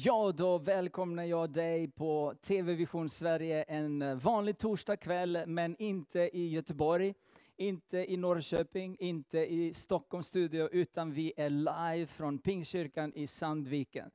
Ja, då välkomnar jag dig på TV Vision Sverige en vanlig torsdagkväll, men inte i Göteborg, inte i Norrköping, inte i Stockholms studio, utan vi är live från Pingstkyrkan i Sandviken.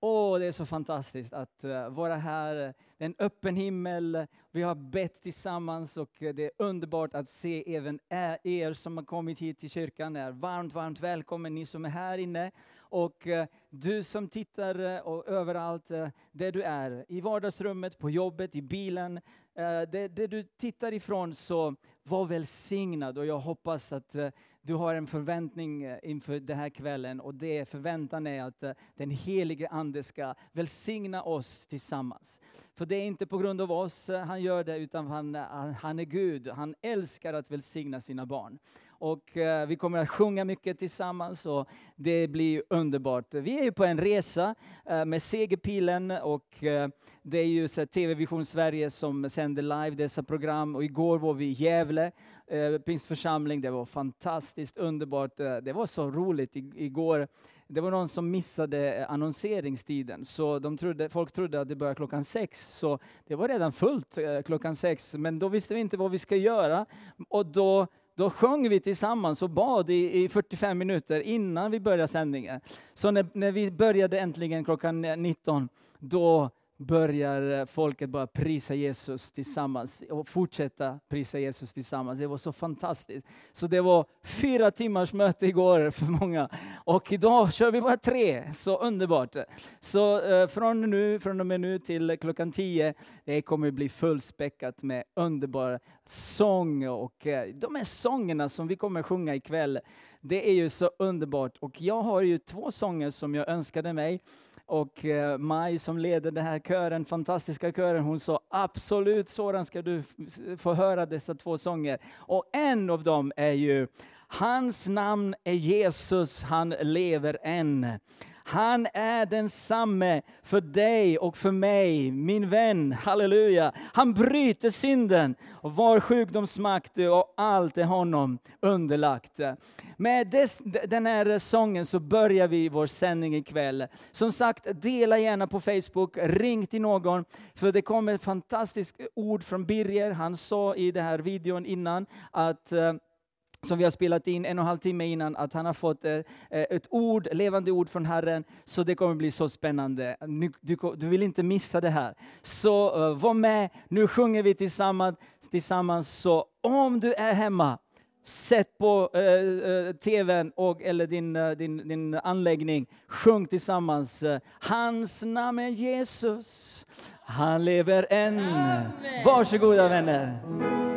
Åh, det är så fantastiskt att eh, vara här. Det är en öppen himmel. Vi har bett tillsammans och eh, det är underbart att se även er som har kommit hit till kyrkan. Är varmt, varmt välkommen ni som är här inne. Och eh, du som tittar eh, och överallt där du är, i vardagsrummet, på jobbet, i bilen, där, där du tittar ifrån, så var välsignad och jag hoppas att du har en förväntning inför den här kvällen och det förväntan är att den helige Ande ska välsigna oss tillsammans. För det är inte på grund av oss eh, han gör det, utan eh, han, han är Gud. Han älskar att välsigna sina barn. Och eh, vi kommer att sjunga mycket tillsammans och det blir underbart. Vi är ju på en resa eh, med Segerpilen och eh, det är ju så TV Vision Sverige som sänder live dessa program och igår var vi i Gävle, eh, Pingstförsamling. Det var fantastiskt underbart. Eh, det var så roligt igår. Det var någon som missade eh, annonseringstiden, så de trodde, folk trodde att det började klockan sex, så det var redan fullt eh, klockan sex, men då visste vi inte vad vi ska göra. Och då då sjöng vi tillsammans och bad i, i 45 minuter innan vi började sändningen. Så när, när vi började äntligen klockan 19, då börjar eh, folket bara prisa Jesus tillsammans och fortsätta prisa Jesus tillsammans. Det var så fantastiskt. Så det var fyra timmars möte igår för många och idag kör vi bara tre. Så underbart. Så eh, från, nu, från och med nu till klockan tio, det kommer bli fullspäckat med underbar sång och eh, de här sångerna som vi kommer sjunga ikväll, det är ju så underbart. Och jag har ju två sånger som jag önskade mig och eh, Maj som leder den här kören, fantastiska kören, hon sa absolut sådan ska du få höra dessa två sånger. Och en av dem är ju Hans namn är Jesus, han lever än. Han är densamme för dig och för mig, min vän. Halleluja. Han bryter synden och var sjukdomsmakt och allt är honom underlagt. Med des, den här sången så börjar vi vår sändning ikväll. Som sagt, dela gärna på Facebook, ring till någon, för det kommer ett fantastiskt ord från Birger. Han sa i den här videon innan att eh, som vi har spelat in en och en halv timme innan, att han har fått eh, ett ord, levande ord från Herren. Så det kommer bli så spännande. Du, du vill inte missa det här. Så uh, var med, nu sjunger vi tillsammans, tillsammans. Så om du är hemma, sätt på uh, tvn och, eller din, din, din anläggning, sjung tillsammans. Hans namn är Jesus, han lever än. Amen. Varsågoda vänner.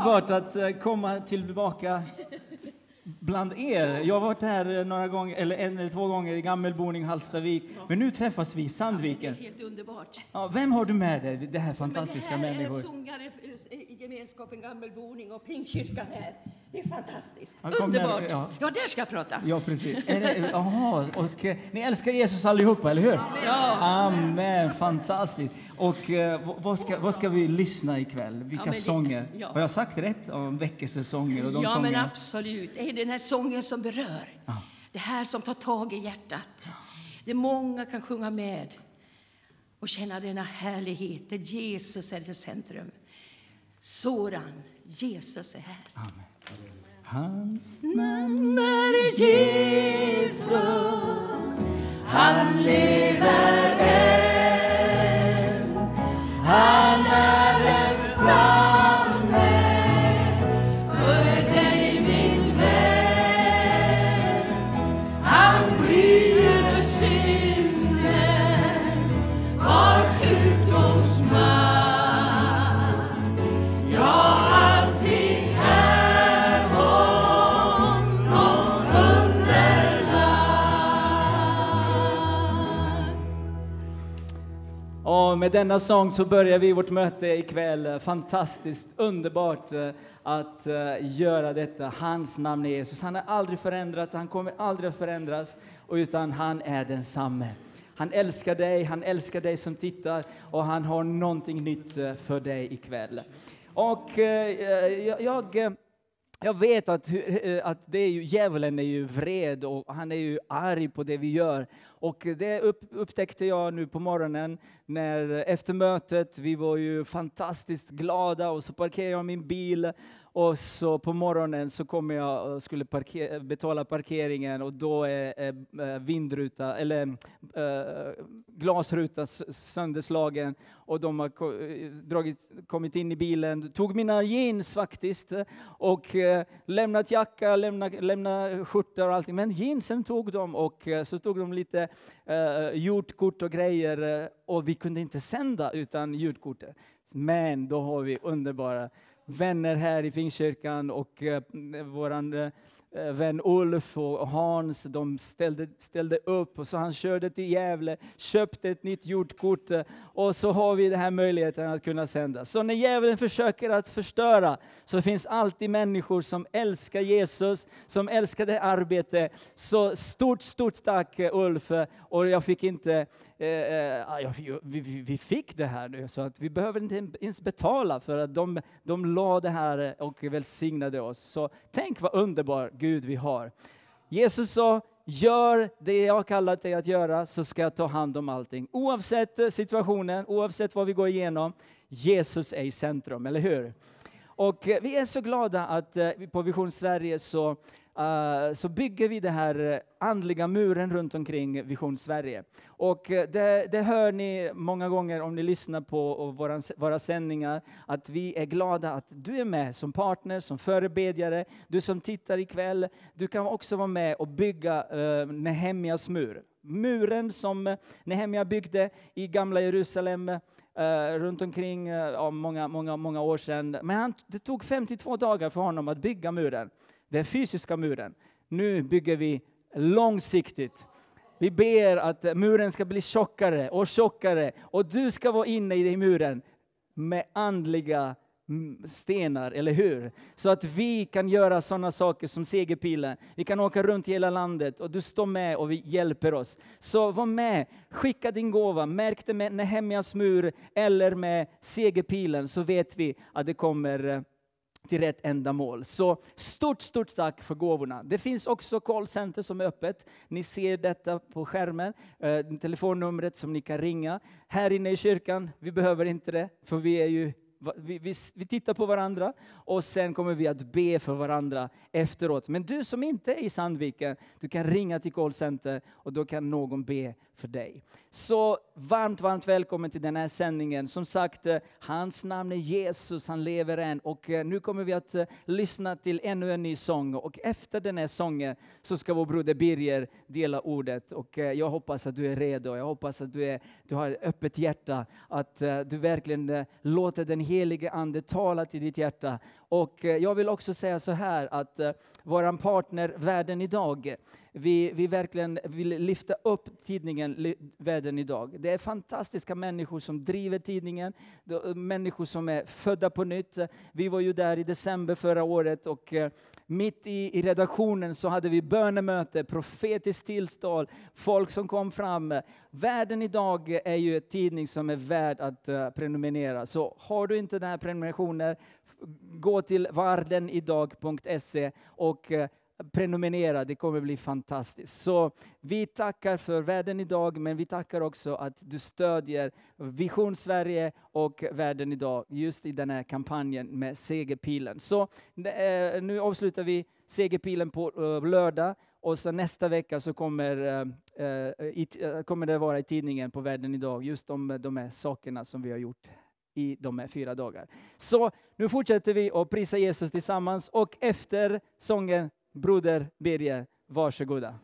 Underbart att eh, komma tillbaka bland er. Jag har varit här eh, några gånger, eller en eller två gånger i Gammelboning, Hallstavik, men nu träffas vi i Det är Sandviken. helt underbart. Ja, vem har du med dig? Det här fantastiska Men det här människor. är sångare i gemenskapen Gammelboning och Pingstkyrkan här. Det är fantastiskt. Ja, där, Underbart. ja. Ja. där ska jag prata. Ja, precis. Jaha, och eh, ni älskar Jesus allihopa, eller hur? Ja. Amen, fantastiskt. Och eh, vad, ska, vad ska vi lyssna ikväll? Vilka men det- sånger? ja. Har jag sagt rätt om väckelsesånger och de Ja, men sångerna? absolut. Det är den här sången som berör. Det här som tar tag i hjärtat. Det många kan sjunga med och känna denna härlighet där Jesus är i centrum. Sådan, Jesus är här. Hans namn är Jesus. Han lever än. Han med denna sång så börjar vi vårt möte ikväll. Fantastiskt, underbart eh, att eh, göra detta. Hans namn är Jesus. Han har aldrig förändrats, han kommer aldrig att förändras, utan han är densamme. Han älskar dig, han älskar dig som tittar och han har någonting nytt eh, för dig ikväll. Och jag, jag jag vet att, att det är ju, djävulen är ju vred och han är ju arg på det vi gör. Och det upp, upptäckte jag nu på morgonen när efter mötet, vi var ju fantastiskt glada och så parkerade jag min bil och så på morgonen så kommer jag och skulle parker, betala parkeringen och då är, vindruta, eller äh, glasruta sönderslagen och de har dragit, kommit in i bilen, tog mina jeans faktiskt och eh, lämnat jacka, lämnat, lämnat skjorta och allting. Men jeansen tog de och eh, så tog de lite eh, ljudkort och grejer och vi kunde inte sända utan ljudkortet. Men då har vi underbara vänner här i Pingstkyrkan och eh, våran eh, Eh, vän Ulf och Hans, de ställde, ställde upp och så han körde till Gävle, köpte ett nytt jordkort eh, och så har vi den här möjligheten att kunna sända. Så när djävulen försöker att förstöra så finns alltid människor som älskar Jesus, som älskar det arbete. Så stort, stort tack eh, Ulf och jag fick inte Eh, eh, ja, vi, vi, vi fick det här nu, så att vi behöver inte ens betala för att de, de la det här och välsignade oss. Så tänk vad underbar Gud vi har. Jesus sa, gör det jag har kallat dig att göra, så ska jag ta hand om allting. Oavsett eh, situationen, oavsett vad vi går igenom, Jesus är i centrum, eller hur? Och eh, vi är så glada att eh, på Vision Sverige så, Uh, så bygger vi den här andliga muren runt omkring Vision Sverige. Och eh, det, det hör ni många gånger om ni lyssnar på eh, våra, våra sändningar, att vi är glada att du är med som partner, som förebedjare, du som tittar ikväll, du kan också vara med och bygga uh, Nehemjas mur. Muren som Nehemja byggde i gamla Jerusalem Uh, runt omkring uh, många, många, många år sedan. Men han, det tog 52 dagar för honom att bygga muren, den fysiska muren. Nu bygger vi långsiktigt. Vi ber att muren ska bli tjockare och tjockare och du ska vara inne i den muren med andliga mm, stenar, eller hur? Så att vi kan göra sådana saker som segerpilen. Vi kan åka runt i hela landet och du står med och vi hjälper oss. Så var med, skicka din gåva, märk det med Nehemjas mur eller med segerpilen så vet vi att det kommer eh, till rätt ändamål. Så stort, stort tack för gåvorna. Det finns också callcenter som är öppet. Ni ser detta på skärmen, eh, telefonnumret som ni kan ringa. Här inne i kyrkan, vi behöver inte det, för vi är ju vi, vi, vi tittar på varandra och sen kommer vi att be för varandra efteråt. Men du som inte är i Sandviken, du kan ringa till callcenter och då kan någon be för dig. Så varmt, varmt välkommen till den här sändningen. Som sagt, eh, hans namn är Jesus, han lever än. Och eh, nu kommer vi att eh, lyssna till ännu en ny sång. Och efter den här sången så ska vår broder Birger dela ordet. Och jag hoppas att du är redo. Jag hoppas att du, är, du har ett öppet hjärta. Att du verkligen låter den helige Ande tala till ditt hjärta. Och eh, jag vill också säga så här att eh, våran partner Världen idag, vi, vi verkligen vill lyfta upp tidningen Världen idag. Det är fantastiska människor som driver tidningen, eh, människor som är födda på nytt. Vi var ju där i december förra året och eh, mitt i, i redaktionen så hade vi bönemöte, profetiskt tillstånd, folk som kom fram. Världen idag är ju en tidning som är värd att uh, prenumerera. Så har du inte den här prenumerationen, gå till vardenidag.se och uh, prenumerera, det kommer bli fantastiskt. Så vi tackar för världen idag, men vi tackar också att du stödjer Vision Sverige och världen idag, just i den här kampanjen med Segerpilen. Så eh, nu avslutar vi Segerpilen på eh, lördag och så nästa vecka så kommer, eh, kommer det vara i tidningen på världen idag, just om de här sakerna som vi har gjort i de här fyra dagar. Så nu fortsätter vi att prisa Jesus tillsammans och efter sången Broder Birger, varsågoda.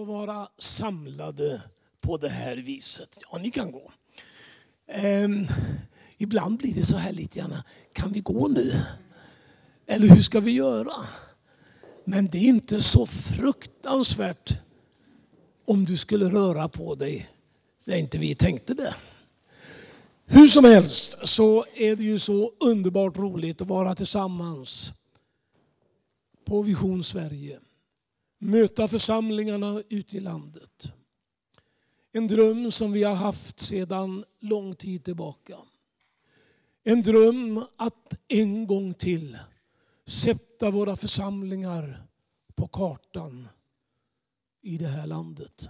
Att får vara samlade på det här viset. Ja, ni kan gå. Ehm, ibland blir det så här lite grann. Kan vi gå nu? Eller hur ska vi göra? Men det är inte så fruktansvärt om du skulle röra på dig när inte vi tänkte det. Hur som helst så är det ju så underbart roligt att vara tillsammans på Vision Sverige. Möta församlingarna ute i landet. En dröm som vi har haft sedan lång tid tillbaka. En dröm att en gång till sätta våra församlingar på kartan i det här landet.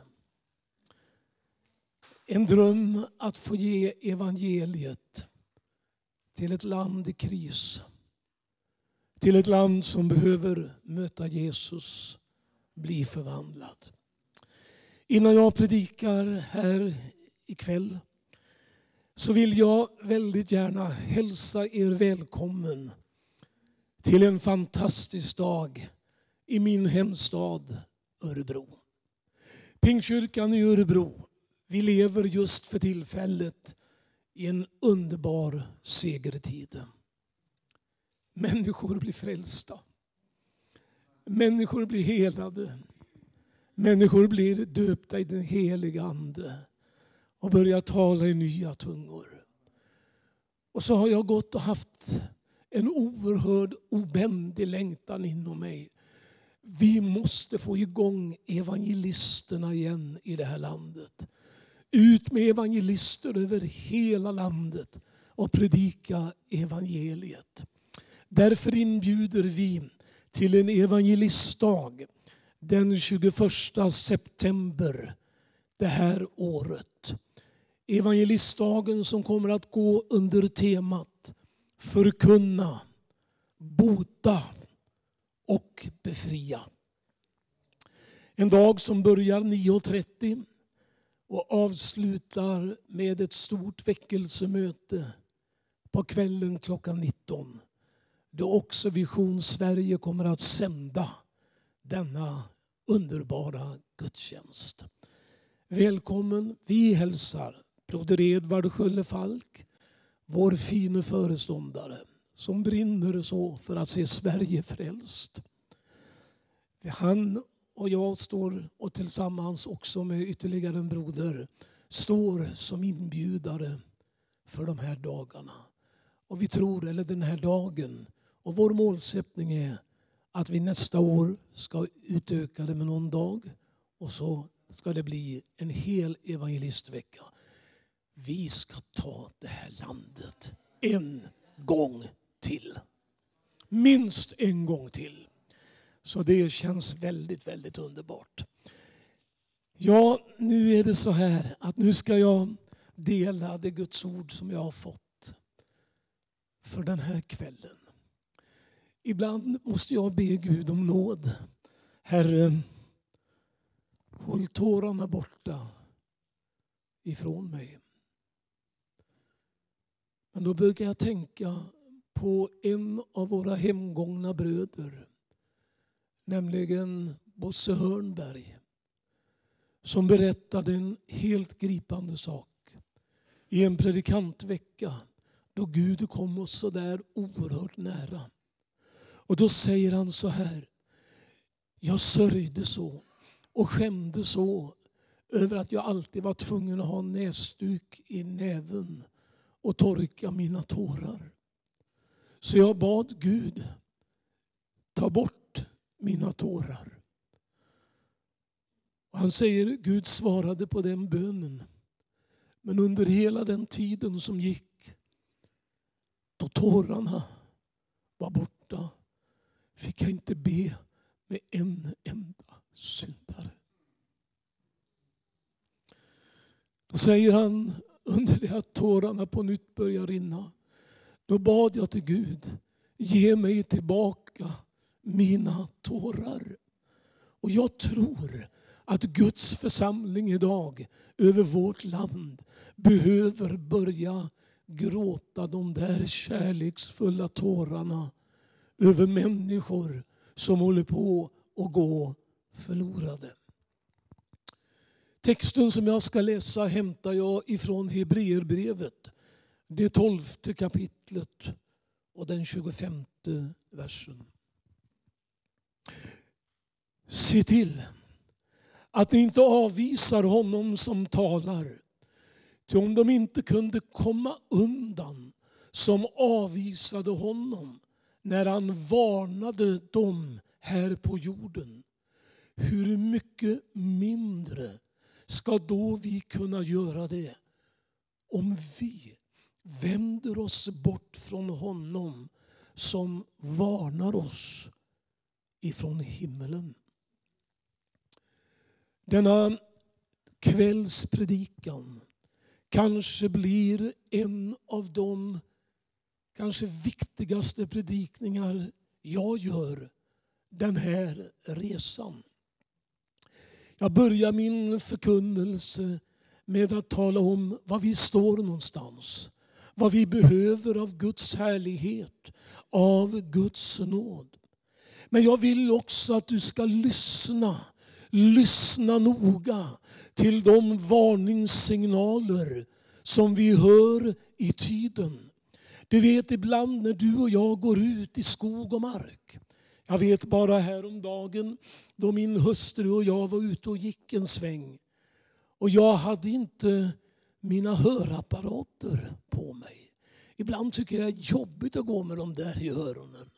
En dröm att få ge evangeliet till ett land i kris. Till ett land som behöver möta Jesus, bli förvandlad. Innan jag predikar här ikväll så vill jag väldigt gärna hälsa er välkommen till en fantastisk dag i min hemstad Örebro. Pingstkyrkan i Örebro, vi lever just för tillfället i en underbar segertid. Människor blir frälsta. Människor blir helade. Människor blir döpta i den heliga Ande och börjar tala i nya tungor. Och så har jag gått och haft en oerhörd obändig längtan inom mig. Vi måste få igång evangelisterna igen i det här landet. Ut med evangelister över hela landet och predika evangeliet. Därför inbjuder vi till en evangelistdag den 21 september det här året. Evangelistdagen som kommer att gå under temat förkunna, bota och befria. En dag som börjar 9.30 och avslutar med ett stort väckelsemöte på kvällen klockan 19. Då också Vision Sverige kommer att sända denna underbara gudstjänst. Välkommen. Vi hälsar broder Edvard Skölle-Falk, vår fine föreståndare som brinner så för att se Sverige frälst. Han och jag står och tillsammans också med ytterligare en broder står som inbjudare för de här dagarna. Och vi tror, eller den här dagen, och vår målsättning är att vi nästa år ska utöka det med någon dag och så ska det bli en hel evangelistvecka. Vi ska ta det här landet en gång till. Minst en gång till. Så det känns väldigt, väldigt underbart. Ja, nu är det så här att nu ska jag dela det Guds ord som jag har fått för den här kvällen. Ibland måste jag be Gud om nåd. Herre, håll tårarna borta ifrån mig. Men då brukar jag tänka på en av våra hemgångna bröder. Nämligen Bosse Hörnberg. Som berättade en helt gripande sak i en predikantvecka då Gud kom oss så där oerhört nära. Och då säger han så här. Jag sörjde så och skämde så över att jag alltid var tvungen att ha näsduk i näven och torka mina tårar. Så jag bad Gud ta bort mina tårar. Och han säger Gud svarade på den bönen. Men under hela den tiden som gick då tårarna var borta fick jag inte be med en enda syndare. Då säger han under det att tårarna på nytt börjar rinna. Då bad jag till Gud, ge mig tillbaka mina tårar. Och jag tror att Guds församling idag över vårt land behöver börja gråta de där kärleksfulla tårarna över människor som håller på att gå förlorade. Texten som jag ska läsa hämtar jag ifrån Hebreerbrevet, det tolfte kapitlet och den 25 versen. Se till att ni inte avvisar honom som talar. Ty om de inte kunde komma undan som avvisade honom när han varnade dem här på jorden. Hur mycket mindre ska då vi kunna göra det om vi vänder oss bort från honom som varnar oss ifrån himmelen. Denna kvällspredikan kanske blir en av de kanske viktigaste predikningar jag gör den här resan. Jag börjar min förkunnelse med att tala om var vi står någonstans. Vad vi behöver av Guds härlighet, av Guds nåd. Men jag vill också att du ska lyssna Lyssna noga till de varningssignaler som vi hör i tiden. Du vet ibland när du och jag går ut i skog och mark. Jag vet bara häromdagen då min hustru och jag var ute och gick en sväng. Och jag hade inte mina hörapparater på mig. Ibland tycker jag det är jobbigt att gå med dem där i öronen.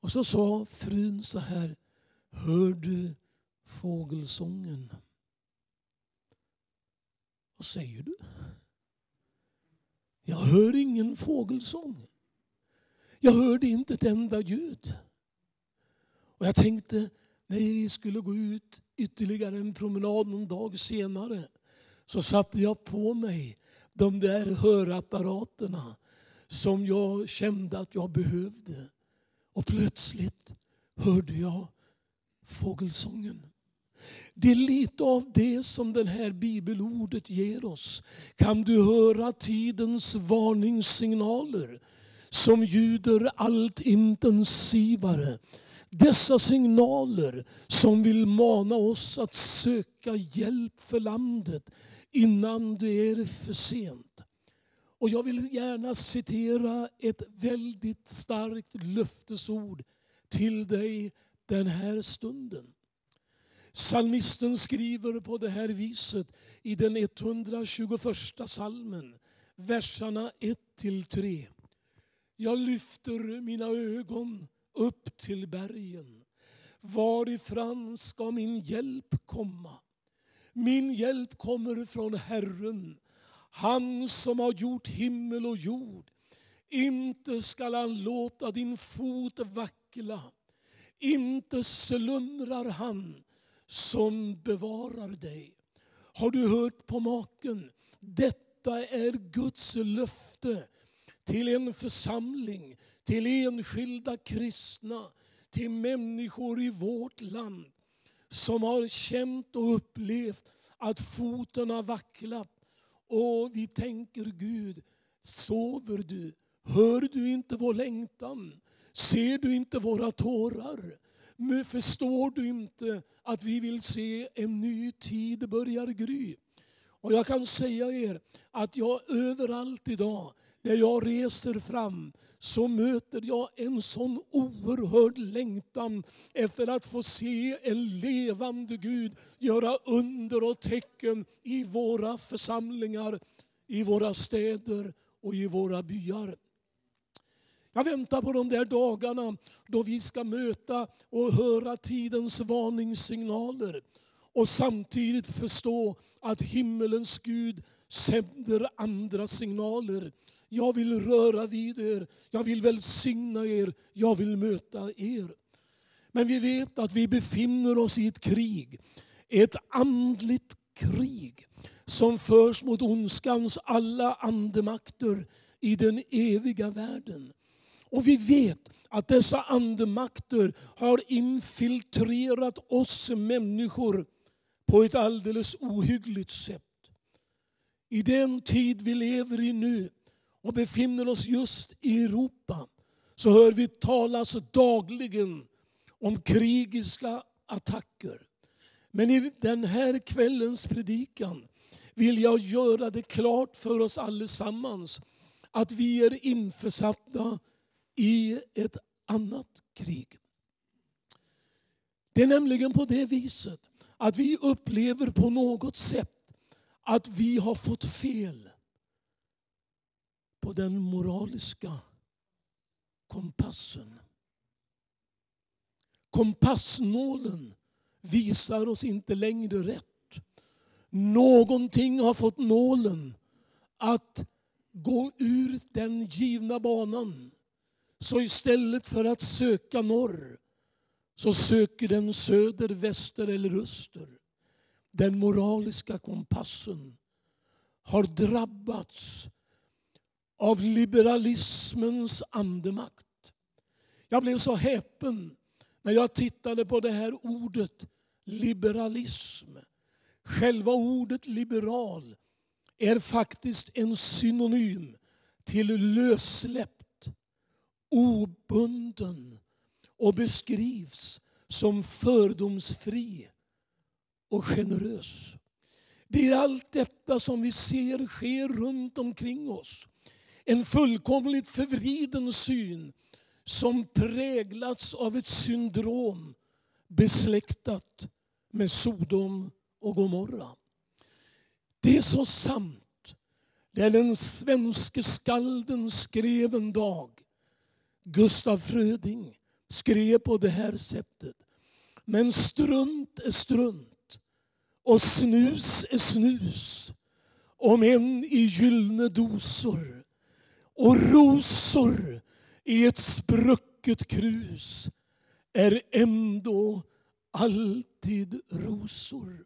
Och så sa frun så här, hör du fågelsången. Vad säger du? Jag hör ingen fågelsång. Jag hörde inte ett enda ljud. Och jag tänkte när vi skulle gå ut ytterligare en promenad någon dag senare så satte jag på mig de där hörapparaterna som jag kände att jag behövde. Och plötsligt hörde jag fågelsången. Det är lite av det som det här bibelordet ger oss. Kan du höra tidens varningssignaler som ljuder allt intensivare? Dessa signaler som vill mana oss att söka hjälp för landet innan det är för sent. Och jag vill gärna citera ett väldigt starkt löftesord till dig den här stunden. Psalmisten skriver på det här viset i den 121 salmen, verserna 1-3. Jag lyfter mina ögon upp till bergen. Varifrån ska min hjälp komma? Min hjälp kommer från Herren, han som har gjort himmel och jord. Inte skall han låta din fot vackla, inte slumrar han som bevarar dig. Har du hört på maken? Detta är Guds löfte till en församling, till enskilda kristna, till människor i vårt land som har känt och upplevt att foten har vacklat. Och vi tänker Gud, sover du? Hör du inte vår längtan? Ser du inte våra tårar? Men förstår du inte att vi vill se en ny tid börja gry? Och jag kan säga er att jag överallt idag, när jag reser fram, så möter jag en sån oerhörd längtan efter att få se en levande Gud göra under och tecken i våra församlingar, i våra städer och i våra byar. Jag väntar på de där dagarna då vi ska möta och höra tidens varningssignaler och samtidigt förstå att himmelens Gud sänder andra signaler. Jag vill röra vid er, jag vill välsigna er, jag vill möta er. Men vi vet att vi befinner oss i ett krig, ett andligt krig som förs mot ondskans alla andemakter i den eviga världen. Och vi vet att dessa andemakter har infiltrerat oss människor på ett alldeles ohyggligt sätt. I den tid vi lever i nu och befinner oss just i Europa så hör vi talas dagligen om krigiska attacker. Men i den här kvällens predikan vill jag göra det klart för oss allesammans att vi är införsatta i ett annat krig. Det är nämligen på det viset att vi upplever på något sätt att vi har fått fel på den moraliska kompassen. Kompassnålen visar oss inte längre rätt. Någonting har fått nålen att gå ur den givna banan. Så istället för att söka norr så söker den söder, väster eller öster. Den moraliska kompassen har drabbats av liberalismens andemakt. Jag blev så häpen när jag tittade på det här ordet liberalism. Själva ordet liberal är faktiskt en synonym till lössläpp obunden och beskrivs som fördomsfri och generös. Det är allt detta som vi ser sker runt omkring oss. En fullkomligt förvriden syn som präglats av ett syndrom besläktat med Sodom och Gomorra. Det är så sant. Där den svenske skalden skrev en dag, Gustaf Fröding, skrev på det här sättet. Men strunt är strunt och snus är snus om än i gyllene dosor och rosor i ett sprucket krus är ändå alltid rosor.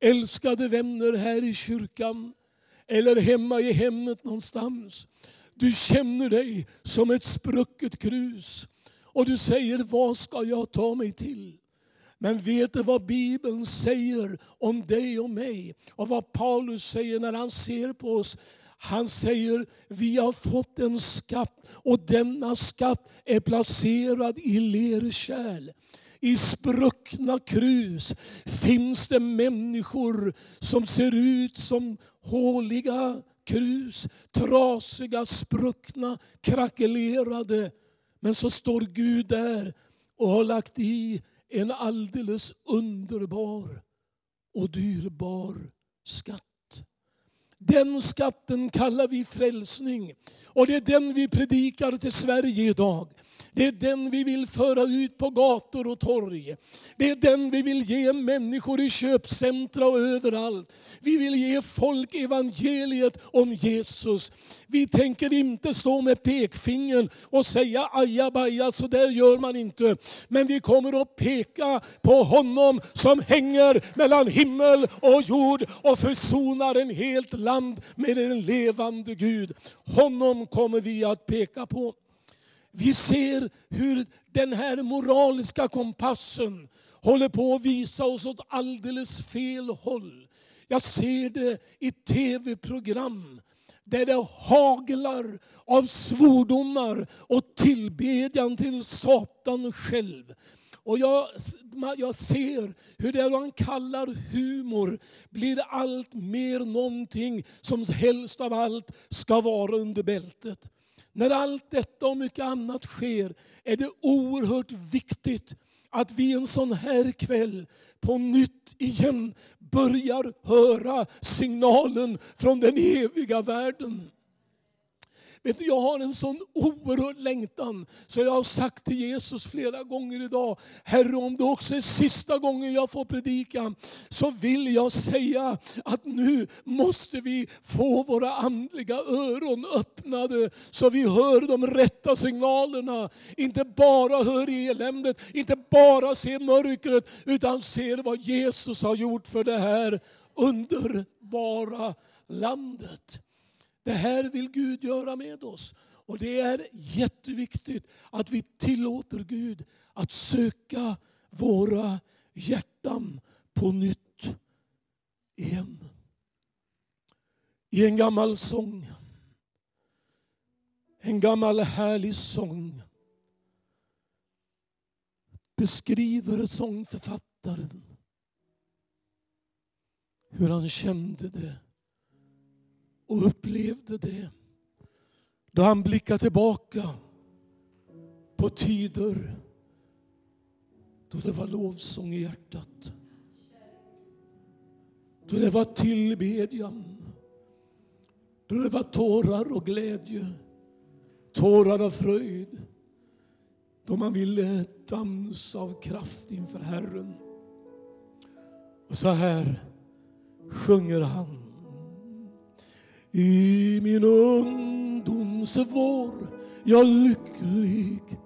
Älskade vänner här i kyrkan eller hemma i hemmet någonstans. Du känner dig som ett sprucket krus och du säger, vad ska jag ta mig till? Men vet du vad Bibeln säger om dig och mig? Och vad Paulus säger när han ser på oss? Han säger, vi har fått en skatt och denna skatt är placerad i lerkärl. I spruckna krus finns det människor som ser ut som håliga krus. Trasiga, spruckna, krackelerade. Men så står Gud där och har lagt i en alldeles underbar och dyrbar skatt. Den skatten kallar vi frälsning. Och det är den vi predikar till Sverige idag. Det är den vi vill föra ut på gator och torg. Det är den vi vill ge människor i köpcentra och överallt. Vi vill ge folk evangeliet om Jesus. Vi tänker inte stå med pekfingern och säga ajabaja, så där gör man inte. Men vi kommer att peka på honom som hänger mellan himmel och jord och försonar en helt land med en levande Gud. Honom kommer vi att peka på. Vi ser hur den här moraliska kompassen håller på att visa oss åt alldeles fel håll. Jag ser det i tv-program där det haglar av svordomar och tillbedjan till Satan själv. Och jag, jag ser hur det man kallar humor blir allt mer någonting som helst av allt ska vara under bältet. När allt detta och mycket annat sker är det oerhört viktigt att vi en sån här kväll på nytt igen börjar höra signalen från den eviga världen. Vet du, jag har en sån oerhörd längtan så jag har sagt till Jesus flera gånger idag, Herre om det också är sista gången jag får predika, så vill jag säga att nu måste vi få våra andliga öron öppnade så vi hör de rätta signalerna. Inte bara hör eländet, inte bara ser mörkret, utan ser vad Jesus har gjort för det här underbara landet. Det här vill Gud göra med oss. Och det är jätteviktigt att vi tillåter Gud att söka våra hjärtan på nytt. igen. I en gammal sång. En gammal härlig sång beskriver sångförfattaren hur han kände det och upplevde det då han blickar tillbaka på tider då det var lovsång i hjärtat. Då det var tillbedjan. Då det var tårar och glädje. Tårar av fröjd. Då man ville dansa av kraft inför Herren. Och så här sjunger han. I min ungdoms vår jag lycklig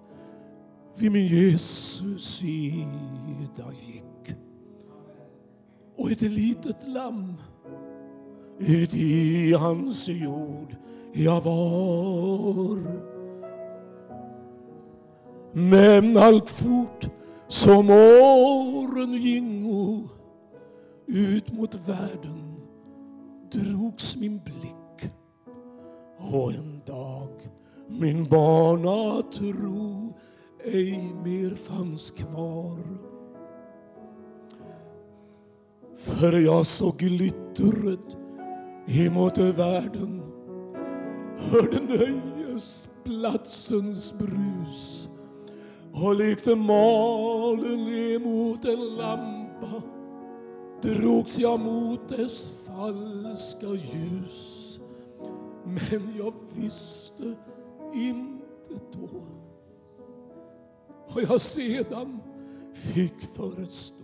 vid min Jesus sida gick. Och ett litet lamm ut i hans jord jag var. Men allt fort som åren gingo ut mot världen drogs min blick. Och en dag min barnatro ej mer fanns kvar. För jag såg glittret emot världen. Hörde nöjesplatsens brus. Och likt malen emot en lampa. Drogs jag mot dess falska ljus. Men jag visste inte då vad jag sedan fick förstå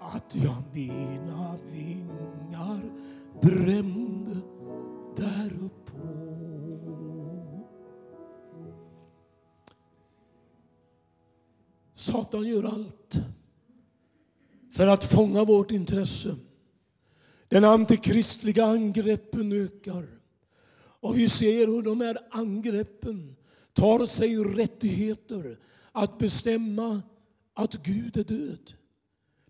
att jag mina vingar brände där uppå. Satan gör allt för att fånga vårt intresse. Den antikristliga angreppen ökar. Och vi ser hur de här angreppen tar sig rättigheter att bestämma att Gud är död.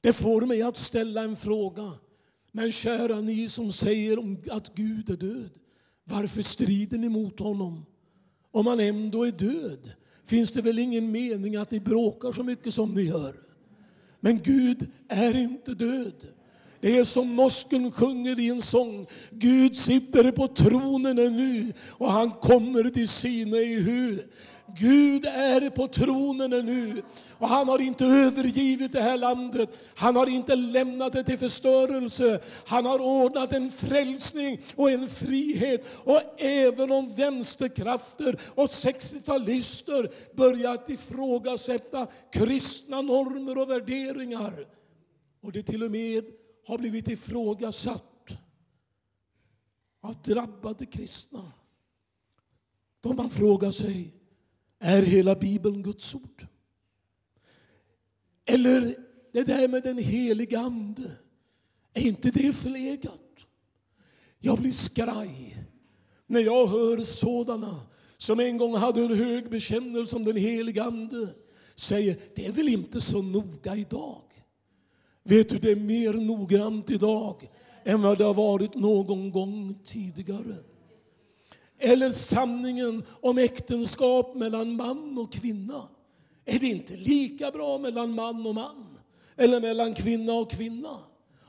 Det får mig att ställa en fråga. Men kära ni som säger att Gud är död, varför strider ni mot honom? Om han ändå är död finns det väl ingen mening att ni bråkar så mycket som ni gör. Men Gud är inte död. Det är som norsken sjunger i en sång. Gud sitter på tronen nu och han kommer till sina i hu. Gud är på tronen nu och han har inte övergivit det här landet. Han har inte lämnat det till förstörelse. Han har ordnat en frälsning och en frihet. Och även om vänsterkrafter och 60-talister börjat ifrågasätta kristna normer och värderingar och det till och med har blivit ifrågasatt av drabbade kristna. Då man frågar sig, är hela Bibeln Guds ord? Eller det där med den heliga Ande, är inte det förlegat? Jag blir skraj när jag hör sådana som en gång hade en hög bekännelse om den heliga Ande säger det är väl inte så noga idag. Vet du, det är mer noggrant idag än vad det har varit någon gång tidigare. Eller sanningen om äktenskap mellan man och kvinna. Är det inte lika bra mellan man och man? Eller mellan kvinna och kvinna?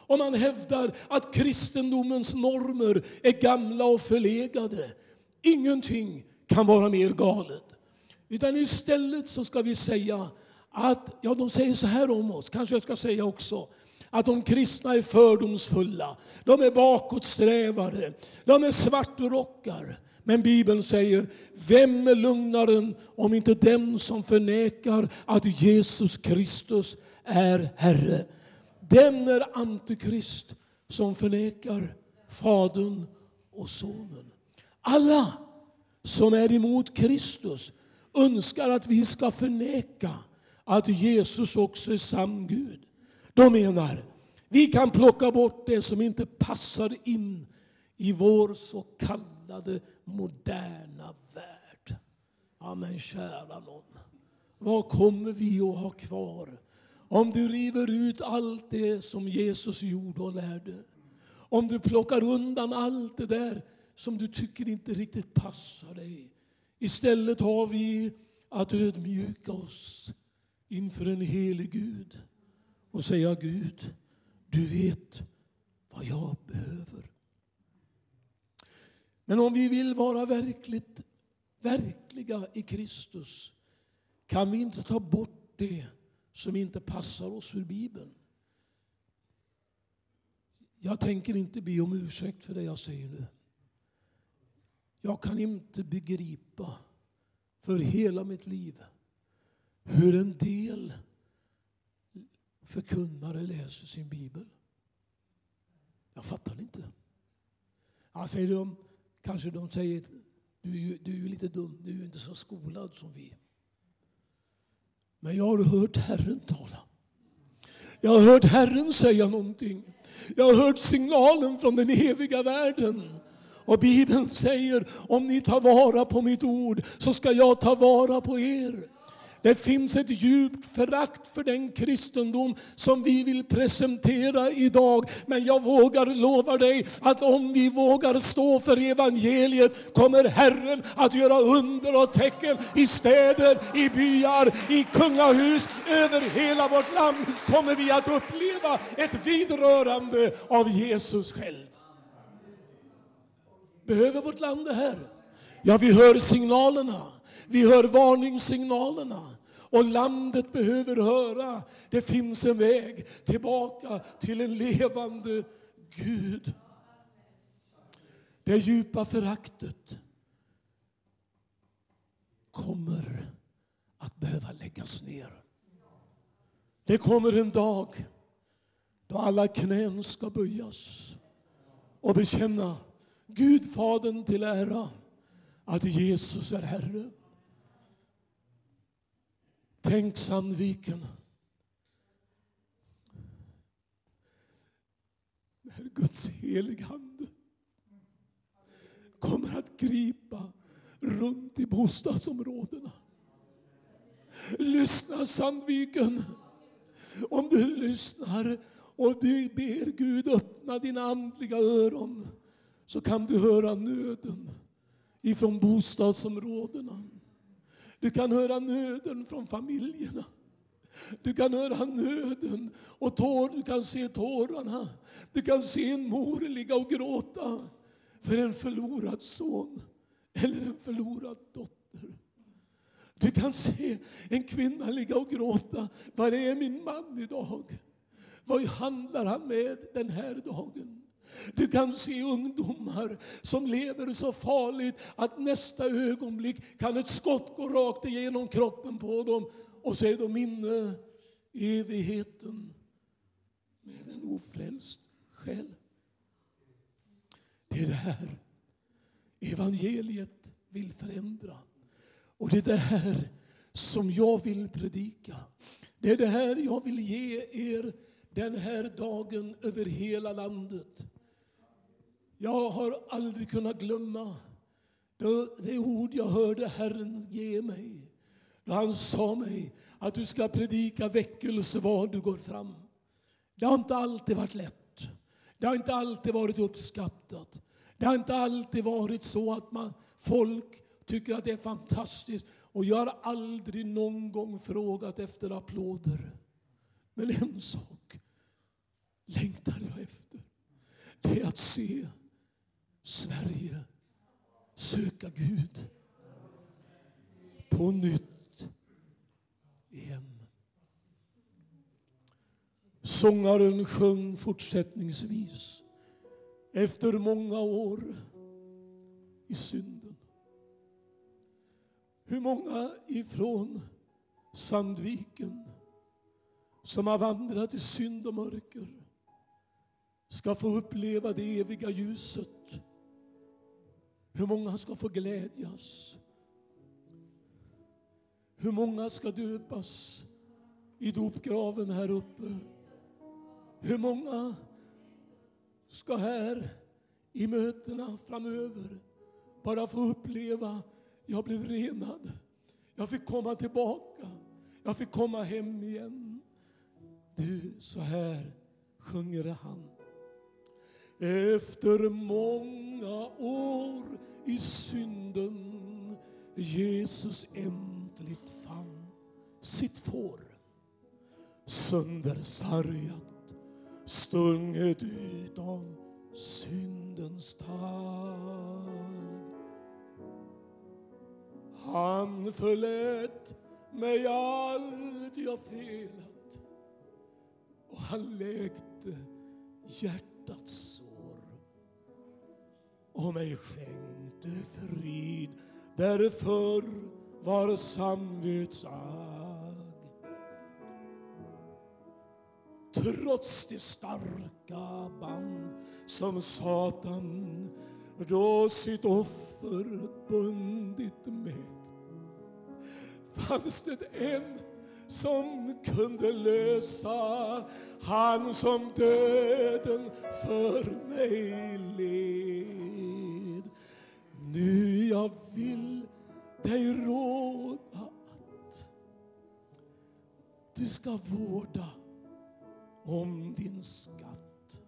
Om man hävdar att kristendomens normer är gamla och förlegade. Ingenting kan vara mer galet. Utan istället så ska vi säga att, ja de säger så här om oss, kanske jag ska säga också, att de kristna är fördomsfulla, de är bakåtsträvare, de är svartrockar. Men Bibeln säger, vem är lugnaren om inte den som förnekar att Jesus Kristus är Herre? Den är antikrist som förnekar Fadern och Sonen. Alla som är emot Kristus önskar att vi ska förneka att Jesus också är sann Gud. De menar, vi kan plocka bort det som inte passar in i vår så kallade moderna värld. Ja men kära någon, vad kommer vi att ha kvar Om du river ut allt det som Jesus gjorde och lärde. Om du plockar undan allt det där som du tycker inte riktigt passar dig. Istället har vi att ödmjuka oss inför en helig Gud och säga Gud, du vet vad jag behöver. Men om vi vill vara verkligt verkliga i Kristus kan vi inte ta bort det som inte passar oss ur Bibeln. Jag tänker inte be om ursäkt för det jag säger nu. Jag kan inte begripa för hela mitt liv hur en del förkunnare läser sin bibel. Jag fattar inte. Jag säger de, kanske de säger du är, ju, du är ju lite dum, du är ju inte så skolad som vi. Men jag har hört Herren tala. Jag har hört Herren säga någonting. Jag har hört signalen från den eviga världen. Och Bibeln säger, om ni tar vara på mitt ord så ska jag ta vara på er. Det finns ett djupt förakt för den kristendom som vi vill presentera idag. Men jag vågar lova dig att om vi vågar stå för evangeliet kommer Herren att göra under och tecken i städer, i byar, i kungahus, över hela vårt land kommer vi att uppleva ett vidrörande av Jesus själv. Behöver vårt land det här? Ja, vi hör signalerna. Vi hör varningssignalerna. Och landet behöver höra, det finns en väg tillbaka till en levande Gud. Det djupa föraktet kommer att behöva läggas ner. Det kommer en dag då alla knän ska böjas och bekänna Gudfadern till ära att Jesus är Herre. Tänk Sandviken. När Guds heliga hand kommer att gripa runt i bostadsområdena. Lyssna Sandviken. Om du lyssnar och du ber Gud öppna dina andliga öron så kan du höra nöden ifrån bostadsområdena. Du kan höra nöden från familjerna. Du kan höra nöden och tår, du kan se tårarna. Du kan se en mor ligga och gråta för en förlorad son eller en förlorad dotter. Du kan se en kvinna ligga och gråta. Var är min man idag? Vad handlar han med den här dagen? Du kan se ungdomar som lever så farligt att nästa ögonblick kan ett skott gå rakt igenom kroppen på dem och så är de inne i evigheten med en ofrälst själ. Det är det här evangeliet vill förändra. Och det är det här som jag vill predika. Det är det här jag vill ge er den här dagen över hela landet. Jag har aldrig kunnat glömma det ord jag hörde Herren ge mig. Då han sa mig att du ska predika väckelse var du går fram. Det har inte alltid varit lätt. Det har inte alltid varit uppskattat. Det har inte alltid varit så att man, folk tycker att det är fantastiskt. Och jag har aldrig någon gång frågat efter applåder. Men en sak längtar jag efter. Det är att se Sverige söka Gud på nytt igen. Sångaren sjöng fortsättningsvis efter många år i synden. Hur många ifrån Sandviken som har vandrat i synd och mörker ska få uppleva det eviga ljuset hur många ska få glädjas? Hur många ska döpas i dopgraven här uppe? Hur många ska här i mötena framöver bara få uppleva jag blev renad. Jag fick komma tillbaka. Jag fick komma hem igen. Du, så här sjunger han. Efter många år i synden Jesus äntligt fann sitt får söndersargat, stunget ut av syndens tag. Han förlät mig allt jag felat och han läkte hjärtats sår och mig skänkte frid där förr var samvetsag. Trots de starka band som Satan då sitt offer bundit med fanns det en som kunde lösa han som döden för mig led. Nu jag vill dig råda att du ska vårda om din skatt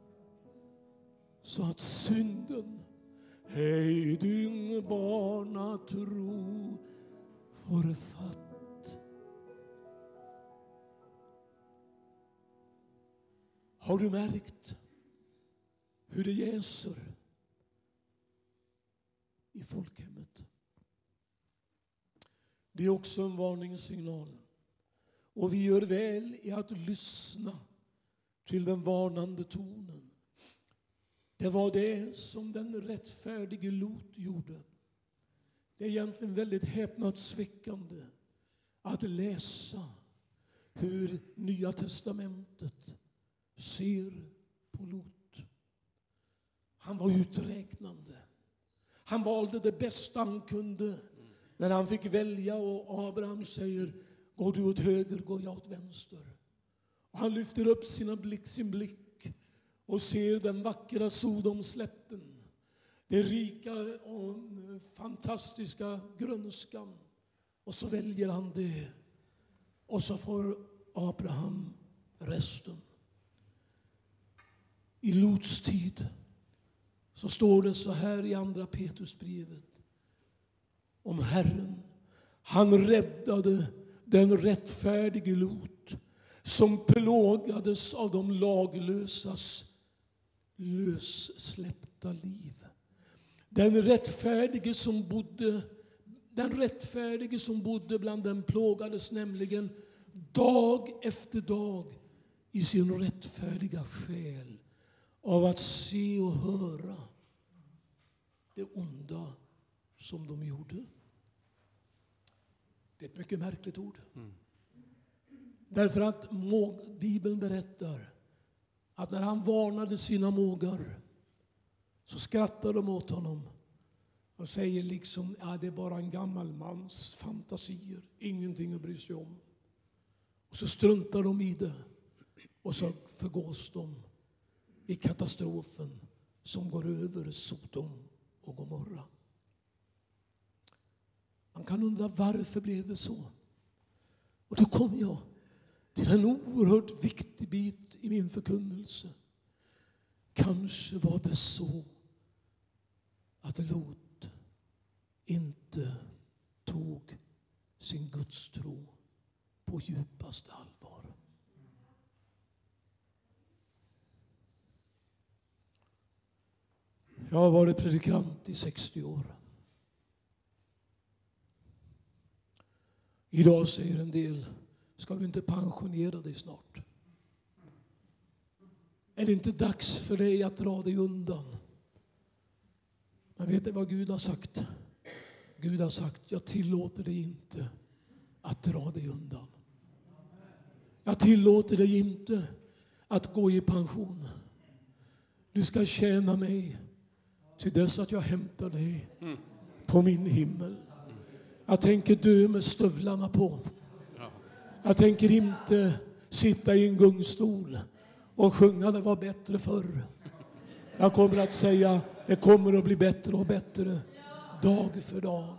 så att synden hej din barnatro får fatt. Har du märkt hur det jäser i folkhemmet? Det är också en varningssignal. Och vi gör väl i att lyssna till den varnande tonen. Det var det som den rättfärdige Lot gjorde. Det är egentligen väldigt häpnadsväckande att läsa hur Nya testamentet ser på Lot. Han var uträknande. Han valde det bästa han kunde när han fick välja och Abraham säger Går du åt höger, går jag åt vänster. Och han lyfter upp sina blick, sin blick och ser den vackra Sodomslätten den rika och fantastiska grönskan. Och så väljer han det. Och så får Abraham resten. I Lots tid så står det så här i Andra Petrusbrevet om Herren. Han räddade den rättfärdige Lot som plågades av de laglösas lössläppta liv. Den rättfärdige som bodde, den rättfärdige som bodde bland dem plågades nämligen dag efter dag i sin rättfärdiga själ av att se och höra det onda som de gjorde. Det är ett mycket märkligt ord. Mm. Därför att Bibeln berättar att när han varnade sina mågar så skrattar de åt honom och säger liksom ja, det är bara en gammal mans fantasier, ingenting att bry sig om. Och så struntar de i det och så förgås de i katastrofen som går över Sodom och Gomorra. Man kan undra varför blev det så? Och då kom jag till en oerhört viktig bit i min förkunnelse. Kanske var det så att Lot inte tog sin gudstro på djupaste allvar. Jag har varit predikant i 60 år. Idag säger en del, ska du inte pensionera dig snart? Är det inte dags för dig att dra dig undan? Men vet ni vad Gud har sagt? Gud har sagt, jag tillåter dig inte att dra dig undan. Jag tillåter dig inte att gå i pension. Du ska tjäna mig till dess att jag hämtar dig på min himmel. Jag tänker dö med stövlarna på. Jag tänker inte sitta i en gungstol och sjunga Det var bättre förr. Jag kommer att säga det kommer att bli bättre och bättre dag för dag.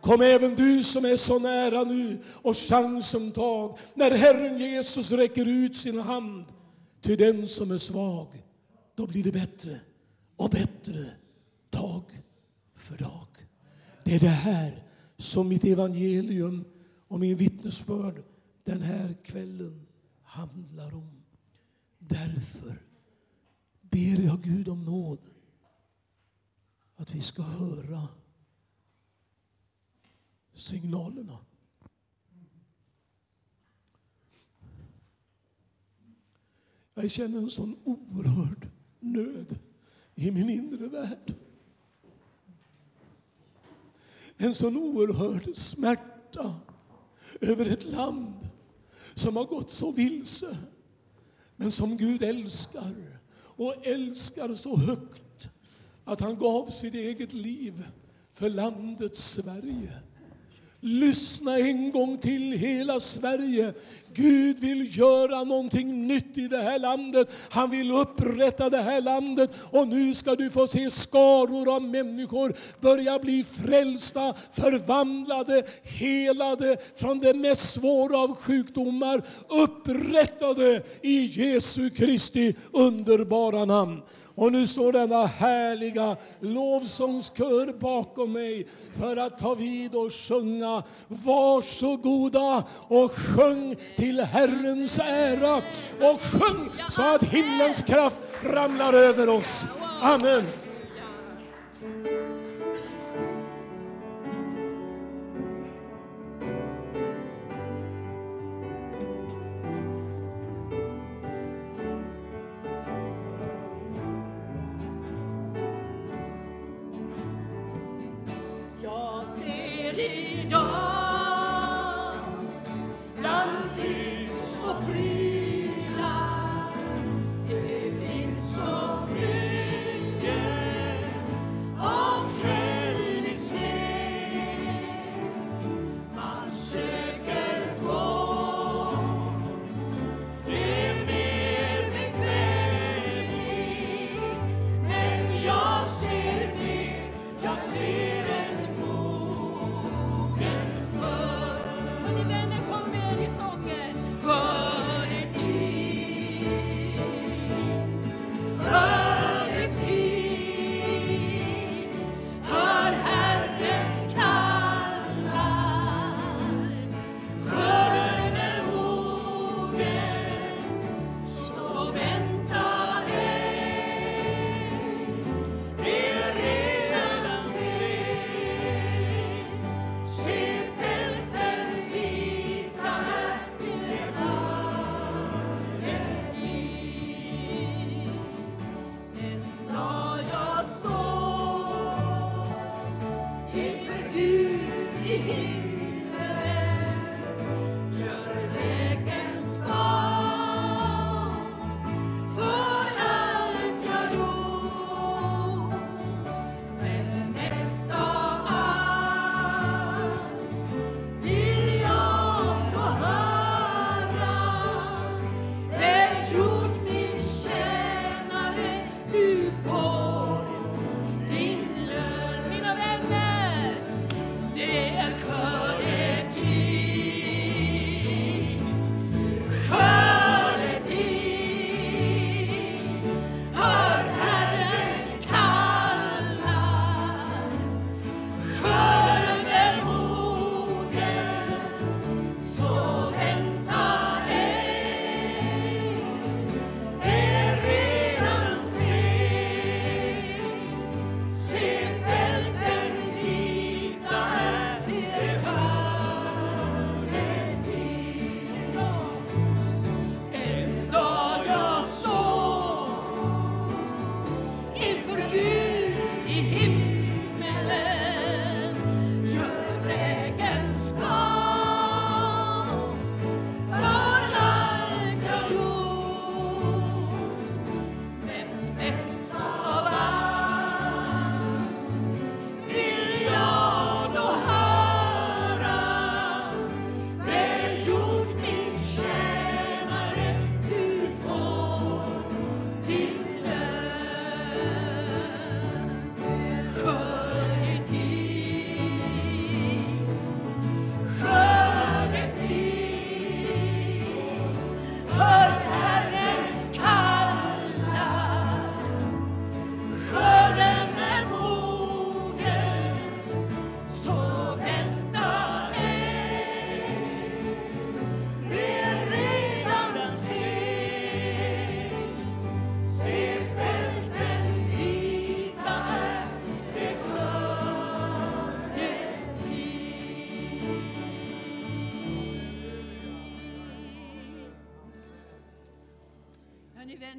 Kom även du som är så nära nu och chansen tag när Herren Jesus räcker ut sin hand till den som är svag. Då blir det bättre och bättre för dag. Det är det här som mitt evangelium och min vittnesbörd den här kvällen handlar om. Därför ber jag Gud om nåd att vi ska höra signalerna. Jag känner en sån oerhörd nöd i min inre värld. En sån oerhörd smärta över ett land som har gått så vilse, men som Gud älskar och älskar så högt att han gav sitt eget liv för landet Sverige. Lyssna en gång till hela Sverige. Gud vill göra någonting nytt i det här landet. Han vill upprätta det här landet. Och nu ska du få se skaror av människor börja bli frälsta, förvandlade, helade från det mest svåra av sjukdomar. Upprättade i Jesu Kristi underbara namn. Och nu står denna härliga lovsångskör bakom mig för att ta vid och sjunga. Varsågoda och sjung till Herrens ära. Och sjung så att himlens kraft ramlar över oss. Amen. Ser idag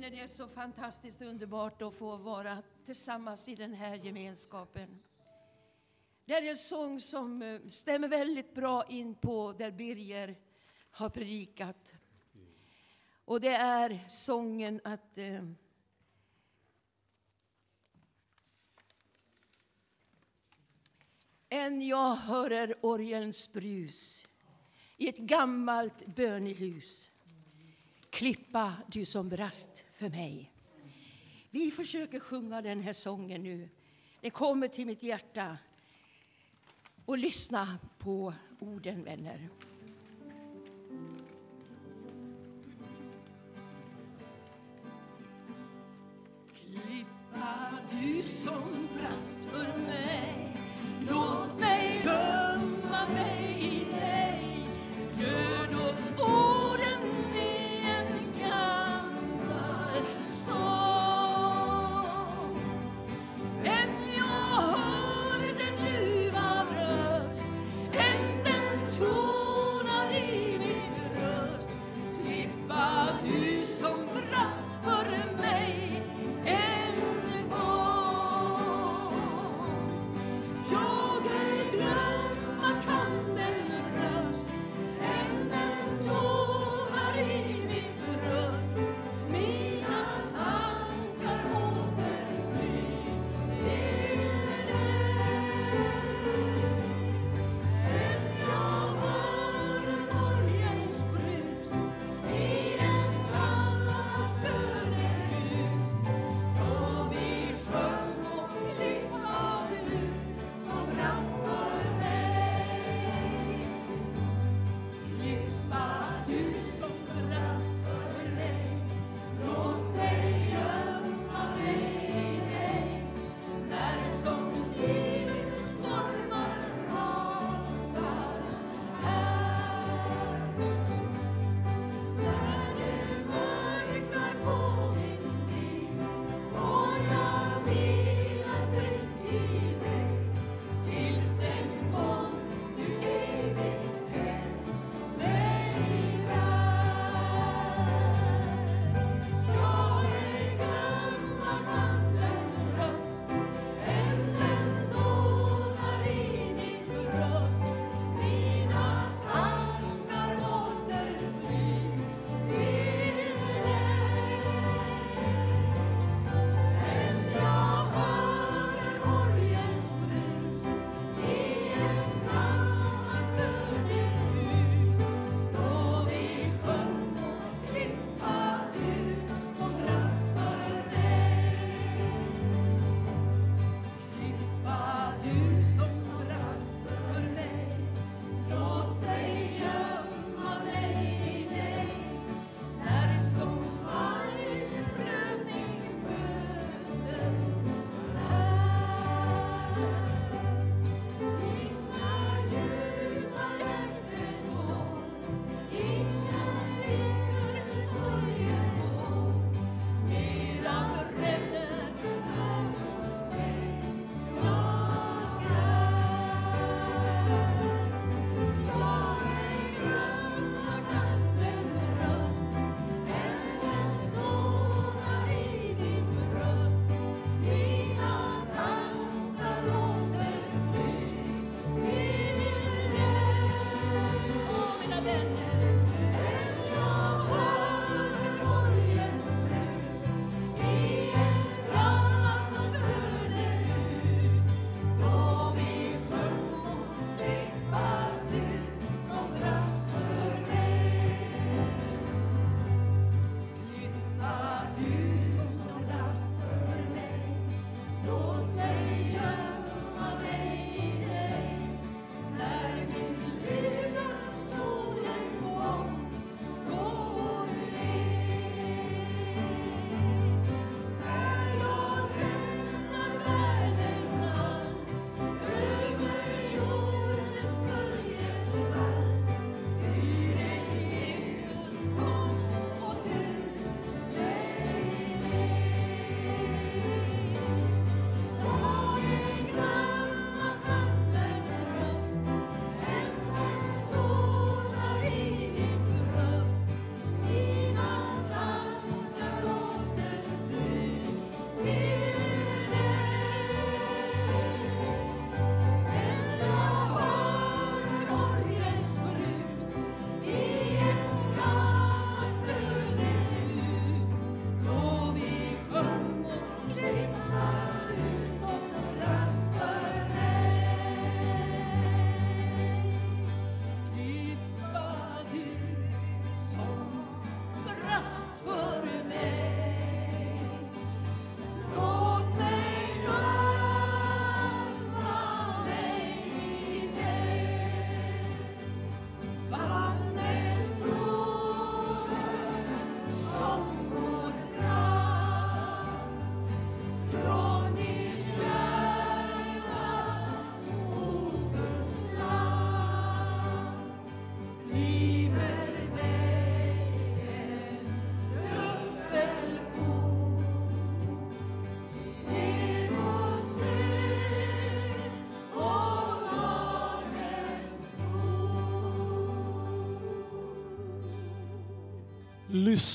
det är så fantastiskt underbart att få vara tillsammans i den här gemenskapen. Det är en sång som eh, stämmer väldigt bra in på där Birger har predikat. Och det är sången att eh, Än jag hörer orgelns brus i ett gammalt bönehus Klippa, du som brast för mig. Vi försöker sjunga den här sången nu. Den kommer till mitt hjärta. Och lyssna på orden, vänner. Klippa, du som brast för mig Låt mig gömma mig i dig Gör då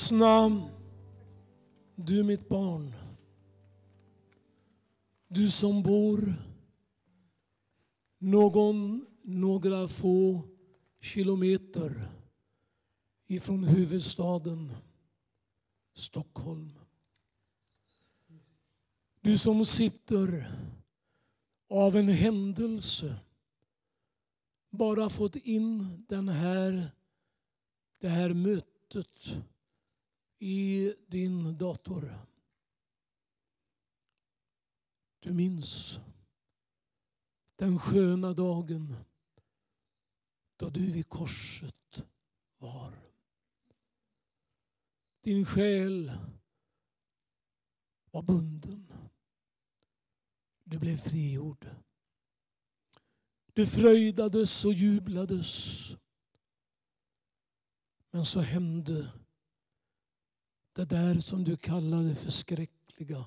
Lyssna, du mitt barn. Du som bor någon, några få kilometer ifrån huvudstaden Stockholm. Du som sitter av en händelse bara fått in den här, det här mötet i din dator. Du minns den sköna dagen då du vid korset var. Din själ var bunden. Du blev frigjord. Du fröjdades och jublades. Men så hände det där som du kallade förskräckliga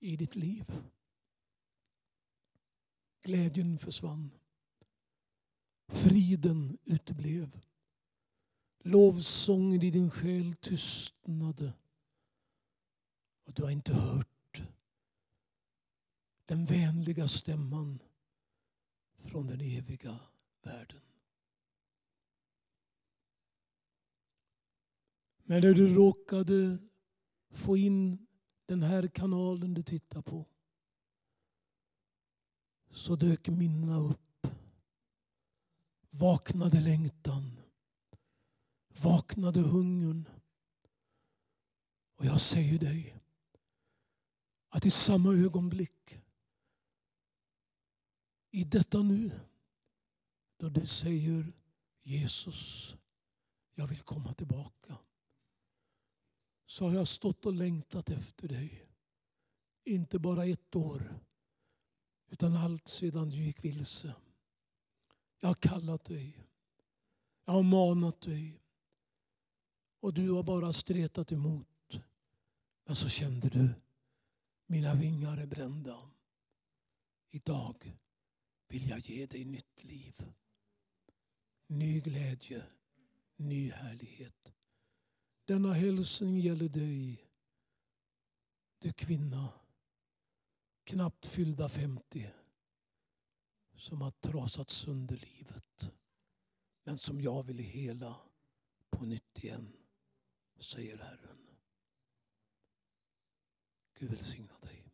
i ditt liv. Glädjen försvann. Friden uteblev. Lovsången i din själ tystnade. Och du har inte hört den vänliga stämman från den eviga världen. Men när du råkade få in den här kanalen du tittar på så dök minnena upp. Vaknade längtan. Vaknade hungern. Och jag säger dig att i samma ögonblick, i detta nu, då du säger Jesus, jag vill komma tillbaka. Så har jag stått och längtat efter dig. Inte bara ett år, utan allt sedan du gick vilse. Jag har kallat dig. Jag har manat dig. Och du har bara stretat emot. Men så kände du, mina vingar är brända. Idag vill jag ge dig nytt liv. Ny glädje, ny härlighet. Denna hälsning gäller dig, du kvinna, knappt fyllda 50, som har trasat sönder livet, men som jag vill hela på nytt igen, säger Herren. Gud välsigna dig.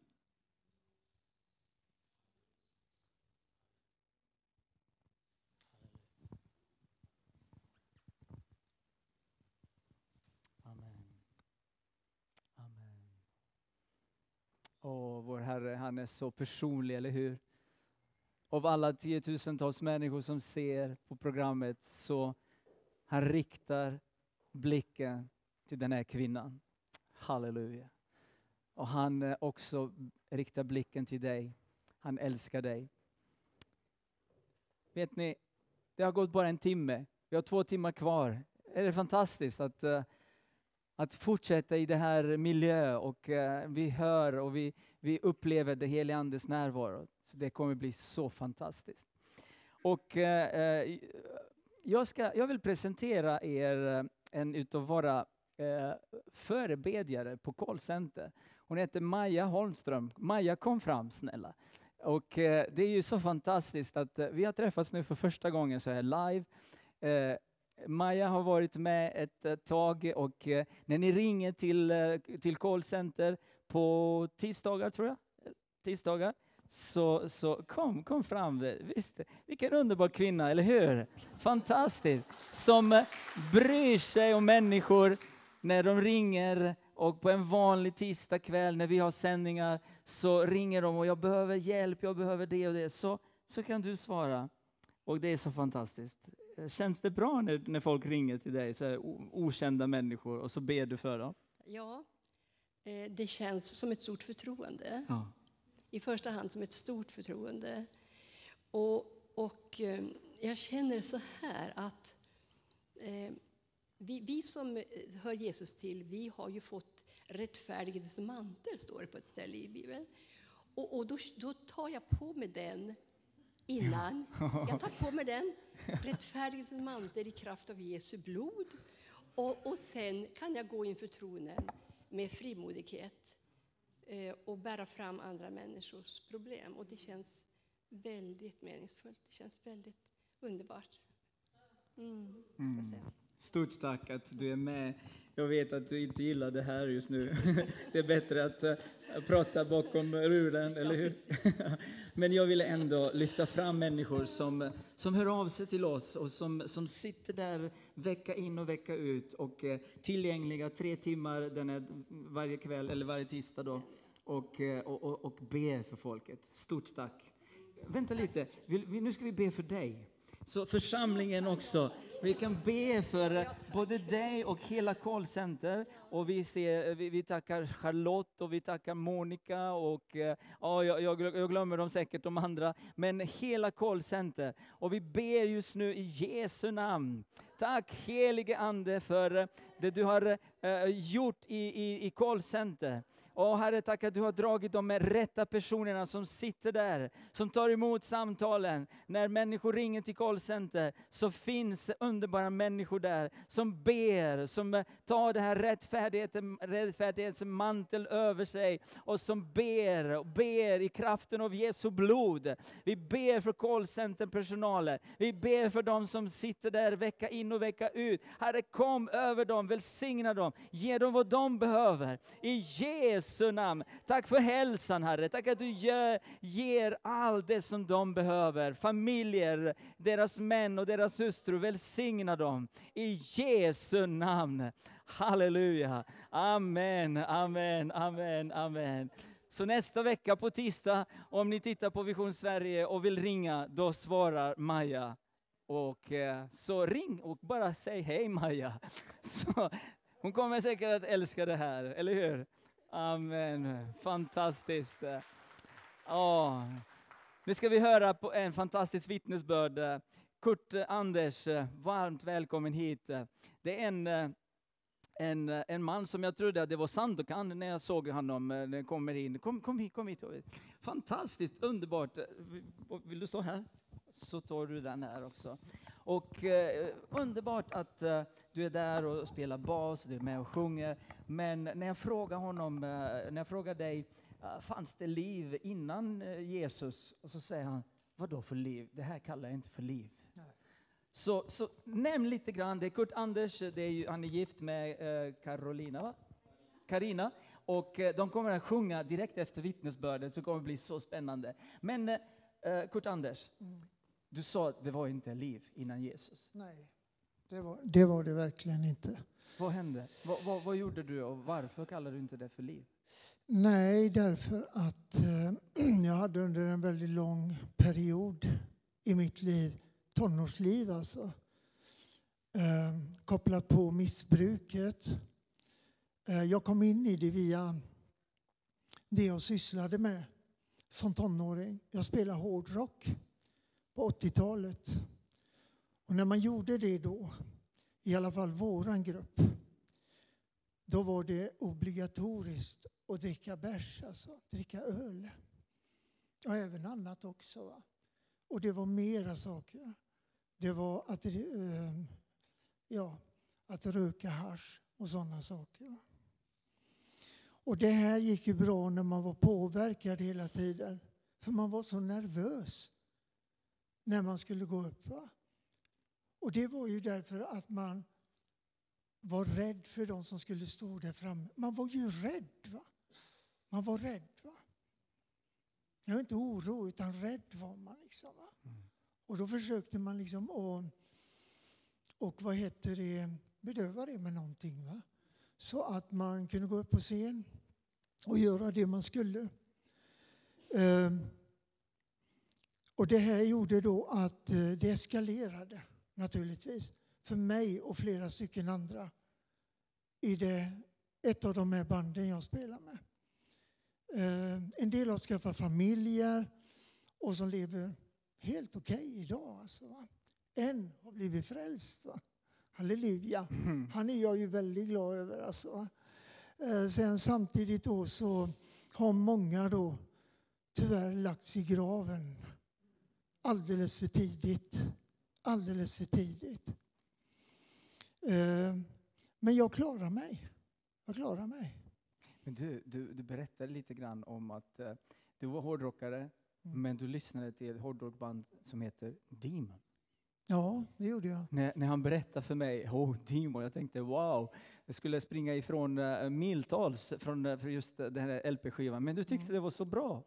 Amen. Amen. Åh, vår Herre, han är så personlig, eller hur? Av alla tiotusentals människor som ser på programmet så han riktar blicken till den här kvinnan. Halleluja. Och han eh, också riktar blicken till dig. Han älskar dig. Vet ni, det har gått bara en timme. Vi har två timmar kvar. Är det fantastiskt att, eh, att fortsätta i det här miljö och eh, vi hör och vi, vi upplever det heliga Andes närvaro. Så det kommer bli så fantastiskt. Och eh, eh jag, ska, jag vill presentera er eh, en utav våra eh, förebedjare på callcenter. Hon heter Maja Holmström. Maja kom fram snälla. Och eh, det är ju så fantastiskt att eh, vi har träffats nu för första gången så här live. Eh, Maja har varit med ett eh, tag och eh, när ni ringer till, eh, till callcenter på tisdagar tror jag, tisdagar, så, så kom, kom fram. Visst, vilken underbar kvinna, eller hur? Fantastiskt. Som bryr sig om människor när de ringer och på en vanlig tisdagkväll när vi har sändningar så ringer de och jag behöver hjälp, jag behöver det och det. Så, så kan du svara. Och det är så fantastiskt. Känns det bra när, när folk ringer till dig, så här, okända människor, och så ber du för dem? Ja, eh, det känns som ett stort förtroende. Ja. I första hand som ett stort förtroende. Och, och eh, jag känner så här att eh, vi, vi som eh, hör Jesus till, vi har ju fått rättfärdighetens mantel, står det på ett ställe i Bibeln. Och, och då, då tar jag på mig den innan. Jag tar på mig den, rättfärdighetens mantel i kraft av Jesu blod. Och, och sen kan jag gå inför tronen med frimodighet eh, och bära fram andra människors problem. Och det känns väldigt meningsfullt. Det känns väldigt underbart. Mm, säga. Stort tack att du är med. Jag vet att du inte gillar det här just nu. Det är bättre att eh, prata bakom rulen, eller hur? Men jag ville ändå lyfta fram människor som, som hör av sig till oss och som, som sitter där vecka in och vecka ut och eh, tillgängliga tre timmar den varje kväll eller varje tisdag då och, eh, och, och, och ber för folket. Stort tack. Vänta lite, nu ska vi be för dig. Så församlingen också. Vi kan be för både dig och hela callcenter. Och vi, ser, vi, vi tackar Charlotte och vi tackar Monica och eh, ja, jag, jag glömmer dem säkert de andra. Men hela callcenter. Och vi ber just nu i Jesu namn. Tack helige Ande för det du har eh, gjort i, i, i callcenter. Åh Herre, tack att du har dragit de rätta personerna som sitter där, som tar emot samtalen. När människor ringer till callcenter så finns underbara människor där som ber, som tar det här rättfärdigheten, rättfärdighetsmantel över sig och som ber och ber i kraften av Jesu blod. Vi ber för callcenterpersonalen. Vi ber för dem som sitter där vecka in och vecka ut. Herre, kom över dem, välsigna dem, ge dem vad de behöver. I Jesu namn. Tack för hälsan Herre. Tack att du ger, ger allt det som de behöver. Familjer, deras män och deras hustru, välsigna dem. I Jesu namn. Halleluja. Amen, amen, amen, amen. Så nästa vecka på tisdag, om ni tittar på Vision Sverige och vill ringa, då svarar Maja. Och eh, så ring och bara säg hej Maja. Så, hon kommer säkert att älska det här, eller hur? Amen. Fantastiskt. Oh. Nu ska vi höra på en fantastisk vittnesbörd. Kurt Anders, varmt välkommen hit. Det är en, en, en man som jag trodde att det var Sandokan när jag såg honom eh, när kommer in. Kom, kom hit, kom hit. Fantastiskt, underbart. Vill du stå här? Så tar du den här också. Och eh, underbart att eh, du är där och spelar bas, du är med och sjunger. Men när jag frågar honom, eh, när jag frågar dig, eh, fanns det liv innan eh, Jesus? Och så säger han, vad då för liv? Det här kallar jag inte för liv. Så, så nämn lite grann, det är Kurt Anders, det är ju, han är gift med eh, Carolina, va? Karina. Och eh, de kommer att sjunga direkt efter vittnesbördet, så det kommer att bli så spännande. Men eh, Kurt Anders, du sa att det var inte liv innan Jesus. Nej, det var, det var det verkligen inte. Vad hände? Vad, vad, vad gjorde du och varför kallar du inte det för liv? Nej, därför att eh, jag hade under en väldigt lång period i mitt liv, tonårsliv alltså, eh, kopplat på missbruket. Eh, jag kom in i det via det jag sysslade med som tonåring. Jag spelade hårdrock på 80-talet. Och när man gjorde det då, i alla fall våran grupp, då var det obligatoriskt att dricka bärs, alltså dricka öl. Och även annat också. Va? Och det var mera saker. Det var att, eh, ja, att röka hasch och sådana saker. Va? Och det här gick ju bra när man var påverkad hela tiden. För man var så nervös när man skulle gå upp. Va? Och det var ju därför att man var rädd för de som skulle stå där framme. Man var ju rädd. Va? Man var rädd. Va? Jag var inte oro, utan rädd var man. Liksom, va? Och då försökte man liksom att... och vad heter det, bedöva det med någonting. Va? Så att man kunde gå upp på scen och göra det man skulle. Ehm, och det här gjorde då att eh, det eskalerade naturligtvis för mig och flera stycken andra i det, ett av de här banden jag spelar med. Eh, en del har skaffat familjer och som lever helt okej okay idag. Alltså? En har blivit frälst. Va? Halleluja. Han är jag ju väldigt glad över. Alltså? Eh, sen samtidigt då så har många då tyvärr lagts i graven alldeles för tidigt. Alldeles för tidigt. Eh, Men jag klarar mig. Jag klarar mig. Men du, du, du berättade lite grann om att eh, du var hårdrockare, Mm. men du lyssnade till ett hårdrockband som heter Demon. Ja, det gjorde jag. När, när han berättade för mig, oh Demon, jag tänkte wow, jag skulle springa ifrån uh, miltals från uh, just uh, den här LP-skivan. Men du tyckte Mm. det var så bra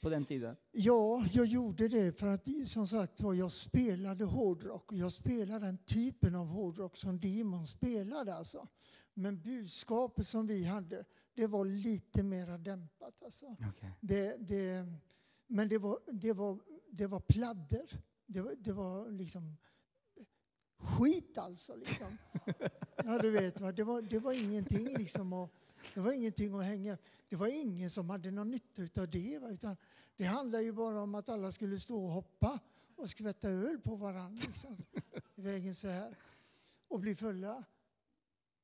på den tiden? Ja, jag gjorde det för att som sagt var jag spelade hårdrock och jag spelade den typen av hårdrock som Demon spelade alltså. Men budskapet som vi hade, det var lite mer dämpat alltså. Okay. Det, det, men det var, det var, det var pladder. Det var, det var liksom skit alltså. Liksom. Ja, du vet, va? Det, var, det var ingenting liksom att, det var ingenting att hänga. Det var ingen som hade någon nytta av det. Va? Utan det handlade ju bara om att alla skulle stå och hoppa och skvätta öl på varandra liksom, i vägen så här och bli fulla.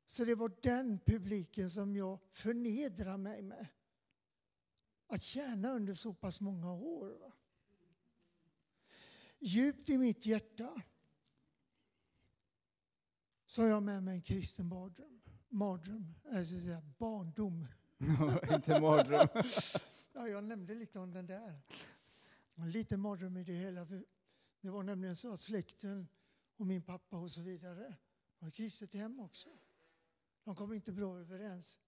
Så det var den publiken som jag förnedrade mig med. Att tjäna under så pass många år. Va? Djupt i mitt hjärta så har jag med mig en kristen mardröm. Mardröm, ska säga barndom. Inte mardröm. Ja, jag nämnde lite om den där. En liten mardröm i det hela. För det var nämligen så att släkten och min pappa och så vidare var ett kristet hem också. De kom inte bra överens.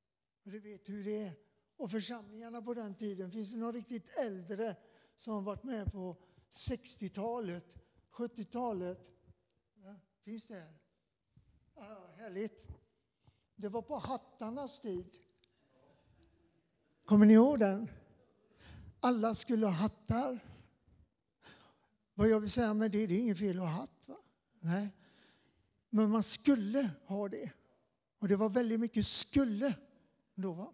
Och du vet hur det är. Och församlingarna på den tiden, finns det några riktigt äldre som har varit med på 60-talet, 70-talet? Ja, finns det här? Ja, härligt. Det var på hattarnas tid. Kommer ni ihåg den? Alla skulle ha hattar. Vad jag vill säga med det, det är inget fel att ha hatt. Va? Nej. Men man skulle ha det. Och det var väldigt mycket skulle då. Va?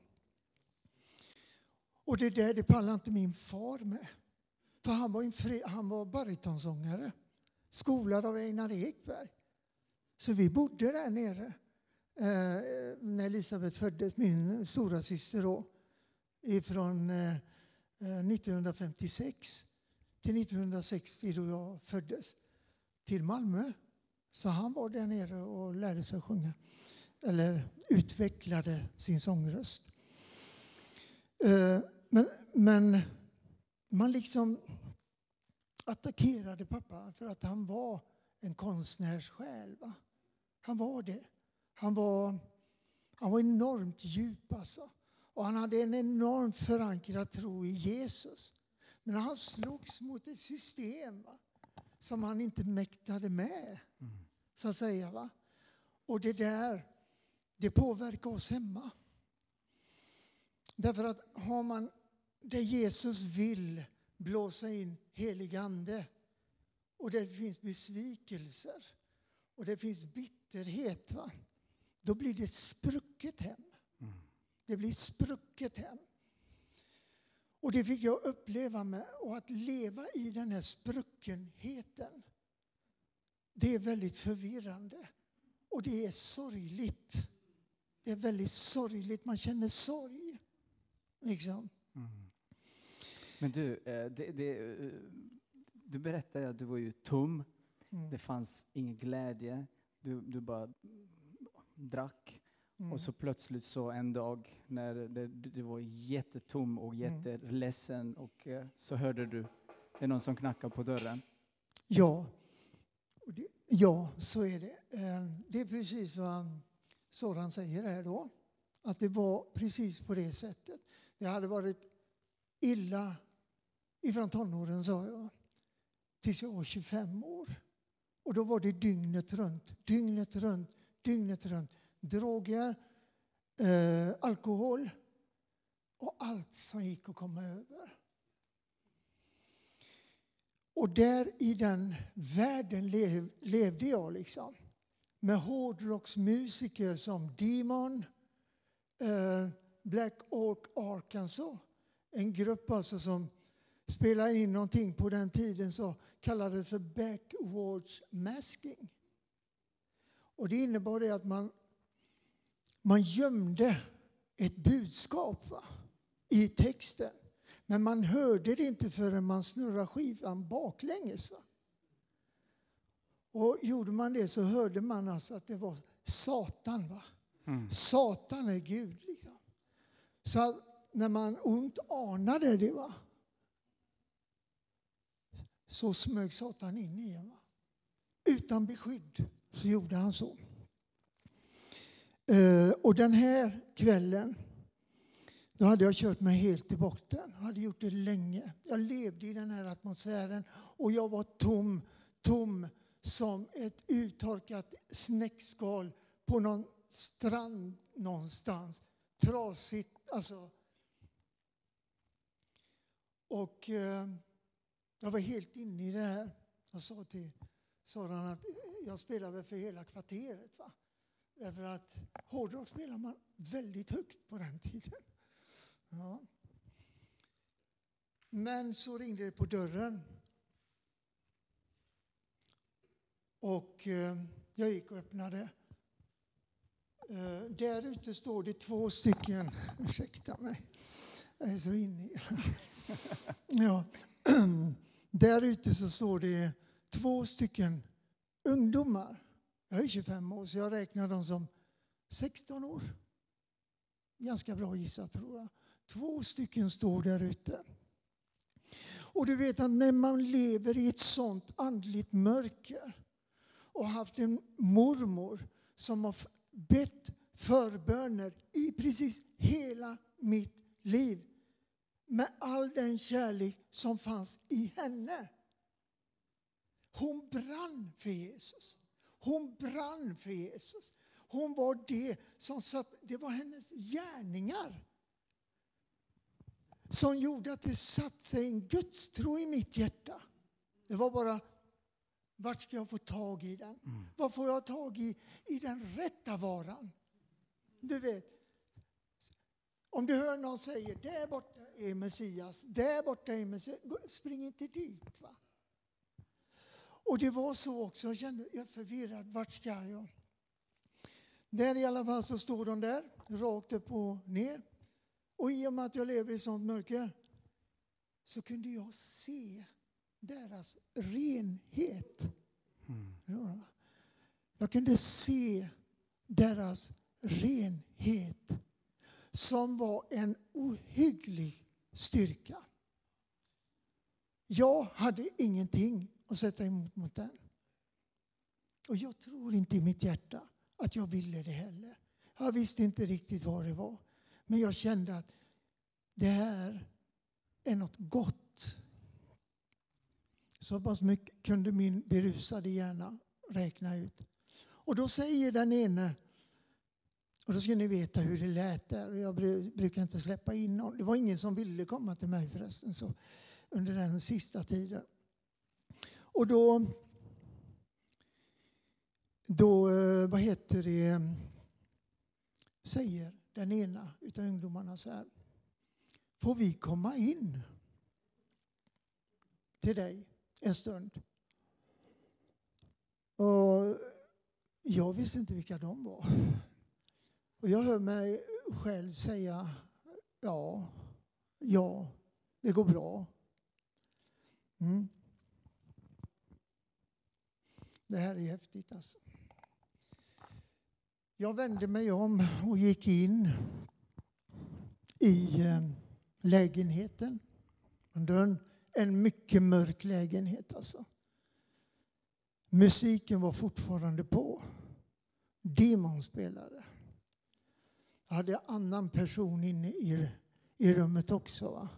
Och det där det pallade inte min far med. För han var, en fri, han var baritonsångare. Skolad av Einar Ekberg. Så vi bodde där nere. Eh, när Elisabeth föddes, min stora syster då. Ifrån eh, eh 1956 till 1960 då jag föddes. Till Malmö. Så han var där nere och lärde sig sjunga. Eller utvecklade sin sångröst. Eh, men, men man liksom attackerade pappa för att han var en konstnärssjäl. Va? Han var det. Han var, han var enormt djup alltså. Och han hade en enormt förankrad tro i Jesus. Men han slogs mot ett system va? som han inte mäktade med. Mm. Så att säga. Va? Och det där, det påverkar oss hemma. Därför att har man det Jesus vill blåsa in helig ande och det finns besvikelser och det finns bitterhet, va? Då blir det ett sprucket hem. Mm. Det blir sprucket hem. Och det fick jag uppleva med. Och att leva i den här spruckenheten, det är väldigt förvirrande. Och det är sorgligt. Det är väldigt sorgligt. Man känner sorg. Liksom. Mm. Men du, eh, det, det, eh, du berättade att du var ju tom. Mm. Det fanns ingen glädje. Du, du bara drack. Mm. Och så plötsligt så en dag när det, du var jättetom och Mm. jätteledsen och eh, så hörde du det är någon som knackar på dörren. Ja, det, ja så är det. Eh, Det är precis vad Soran säger här då. Att det var precis på det sättet. Det hade varit illa ifrån tonåren, sa jag, tills jag var 25 år. Och då var det dygnet runt, dygnet runt, dygnet runt. Droger, eh, alkohol och allt som gick att komma över. Och där i den världen lev, levde jag liksom. Med hårdrocksmusiker som Demon, eh, Black Ork, Arkansas. En grupp alltså som spelade in någonting på den tiden som kallades för backwards masking. Och det innebar det att man, man gömde ett budskap va, i texten. Men man hörde det inte förrän man snurrade skivan baklänges. Va? Och gjorde man det så hörde man alltså att det var Satan. va? Satan är Gud. Liksom. Så att när man ont anade det, va? så smög Satan in i en. Va? Utan beskydd så gjorde han så. Eh, och den här kvällen då hade jag kört mig helt i botten. Jag hade gjort det länge. Jag levde i den här atmosfären och jag var tom, tom som ett uttorkat snäckskal på någon strand någonstans. Trasigt, alltså. Och eh, jag var helt inne i det här. Jag sa till Soran att eh, jag spelar väl för hela kvarteret. Va? Därför att hårdrock spelar man väldigt högt på den tiden. Ja. Men så ringde det på dörren. Och eh, jag gick och öppnade. Eh, där ute står det två stycken, ursäkta mig, jag är så inne i ja. Där ute så står det två stycken ungdomar. Jag är 25 år så jag räknar dem som 16 år. Ganska bra gissat tror jag. Två stycken står där ute. Och du vet att när man lever i ett sånt andligt mörker och haft en mormor som har bett förböner i precis hela mitt liv med all den kärlek som fanns i henne. Hon brann för Jesus. Hon brann för Jesus. Hon var det som satt, det var hennes gärningar som gjorde att det satt sig en gudstro i mitt hjärta. Det var bara, vart ska jag få tag i den? Mm. Var får jag tag i, i den rätta varan? Du vet, om du hör någon säga, där borta är Messias, där borta är Messias, spring inte dit. Va? Och det var så också, jag kände, jag förvirrad, vart ska jag? Där i alla fall så stod de där, rakt upp och ner. Och i och med att jag lever i sånt mörker så kunde jag se deras renhet. Mm. Jag kunde se deras renhet som var en ohygglig styrka. Jag hade ingenting och sätta emot mot den. Och jag tror inte i mitt hjärta att jag ville det heller. Jag visste inte riktigt vad det var. Men jag kände att det här är något gott. Så pass mycket kunde min berusade hjärna räkna ut. Och då säger den ene, och då ska ni veta hur det lät där. Jag brukar inte släppa in någon. Det var ingen som ville komma till mig förresten så, under den sista tiden. Och då, då eh, vad heter det, säger den ena av ungdomarna så här. Får vi komma in till dig en stund? Och jag visste inte vilka de var. Och jag hör mig själv säga ja, ja, det går bra. Mm. Det här är häftigt alltså. Jag vände mig om och gick in i eh, lägenheten. Dörren, en mycket mörk lägenhet alltså. Musiken var fortfarande på. Demon spelade. Jag hade en annan person inne i, i rummet också. Va?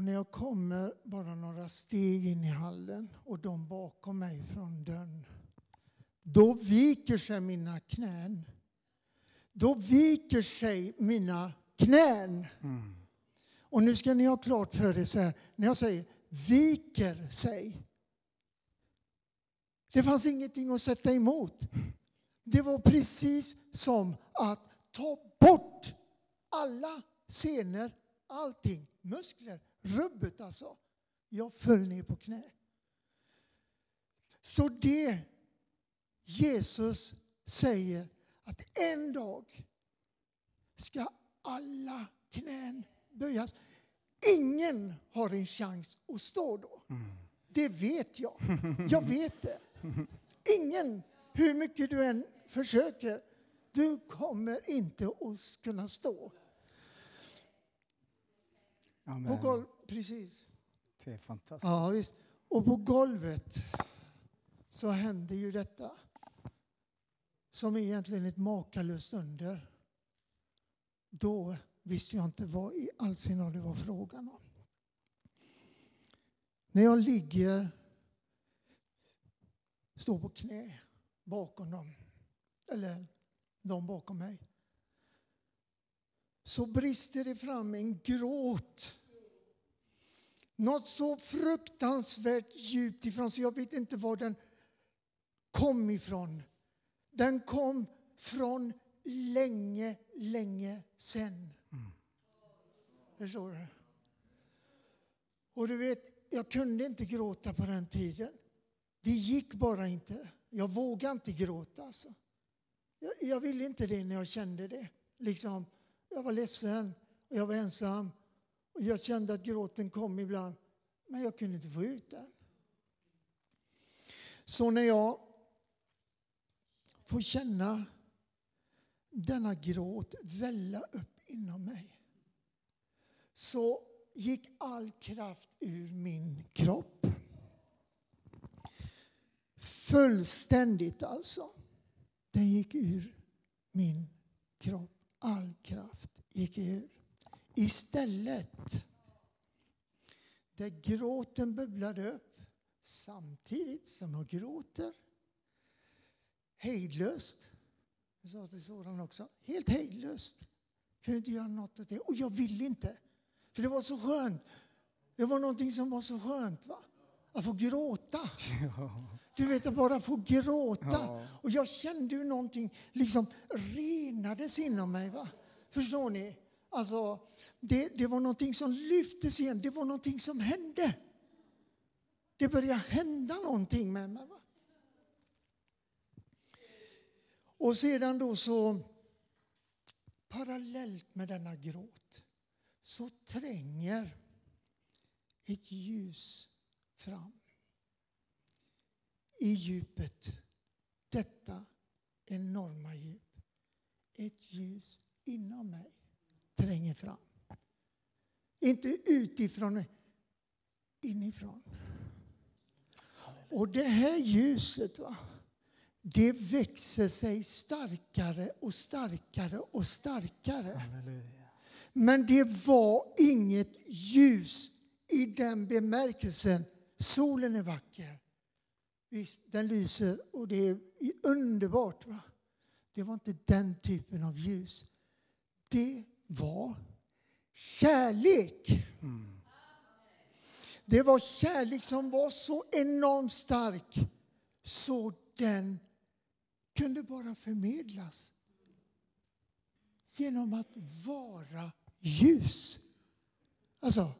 Och när jag kommer bara några steg in i hallen och de bakom mig från dörren då viker sig mina knän. Då viker sig mina knän. Mm. Och nu ska ni ha klart för er, så här, när jag säger viker sig. Det fanns ingenting att sätta emot. Det var precis som att ta bort alla senor, allting, muskler, rubbet alltså. Jag föll ner på knä. Så det Jesus säger att en dag ska alla knän böjas. Ingen har en chans att stå då. Mm. Det vet jag. Jag vet det. ingen, hur mycket du än försöker, du kommer inte att kunna stå. På Amen. golv, precis. Det är fantastiskt. Ja, visst. Och på golvet så händer ju detta som är egentligen ett makalöst under. Då visste jag inte vad i all sin nåd det var frågan om. När jag ligger, står på knä bakom dem, eller de bakom mig, så brister det fram en gråt något så fruktansvärt djupt ifrån så jag vet inte var den kom ifrån. Den kom från länge, länge sen. Förstår du? Och du vet, jag kunde inte gråta på den tiden. Det gick bara inte. Jag vågade inte gråta. Alltså. Jag, jag ville inte det när jag kände det. Liksom, jag var ledsen och jag var ensam. Och jag kände att gråten kom ibland, men jag kunde inte få ut den. Så när jag får känna denna gråt välla upp inom mig så gick all kraft ur min kropp. Fullständigt alltså. Den gick ur min kropp. All kraft gick ur. Istället, där gråten bubblade upp samtidigt som jag gråter hejdlöst. Jag sa till Soran också, helt hejdlöst. Kunde inte göra något åt det. Och jag ville inte. För det var så skönt. Det var någonting som var så skönt. Va? Att få gråta. Du vet, att bara få gråta. Ja. Och jag kände ju någonting liksom renades inom mig. Va? Förstår ni? Alltså, det, det var någonting som lyftes igen. Det var någonting som hände. Det började hända någonting med mig. Va? Och sedan då så, parallellt med denna gråt, så tränger ett ljus fram. I djupet, detta enorma djup. Ett ljus inom mig tränger fram. Inte utifrån, inifrån. Och det här ljuset, va, det växer sig starkare och starkare och starkare. Halleluja. Men det var inget ljus i den bemärkelsen. Solen är vacker. Visst, den lyser och det är underbart. Va? Det var inte den typen av ljus. Det var kärlek. Det var kärlek som var så enormt stark så den kunde bara förmedlas genom att vara ljus. Alltså,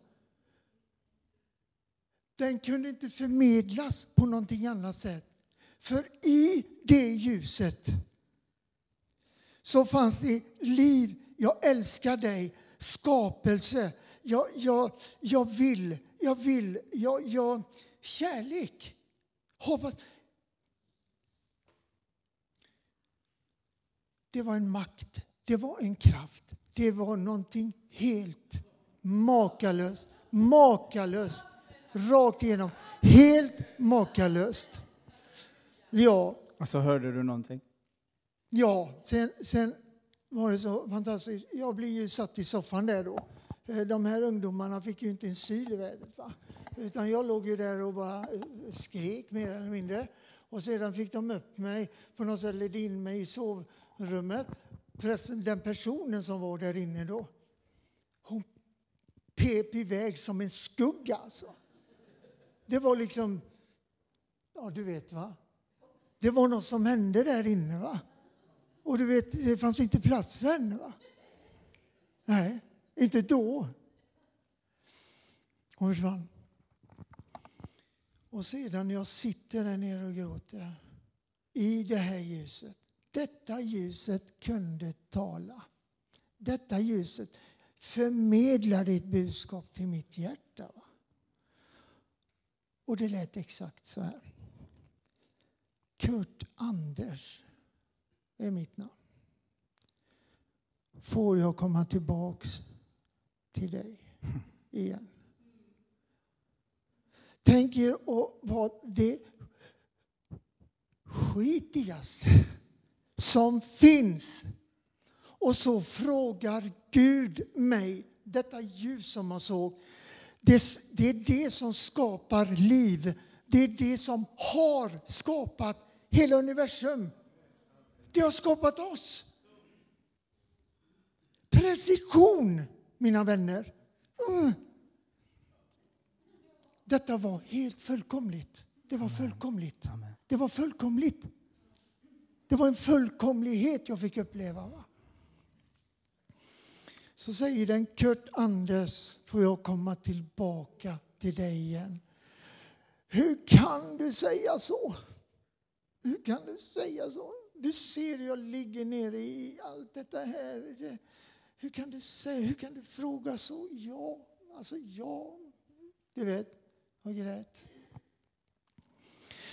den kunde inte förmedlas på någonting annat sätt. För i det ljuset så fanns det liv. Jag älskar dig. Skapelse. Jag, jag, jag vill, jag vill, jag, jag, kärlek. Hoppas. Det var en makt, det var en kraft, det var någonting helt makalöst. Makalöst. Rakt igenom. Helt makalöst. Ja, Och så hörde du någonting. Ja, sen, sen var det så fantastiskt. Jag blev ju satt i soffan där då. Eh, de här ungdomarna fick ju inte en syl i vädret. Va? Utan jag låg ju där och bara eh, skrek mer eller mindre. Och sedan fick de upp mig på något sätt, ledde in mig i sovrummet. Förresten, den personen som var där inne då, hon pep iväg som en skugga alltså. Det var liksom, ja du vet va. Det var något som hände där inne va. Och du vet, det fanns inte plats för henne. Va? Nej, inte då. Hon försvann. Och sedan när jag sitter där nere och gråter i det här ljuset. Detta ljuset kunde tala. Detta ljuset förmedlade ett budskap till mitt hjärta. Va? Och det lät exakt så här. Kurt Anders är mitt namn. Får jag komma tillbaks till dig igen? Tänk er vad det skitigaste som finns. Och så frågar Gud mig, detta ljus som man såg, det, det är det som skapar liv. Det är det som har skapat hela universum. Det har skapat oss. Precision, mina vänner. Mm. Detta var helt fullkomligt. Det var fullkomligt. Det var fullkomligt. Det var en fullkomlighet jag fick uppleva. Va? Så säger den Kurt Anders, får jag komma tillbaka till dig igen. Hur kan du säga så? Hur kan du säga så? Du ser jag ligger nere i allt detta här. Hur kan du säga, hur kan du fråga så? Ja, alltså ja. Du vet, jag grät.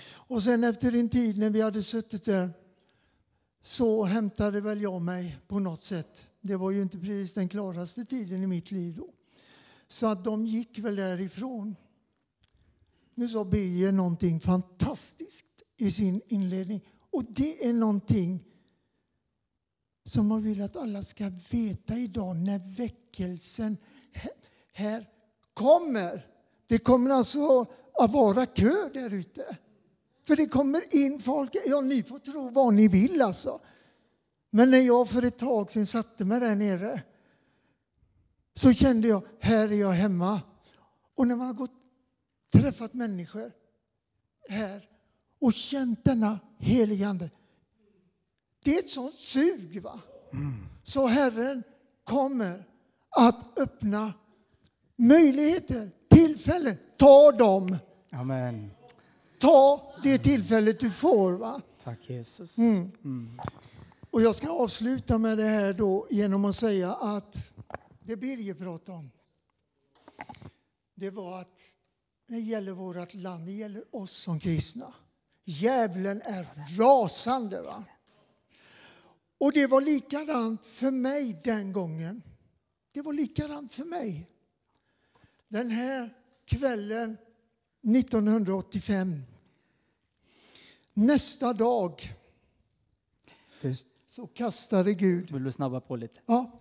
Och sen efter en tid när vi hade suttit där så hämtade väl jag mig på något sätt. Det var ju inte precis den klaraste tiden i mitt liv då. Så att de gick väl därifrån. Nu sa Birger någonting fantastiskt i sin inledning. Och det är någonting som man vill att alla ska veta idag när väckelsen här kommer. Det kommer alltså att vara kö där ute. För det kommer in folk. Ja, ni får tro vad ni vill alltså. Men när jag för ett tag sedan satte mig där nere så kände jag, här är jag hemma. Och när man har gått, träffat människor här och känt denna helige Ande. Det är ett sånt sug. va? Så Herren kommer att öppna möjligheter, tillfällen. Ta dem. Amen. Ta det tillfället du får. va? Tack Jesus. Mm. Mm. Och jag ska avsluta med det här då genom att säga att det Birger pratade om, det var att det gäller vårt land, det gäller oss som kristna. Djävulen är rasande. Va? Och det var likadant för mig den gången. Det var likadant för mig. Den här kvällen 1985. Nästa dag Du, så kastade Gud vill du snabba på lite? Ja,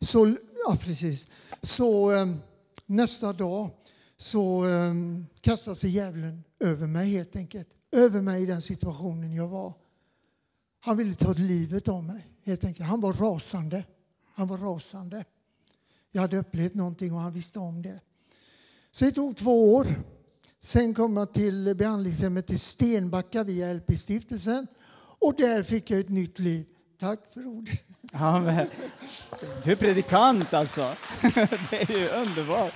så, ja precis. Så um, nästa dag så um, kastade sig djävulen över mig helt enkelt. Över mig i den situationen jag var. Han ville ta livet av mig helt enkelt. Han var rasande. Han var rasande. Jag hade upplevt någonting och han visste om det. Så det tog två år. Sen kom jag till behandlingshemmet i Stenbacka via LP-stiftelsen. Och där fick jag ett nytt liv. Tack för ordet. Amen. Du är predikant alltså. Det är ju underbart.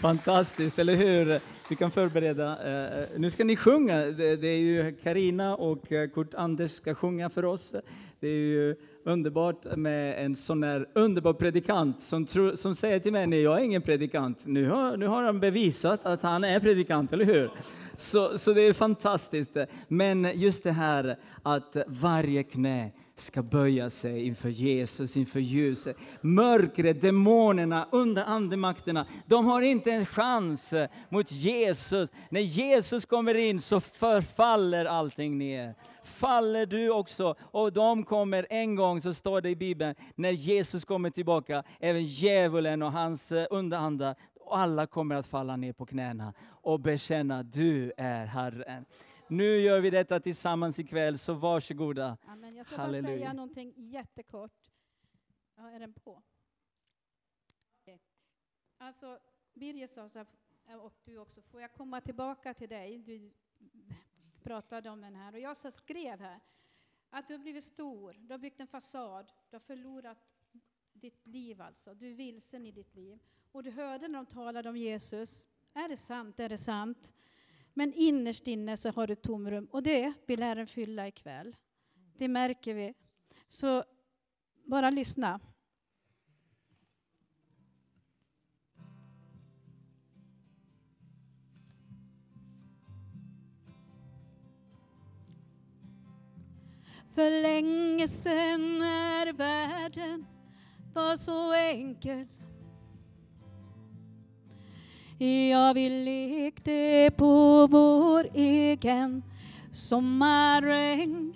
Fantastiskt, eller hur? Vi kan förbereda. Eh, eh, nu ska ni sjunga. Det är ju Karina och eh, Kurt Anders ska sjunga för oss. Det är ju underbart med en sån här underbar predikant som, tror, som säger till mig, nej jag är ingen predikant. Nu har, nu har han bevisat att han är predikant, eller hur? Så, så det är fantastiskt. Men just det här att varje knä ska böja sig inför Jesus, inför ljuset. Mörkret, demonerna, under andemakterna, de har inte en chans mot Jesus. När Jesus kommer in så förfaller allting ner. Faller du också, och de kommer en gång, så står det i Bibeln, när Jesus kommer tillbaka, även djävulen och hans eh, underandar, alla kommer att falla ner på knäna och bekänna, du är Herren. Nu gör vi detta tillsammans ikväll, så varsågoda. Amen. Jag ska Halleluja. bara säga någonting jättekort. Ja, är den på? Okej. Alltså, Birger sa så här, och du också, får jag komma tillbaka till dig? Du pratade om den här. Och jag så skrev här att du har blivit stor, du har byggt en fasad, du har förlorat ditt liv alltså. Du är vilsen i ditt liv. Och du hörde när de talade om Jesus. Är det sant? Är det sant? Men innerst inne så har du tomrum och det vill Herren fylla ikväll. Det märker vi. Så bara lyssna. För länge sen när världen var så enkel Ja, vi lekte på vår egen sommaräng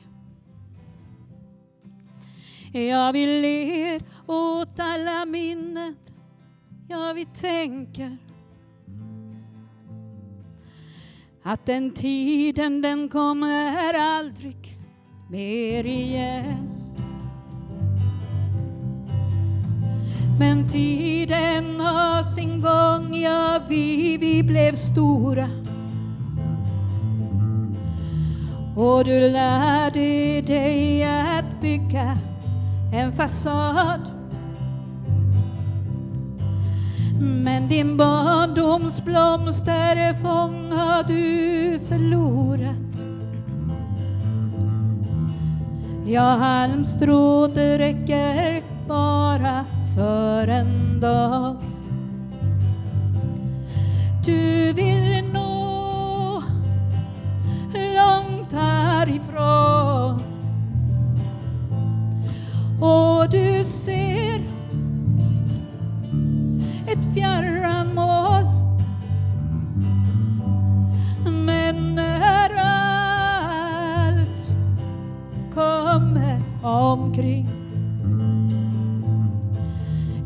Ja, vi ler åt alla minnen Ja, vi tänker att den tiden den kommer aldrig mer igen. Men tiden har sin gång, ja vi, vi blev stora. Och du lärde dig att bygga en fasad. Men din barndoms blomsterfång har du förlorat. Ja, halmstrået räcker bara för en dag. Du vill nå långt härifrån och du ser ett fjärran mål Men när allt kommer omkring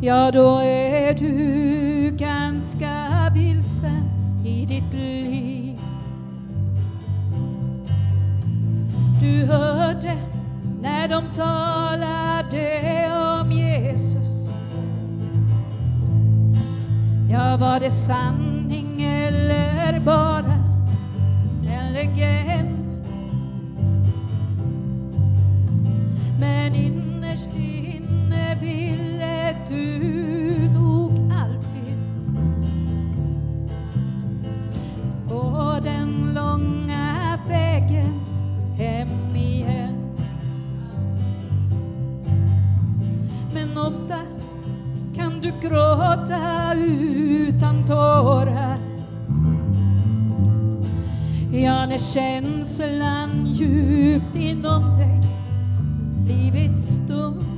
Ja, då är du ganska vilsen i ditt liv Du hörde när de talade om Jesus Ja, var det sanning eller bara en legend? Men innerst inne vill du nog alltid. Gå den långa vägen hem igen. Men ofta kan du gråta utan tårar. Ja, när känslan djupt inom dig blivit stum.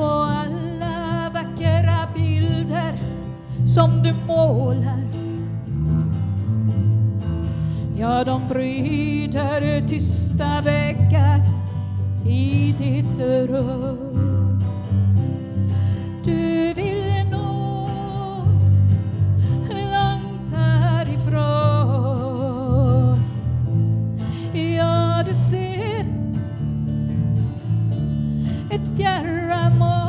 Och alla vackra bilder som du målar Ja, de bryter tysta väggar i ditt rum. Ett fjärran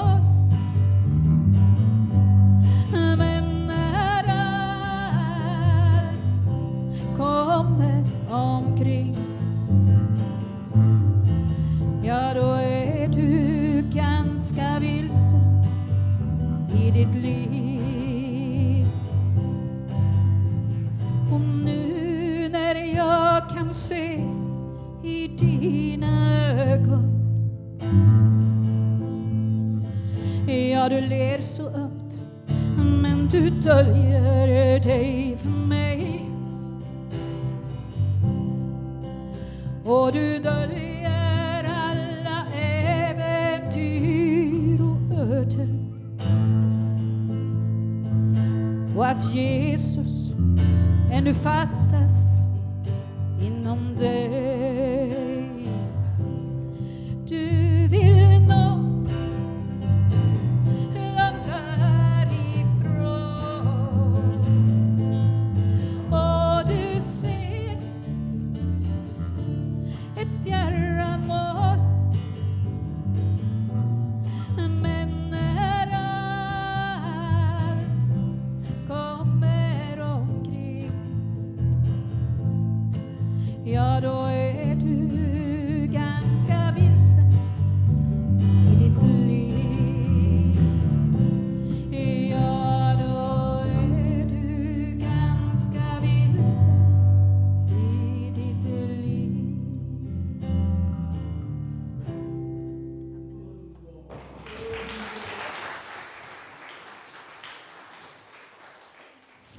du ler så ömt men du döljer dig för mig och du döljer alla äventyr och öden och att Jesus ännu fattas inom dig.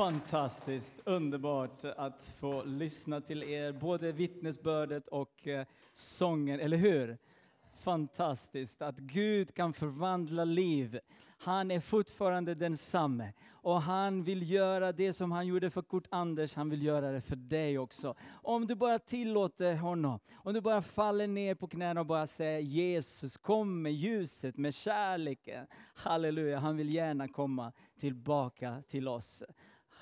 Fantastiskt, underbart att få lyssna till er, både vittnesbördet och eh, sången, eller hur? Fantastiskt att Gud kan förvandla liv. Han är fortfarande densamme och han vill göra det som han gjorde för Kurt Anders, han vill göra det för dig också. Om du bara tillåter honom, om du bara faller ner på knäna och bara säger Jesus, kom med ljuset, med kärleken. Halleluja, han vill gärna komma tillbaka till oss.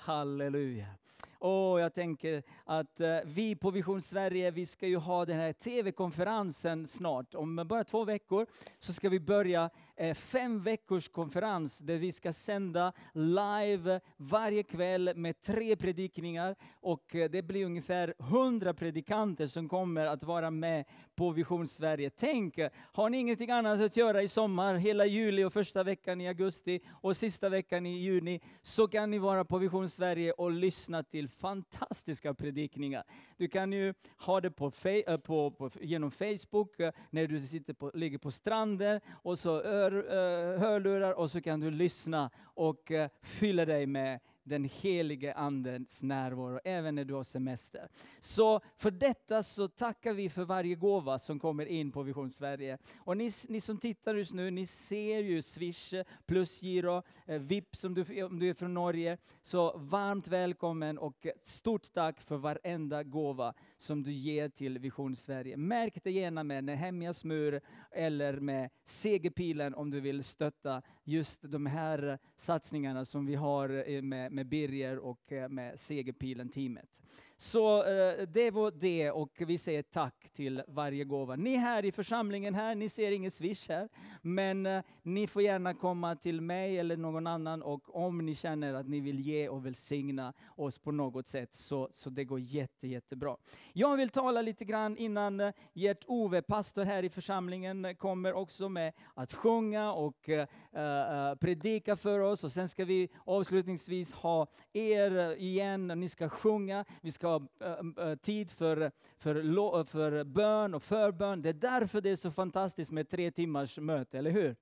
Halleluja. Och jag tänker att eh, vi på Vision Sverige, vi ska ju ha den här TV-konferensen snart. Om bara två veckor så ska vi börja eh, fem veckors konferens där vi ska sända live varje kväll med tre predikningar. Och eh, det blir ungefär hundra predikanter som kommer att vara med på Vision Sverige. Tänk, har ni ingenting annat att göra i sommar, hela juli och första veckan i augusti och sista veckan i juni, så kan ni vara på Vision Sverige och lyssna till fantastiska predikningar. Du kan ju ha det på, eh, på, på genom Facebook, eh, när du sitter på, ligger på stranden, och så ör, eh, hörlurar, och så kan du lyssna och fylla dig med den helige Andens närvaro, även när du har semester. Så för detta så tackar vi för varje gåva som kommer in på Vision Sverige. Och ni, ni som tittar just nu, ni ser ju Swish, plusgiro, eh, Vips om du, om du är från Norge. Så varmt välkommen och stort tack för varenda gåva som du ger till Vision Sverige. Märk det gärna med Nehemjas mur eller med segerpilen om du vill stötta just de här satsningarna som vi har eh, med, med Birger och eh, med segerpilen-teamet. Så eh, det var det och vi säger tack till varje gåva. Ni här i församlingen här, ni ser ingen swish här, men eh, ni får gärna komma till mig eller någon annan och om ni känner att ni vill ge och välsigna oss på något sätt så, så det går jätte, jättebra. Jag vill tala lite grann innan eh, Gert Ove, pastor här i församlingen, eh, kommer också med att sjunga och eh, eh, predika för oss och sen ska vi avslutningsvis ha er igen, ni ska sjunga, vi ska ha eh, eh, tid för, för, eh, för bön och förbön. Det är därför det är så fantastiskt med tre timmars möte, eller hur?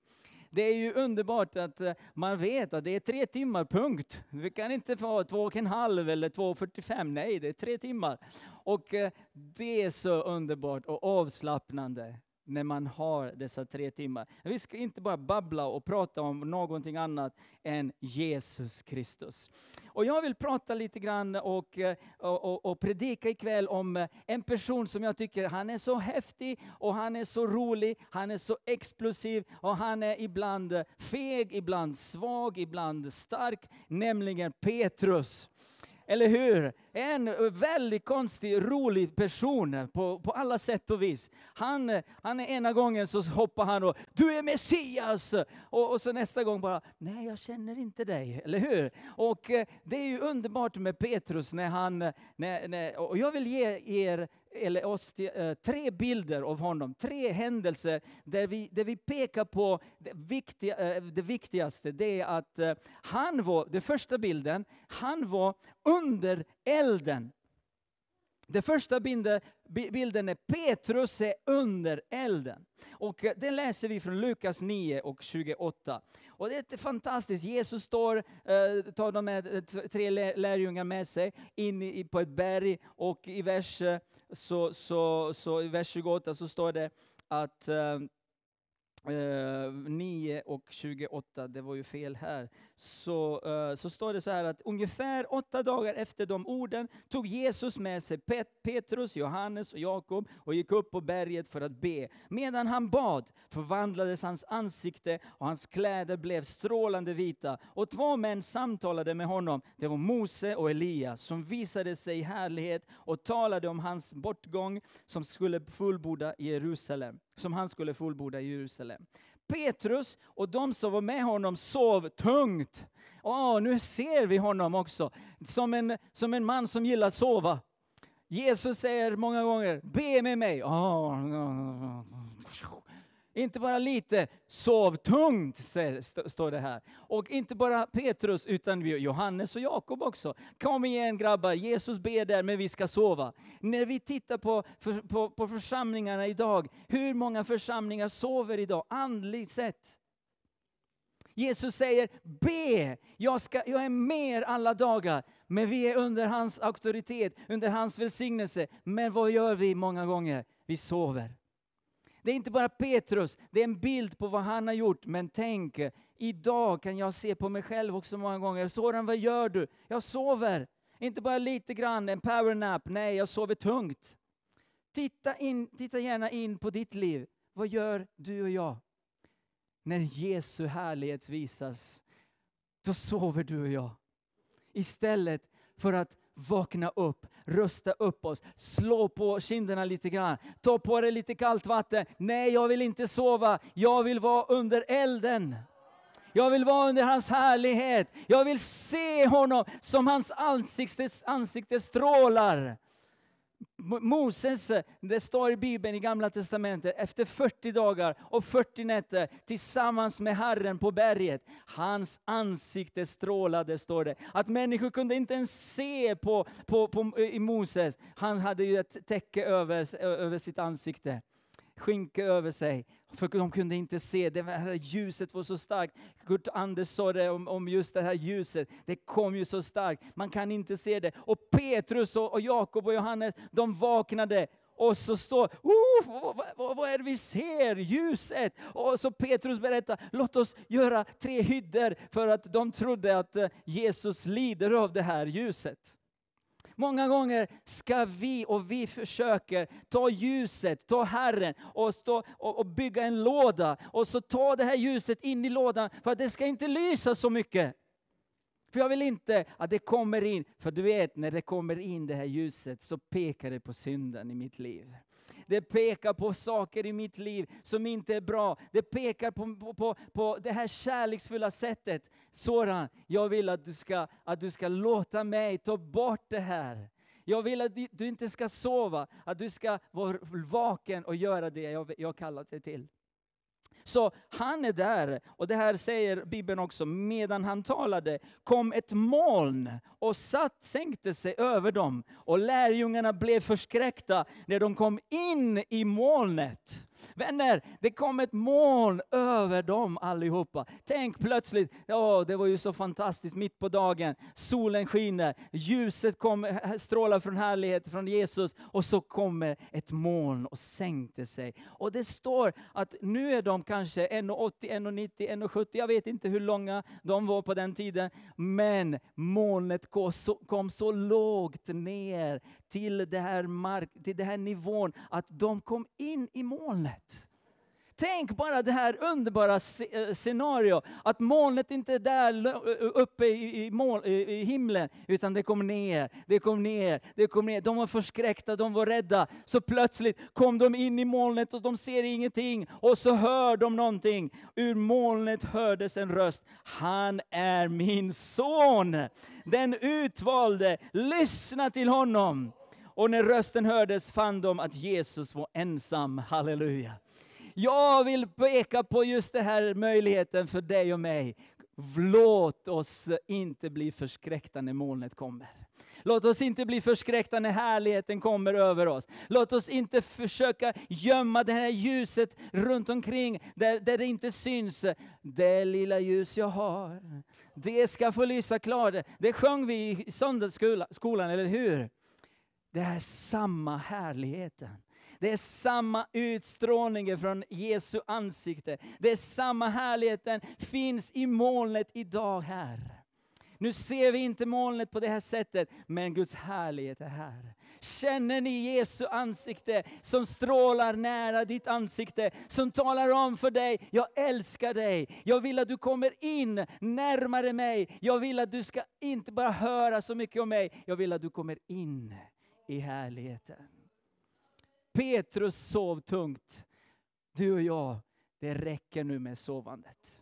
Det är ju underbart att man vet att det är tre timmar, punkt. Vi kan inte få två och en halv eller 2.45, nej det är tre timmar. Och det är så underbart och avslappnande när man har dessa tre timmar. Vi ska inte bara babbla och prata om någonting annat än Jesus Kristus. Och jag vill prata lite grann och, eh, och, och, predika ikväll om eh, en person som jag tycker, han är så häftig och han är så rolig, han är så explosiv och han är ibland feg, ibland svag, ibland stark, nämligen Petrus. Eller hur? En väldigt konstig, rolig person på, på alla sätt och vis. Han, han ena gången så hoppar han och du är Messias! Och, och så nästa gång bara, nej jag känner inte dig. Eller hur? Och eh, det är ju underbart med Petrus när han, när, när, och jag vill ge er eller oss till, eh, tre bilder av honom, tre händelser där vi, där vi pekar på det, viktiga, eh, det viktigaste. Det är att eh, han var, den första bilden, han var under elden. Den första bilden, bilden är Petrus är under elden. Och den läser vi från Lukas 9 och 28. Och det är fantastiskt. Jesus står, tar de här tre lärjungar med sig in på ett berg och i vers så, så, så i vers 28 så står det att eh, Eh, uh, 9 och 28, det var ju fel här, så, uh, så står det så här att ungefär åtta dagar efter de orden tog Jesus med sig Pet Petrus, Johannes och Jakob och gick upp på berget för att be. Medan han bad förvandlades hans ansikte och hans kläder blev strålande vita. Och två män samtalade med honom. Det var Mose och Elia som visade sig i härlighet och talade om hans bortgång som skulle fullborda Jerusalem som han skulle fullborda i Jerusalem. Petrus och de som var med honom sov tungt. Åh, nu ser vi honom också som en, som en man som gillar att sova. Jesus säger många gånger, be med mig. Åh, inte bara lite, sov tungt, står det här. Och inte bara Petrus, utan Johannes och Jakob också. Kom igen grabbar, Jesus ber där, men vi ska sova. När vi tittar på, för, på, på församlingarna idag, hur många församlingar sover idag, andligt sett? Jesus säger, be, jag, ska, jag är med er alla dagar. Men vi är under hans auktoritet, under hans välsignelse. Men vad gör vi många gånger? Vi sover. Det är inte bara Petrus, det är en bild på vad han har gjort. Men tänk, idag kan jag se på mig själv också många gånger. Soran, vad gör du? Jag sover. Inte bara lite grann, en powernap. Nej, jag sover tungt. Titta, in, titta gärna in på ditt liv. Vad gör du och jag? När Jesu härlighet visas, då sover du och jag. Istället för att vakna upp, rusta upp oss, slå på kinderna lite grann, ta på dig lite kallt vatten. Nej, jag vill inte sova, jag vill vara under elden. Jag vill vara under hans härlighet. Jag vill se honom som hans ansikte, ansikte strålar. Moses, eh, det står i Bibeln i Gamla Testamentet, efter 40 dagar och 40 nätter tillsammans med Herren på berget. Hans ansikte strålade, står det. Att människor kunde inte ens se på, på, på eh, i Moses. Han hade ju ett täcke över, över sitt ansikte skynke över sig. För de kunde inte se, det här ljuset var så starkt. Kurt Anders sa det om, om just det här ljuset, det kom ju så starkt. Man kan inte se det. Och Petrus och, och Jakob och Johannes, de vaknade och så står, oh, vad, vad, är det vi ser? Ljuset! Och så Petrus berättar, låt oss göra tre hyddor för att de trodde att eh, Jesus lider av det här ljuset. Många gånger ska vi, och vi försöker, ta ljuset, ta Herren och, stå, och, och bygga en låda. Och så ta det här ljuset in i lådan för att det ska inte lysa så mycket. För jag vill inte att det kommer in, för du vet när det kommer in det här ljuset så pekar det på synden i mitt liv. Det pekar på saker i mitt liv som inte är bra. Det pekar på, på, på det här kärleksfulla sättet. Soran, jag vill att du, ska, att du ska låta mig ta bort det här. Jag vill att du inte ska sova, att du ska vara vaken och göra det jag, jag kallat dig till. Så han är där, och det här säger Bibeln också, medan han talade kom ett moln och satt, sänkte sig över dem. Och lärjungarna blev förskräckta när de kom in i molnet. Vänner, det kom ett moln över dem allihopa. Tänk plötsligt, ja det var ju så fantastiskt mitt på dagen. Solen skiner, ljuset kom, strålar från härlighet från Jesus och så kommer ett moln och sänkte sig. Och det står att nu är de kanske 1,80, 1,90, 1,70, jag vet inte hur långa de var på den tiden. Men molnet kom så lågt ner till, det här mark, till den här nivån att de kom in i molnet. Tänk bara det här underbara eh, scenariot, att molnet inte är där uppe i, i, mål, i, himlen, utan det kom ner, det kom ner, det kom ner. De var förskräckta, de var rädda. Så plötsligt kom de in i molnet och de ser ingenting. Och så hör de någonting. Ur molnet hördes en röst. Han är min son, den utvalde. Lyssna till honom. Och när rösten hördes fann de att Jesus var ensam. Halleluja. Jag vill peka på just den här möjligheten för dig och mig. Låt oss inte bli förskräckta när molnet kommer. Låt oss inte bli förskräckta när härligheten kommer över oss. Låt oss inte försöka gömma det här ljuset runt omkring där, där det inte syns. Det lilla ljus jag har, det ska få lysa klart. Det sjöng vi i söndagsskolan, eller hur? Det är samma härligheten. Det är samma utstrålning från Jesu ansikte. Det är samma härligheten finns i molnet idag här. Nu ser vi inte molnet på det här sättet, men Guds härlighet är här. Känner ni Jesu ansikte som strålar nära ditt ansikte, som talar om för dig, jag älskar dig. Jag vill att du kommer in närmare mig. Jag vill att du ska inte bara höra så mycket om mig, jag vill att du kommer in i härligheten. Petrus sov tungt. Du och jag, det räcker nu med sovandet.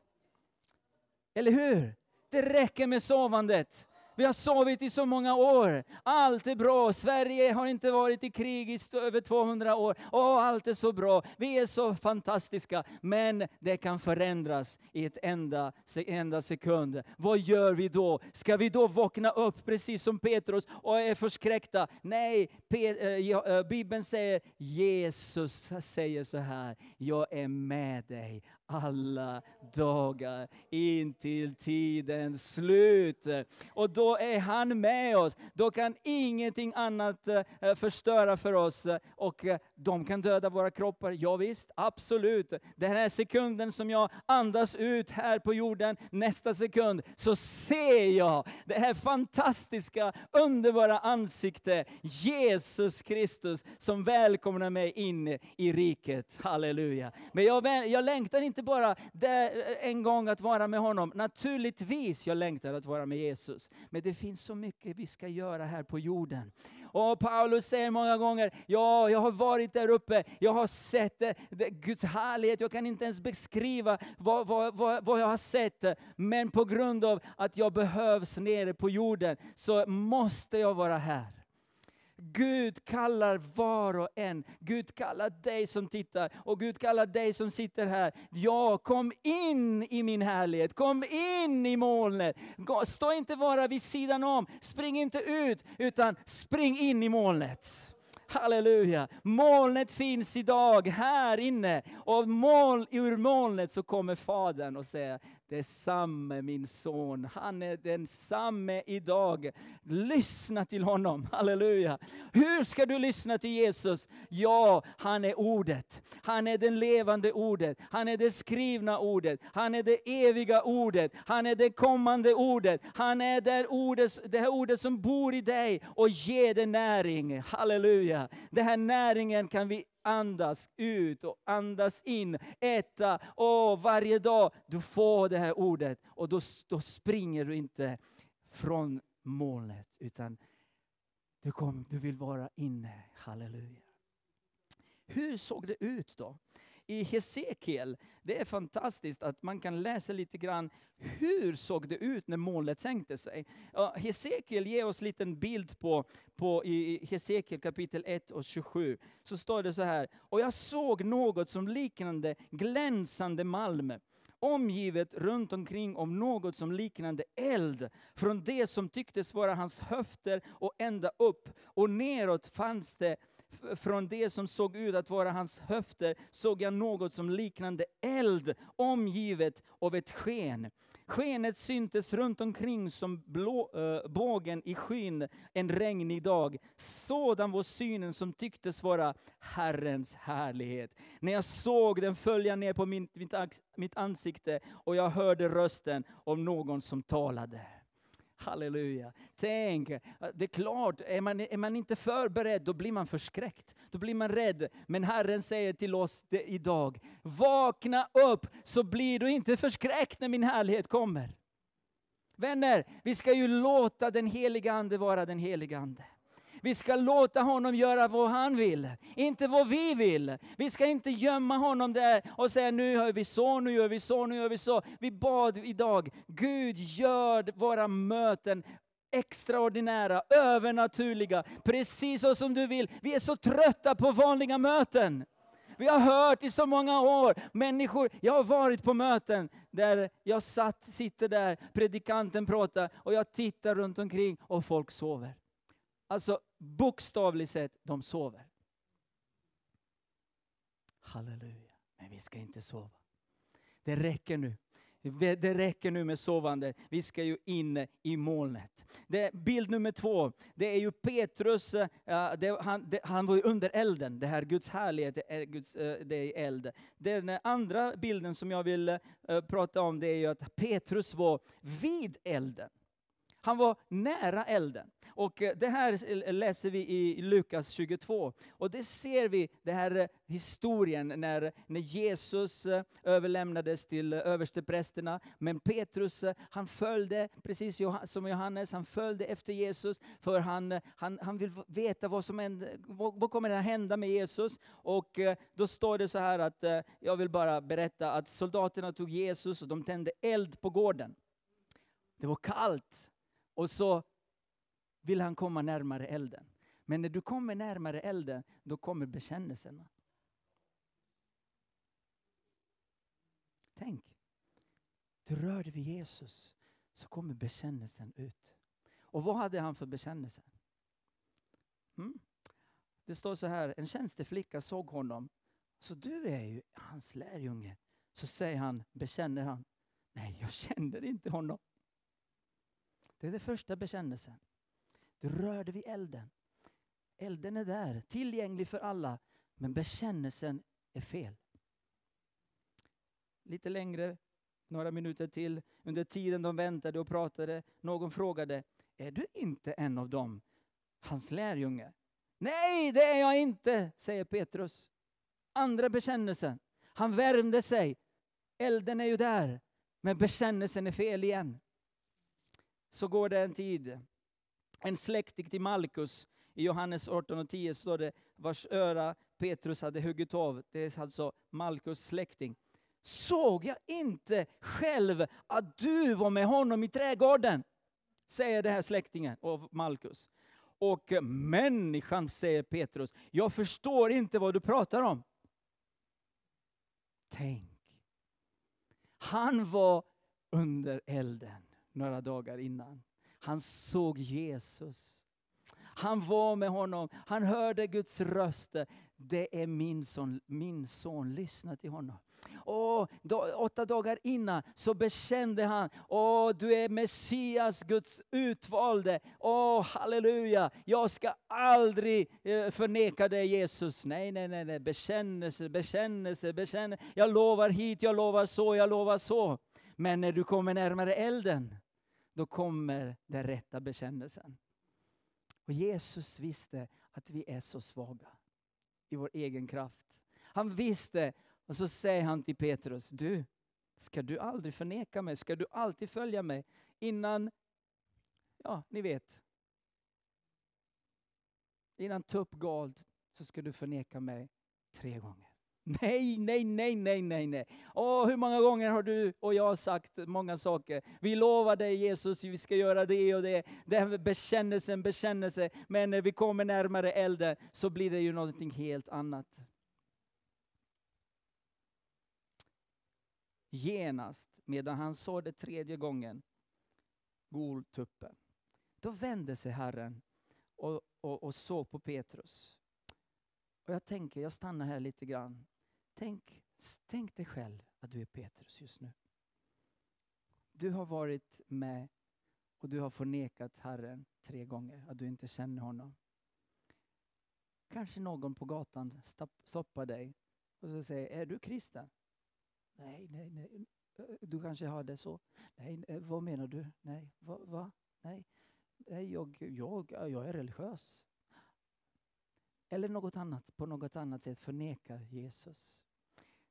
Eller hur? Det räcker med sovandet. Vi har sovit i så många år. Allt är bra. Sverige har inte varit i krig i över 200 år. Åh, allt är så bra. Vi är så fantastiska. Men det kan förändras i ett enda, enda sekund. Vad gör vi då? Ska vi då vakna upp precis som Petrus och är förskräckta? Nej, äh, Bibeln säger Jesus säger så här. Jag är med dig alla dagar in till tidens slut. Och då är han med oss. Då kan ingenting annat eh, förstöra för oss. Eh, och eh, de kan döda våra kroppar, ja, visst, absolut. Den här sekunden som jag andas ut här på jorden, nästa sekund så ser jag det här fantastiska, underbara ansikte, Jesus Kristus, som välkomnar mig in i riket. Halleluja. Men jag, jag längtar inte bara där eh, en gång att vara med honom. Naturligtvis jag längtar att vara med Jesus. Men det finns så mycket vi ska göra här på jorden. Och Paulus säger många gånger, ja, jag har varit där uppe, jag har sett det, det, Guds härlighet, jag kan inte ens beskriva vad, vad, vad, vad jag har sett. Men på grund av att jag behövs nere på jorden så måste jag vara här. Gud kallar var och en. Gud kallar dig som tittar och Gud kallar dig som sitter här. Ja, kom in i min härlighet. Kom in i molnet. Stå inte bara vid sidan om. Spring inte ut, utan spring in i molnet. Halleluja! Molnet finns idag här inne. Och moln, ur molnet så kommer Fadern och säger, det är samme min son. Han är densamme idag. Lyssna till honom. Halleluja. Hur ska du lyssna till Jesus? Ja, han är ordet. Han är det levande ordet. Han är det skrivna ordet. Han är det eviga ordet. Han är det kommande ordet. Han är det, ordet, det här ordet som bor i dig och ger dig näring. Halleluja. Den här näringen kan vi andas ut och andas in, äta. Och varje dag du får det här ordet och då, då springer du inte från målet utan du, kom, du vill vara inne. Halleluja. Hur såg det ut då? I Hesekiel, det är fantastiskt att man kan läsa lite grann hur såg det ut när molnet sänkte sig. Hesekiel ger oss en liten bild på, på i Hesekiel kapitel 1 och 27. Så står det så här, och jag såg något som liknande glänsande malm omgivet runt omkring om något som liknande eld, från det som tycktes vara hans höfter och ända upp, och neråt fanns det från det som såg ut att vara hans höfter såg jag något som liknande eld omgivet av ett sken. Skenet syntes runt omkring som blå, äh, bågen i skyn en regnig dag. Sådan var synen som tycktes vara Herrens härlighet. När jag såg den följa ner på min, mitt, mitt ansikte och jag hörde rösten av någon som talade. Halleluja. Tänk, det är klart, är man, är man inte förberedd då blir man förskräckt. Då blir man rädd. Men Herren säger till oss idag, vakna upp så blir du inte förskräckt när min härlighet kommer. Vänner, vi ska ju låta den heliga Ande vara den heliga Ande. Vi ska låta honom göra vad han vill, inte vad vi vill. Vi ska inte gömma honom där och säga nu gör vi så, nu gör vi så, nu gör vi så. Vi bad idag, Gud gör våra möten extraordinära, övernaturliga, precis så som du vill. Vi är så trötta på vanliga möten. Vi har hört i så många år, människor, jag har varit på möten där jag satt, sitter där, predikanten pratar och jag tittar runt omkring och folk sover. Alltså bokstavligt sett, de sover. Halleluja. Men vi ska inte sova. Det räcker nu. Det räcker nu med sovande. Vi ska ju in i molnet. Det, bild nummer två, det är ju Petrus, uh, det, han, det, han var ju under elden. Det här Guds härlighet, det är, Guds, uh, det är eld. Den andra bilden som jag vill uh, prata om, det är ju att Petrus var vid elden. Han var nära elden. Och eh, det här läser vi i Lukas 22. Och det ser vi, den här eh, historien när, när Jesus eh, överlämnades till översteprästerna. Men Petrus, han följde, precis som Johannes, han följde efter Jesus. För han, han, han vill veta vad som händer, vad, vad kommer att hända med Jesus. Och då står det så här att, jag vill bara berätta att soldaterna tog Jesus och de tände eld på gården. Det var kallt. Och så vill han komma närmare elden. Men när du kommer närmare elden, då kommer bekännelserna. Tänk, du rör dig vid Jesus, så kommer bekännelsen ut. Och vad hade han för bekännelse? Mm. Det står så här, en tjänsteflicka såg honom, så du är ju hans lärjunge. så säger han, bekänner han, nej jag känner inte honom. Det är den första bekännelsen. Du rörde vid elden. Elden är där, tillgänglig för alla, men bekännelsen är fel. Lite längre, några minuter till, under tiden de väntade och pratade, någon frågade, är du inte en av dem, hans lärjunge? Nej, det är jag inte, säger Petrus. Andra bekännelsen. Han värmde sig. Elden är ju där, men bekännelsen är fel igen. Så går det en tid. En släkting till Malkus, i Johannes 18.10 står det, vars öra Petrus hade huggit av. Det är alltså Malkus släkting. Såg jag inte själv att du var med honom i trädgården? Säger den här släktingen av Malkus. Och människan, säger Petrus, jag förstår inte vad du pratar om. Tänk. Han var under elden några dagar innan. Han såg Jesus. Han var med honom, han hörde Guds röst. Det är min son, min son, lyssna till honom. Och då, åtta dagar innan så bekände han, Åh, du är Messias, Guds utvalde. Åh, halleluja, jag ska aldrig eh, förneka dig Jesus. Nej, nej, nej, nej. bekännelse, bekännelse, bekännelse. Jag lovar hit, jag lovar så, jag lovar så. Men när du kommer närmare elden, då kommer den rätta bekännelsen. Och Jesus visste att vi är så svaga i vår egen kraft. Han visste, och så säger han till Petrus, du, ska du aldrig förneka mig? Ska du alltid följa mig? Innan, ja, ni vet. Innan tupp galt så ska du förneka mig tre gånger. Nej, nej, nej, nej, nej, nej. Åh, hur många gånger har du och jag sagt många saker? Vi lovar dig Jesus, vi ska göra det och det. Det här med bekännelsen, bekännelse. Men när vi kommer närmare elden så blir det ju någonting helt annat. Genast, medan han sa det tredje gången, goltuppen, då vände sig Herren och, och, och såg på Petrus. Och jag tänker, jag stannar här lite grann. Tänk, tänk dig själv att du är Petrus just nu. Du har varit med och du har förnekat Herren tre gånger, att du inte känner honom. Kanske någon på gatan stoppar dig och så säger, är du kristen? Nej, nej, nej. Du kanske har det så. Nej, vad menar du? Nej, va? va? Nej, nej jag, jag, jag är religiös. Eller något annat, på något annat sätt förnekar Jesus.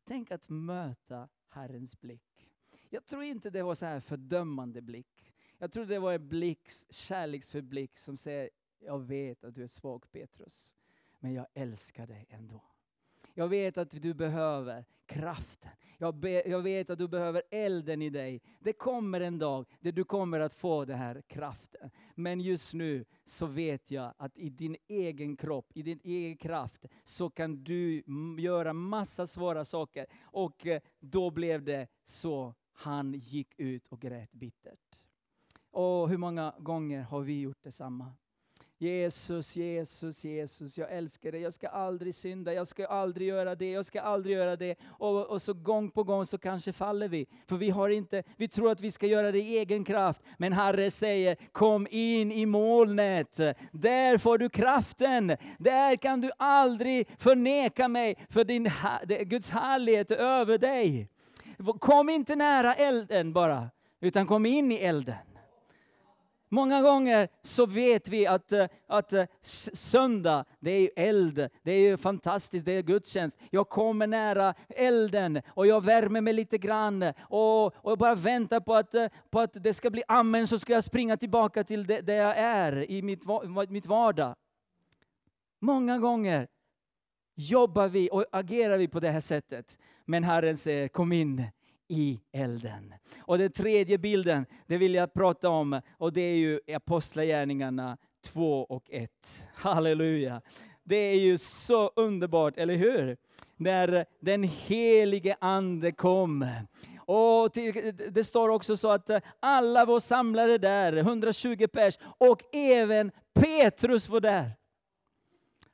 Tänk att möta Herrens blick. Jag tror inte det var så här fördömande blick. Jag tror det var en blick, kärleksfull blick som säger, jag vet att du är svag Petrus, men jag älskar dig ändå. Jag vet att du behöver kraften. Jag, be, jag, vet att du behöver elden i dig. Det kommer en dag där du kommer att få den här kraften. Men just nu så vet jag att i din egen kropp, i din egen kraft, så kan du göra massa svåra saker. Och eh, då blev det så han gick ut och grät bittert. Och hur många gånger har vi gjort detsamma? Jesus, Jesus, Jesus, jag älskar dig. Jag ska aldrig synda, jag ska aldrig göra det, jag ska aldrig göra det. Och, och så gång på gång så kanske faller vi. För vi, har inte, vi tror att vi ska göra det i egen kraft. Men Herre säger, kom in i molnet. Där får du kraften. Där kan du aldrig förneka mig, för din, Guds härlighet är över dig. Kom inte nära elden bara, utan kom in i elden. Många gånger så vet vi att, eh, att eh, söndag, det är eld, det är fantastiskt, det är gudstjänst. Jag kommer nära elden och jag värmer mig lite grann och, och bara väntar på att, eh, på att det ska bli amen så ska jag springa tillbaka till det, det jag är i mitt, mitt vardag. Många gånger jobbar vi och agerar vi på det här sättet. Men Herren säger, kom in i elden. Och den tredje bilden, det vill jag prata om, och det är ju Apostlagärningarna 2 och 1. Halleluja! Det är ju så underbart, eller hur? När den helige Ande kom. Och det står också så att alla var samlade där, 120 pers, och även Petrus var där.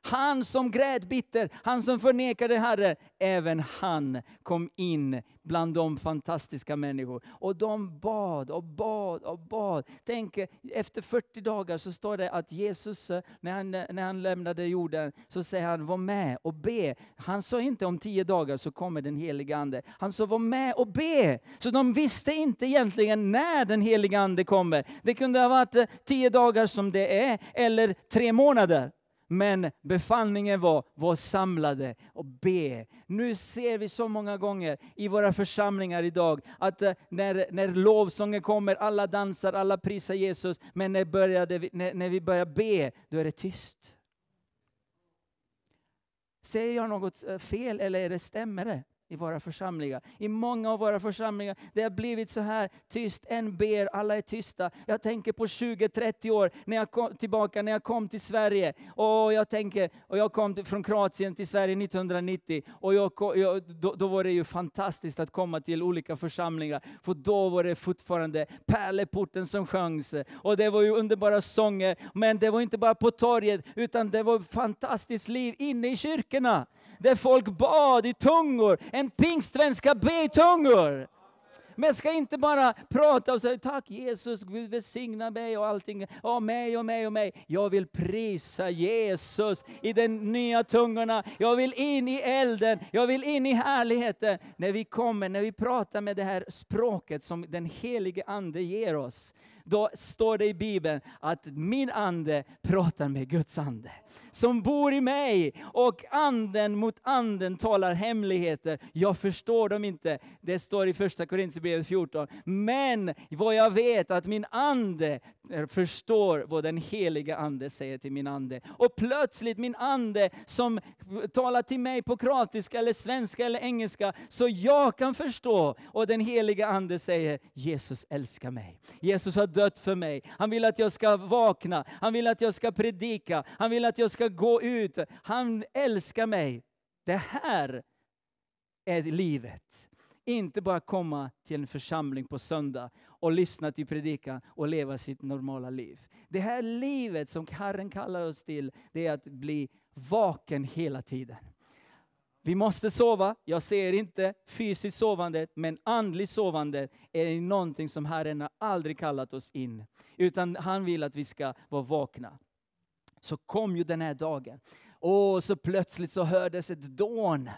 Han som grät bitter, han som förnekade Herren, även han kom in bland de fantastiska människor. Och de bad och bad och bad. Tänk, efter 40 dagar så står det att Jesus, när han, när han lämnade jorden, så säger han var med och be. Han sa inte om 10 dagar så kommer den heliga Ande. Han sa var med och be. Så de visste inte egentligen när den heliga Ande kommer. Det kunde ha varit eh, tio dagar som det är, eller tre månader. Men befallningen var, var samlade och be. Nu ser vi så många gånger i våra församlingar idag att eh, när, när lovsången kommer, alla dansar, alla prisar Jesus. Men när, började vi, när, när vi börjar be, då är det tyst. Säger jag något eh, fel eller är det stämmer det? I våra församlingar. I många av våra församlingar, det har blivit så här tyst, en ber, alla är tysta. Jag tänker på 20-30 år när jag kom tillbaka, när jag kom till Sverige. Och jag tänker, och jag kom från Kroatien till Sverige 1990. Och jag, jag, då, då, var det ju fantastiskt att komma till olika församlingar. För då var det fortfarande Pärleporten som sjöngs. Och det var ju underbara sånger. Men det var inte bara på torget, utan det var fantastiskt liv inne i kyrkorna där folk bad i tungor. En pingstvän ska be i tungor. Men ska inte bara prata och säga tack Jesus, Gud välsigna mig och allting. Och mig och mig och mig. Jag vill prisa Jesus i de nya tungorna. Jag vill in i elden. Jag vill in i härligheten. När vi kommer, när vi pratar med det här språket som den helige Ande ger oss. Då står det i Bibeln att min ande pratar med Guds ande som bor i mig. Och anden mot anden talar hemligheter. Jag förstår dem inte. Det står i första Korintierbrevet 14. Men vad jag vet att min ande förstår vad den heliga ande säger till min ande. Och plötsligt min ande som talar till mig på kroatiska eller svenska eller engelska så jag kan förstå. Och den heliga ande säger Jesus älskar mig. Jesus har dött för mig. Han vill att jag ska vakna. Han vill att jag ska predika. Han vill att jag ska gå ut. Han älskar mig. Det här är livet. Inte bara komma till en församling på söndag och lyssna till predikan och leva sitt normala liv. Det här livet som Herren kallar oss till, det är att bli vaken hela tiden. Vi måste sova. Jag ser inte fysiskt sovande, men andligt sovande är någonting som Herren har aldrig kallat oss in. Utan han vill att vi ska vara vakna. Så kom ju den här dagen. Och så plötsligt så hördes ett dån.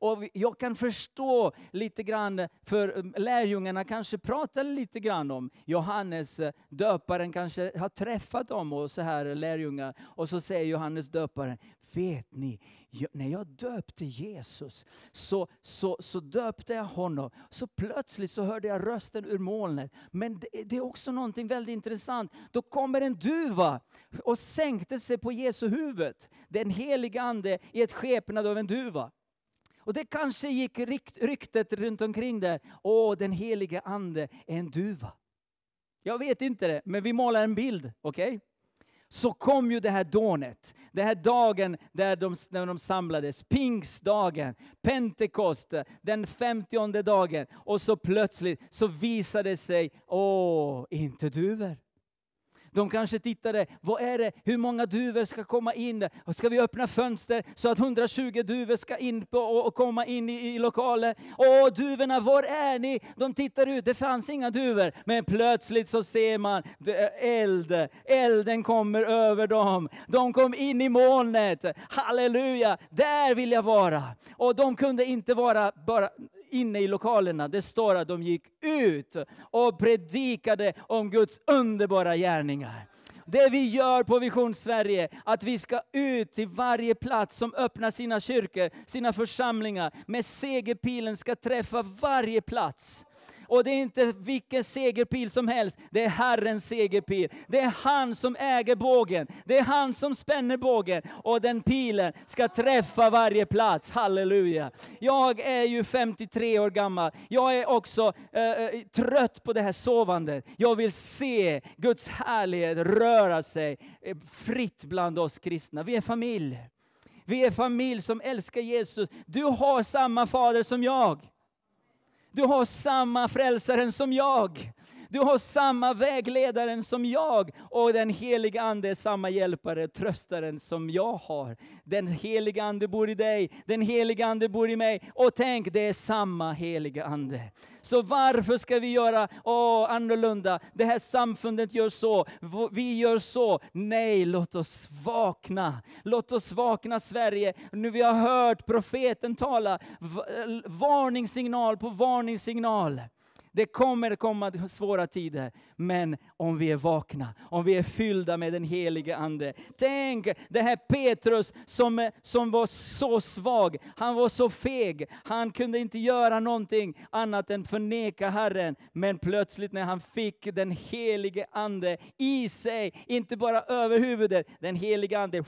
Och jag kan förstå lite grann, för eh, lärjungarna kanske pratade lite grann om Johannes eh, döparen kanske har träffat dem och så här lärjungar. Och så säger Johannes döparen, vet ni, när jag döpte Jesus så, så, så döpte jag honom. Så plötsligt så hörde jag rösten ur molnet. Men det, det är också någonting väldigt intressant. Då kommer en duva och sänkte sig på Jesu huvud. Den helige ande i ett skepnad av en duva. Och det kanske gick ryktet runt omkring där. Åh, den helige ande är en duva. Jag vet inte det, men vi målar en bild. okej? Okay? Så kom ju det här dånet. Den här dagen där de, när de samlades, pingstdagen, pentekost, den femtionde dagen. Och så plötsligt så visade det sig, åh, inte duvor. De kanske tittade, vad är det, hur många duvor ska komma in? Ska vi öppna fönster så att 120 duvor ska in och komma in i, i lokalen? Åh, duvorna, var är ni? De tittar ut, det fanns inga duvor. Men plötsligt så ser man eld, elden kommer över dem. De kom in i molnet, halleluja, där vill jag vara. Och de kunde inte vara bara inne i lokalerna. Det står att de gick ut och predikade om Guds underbara gärningar. Det vi gör på Vision Sverige, att vi ska ut till varje plats som öppnar sina kyrkor, sina församlingar, med segerpilen ska träffa varje plats. Och det är inte vilken segerpil som helst, det är Herrens segerpil. Det är han som äger bågen, det är han som spänner bågen. Och den pilen ska träffa varje plats, halleluja. Jag är ju 53 år gammal, jag är också eh, eh, trött på det här sovandet. Jag vill se Guds härlighet röra sig eh, fritt bland oss kristna. Vi är familj. Vi är familj som älskar Jesus. Du har samma fader som jag. Du har samma frälsaren som jag. Du har samma vägledaren som jag och den heliga Ande är samma hjälpare, tröstaren som jag har. Den heliga Ande bor i dig, den heliga Ande bor i mig. Och tänk, det är samma heliga Ande. Så varför ska vi göra åh, annorlunda? Det här samfundet gör så, vi gör så. Nej, låt oss vakna. Låt oss vakna Sverige. Nu vi har hört profeten tala, varningssignal på varningssignal. Det kommer komma svåra tider, men om vi är vakna, om vi är fyllda med den helige Ande. Tänk, det här Petrus som, som var så svag, han var så feg, han kunde inte göra någonting annat än förneka Herren. Men plötsligt när han fick den helige Ande i sig, inte bara över huvudet, den helige Ande,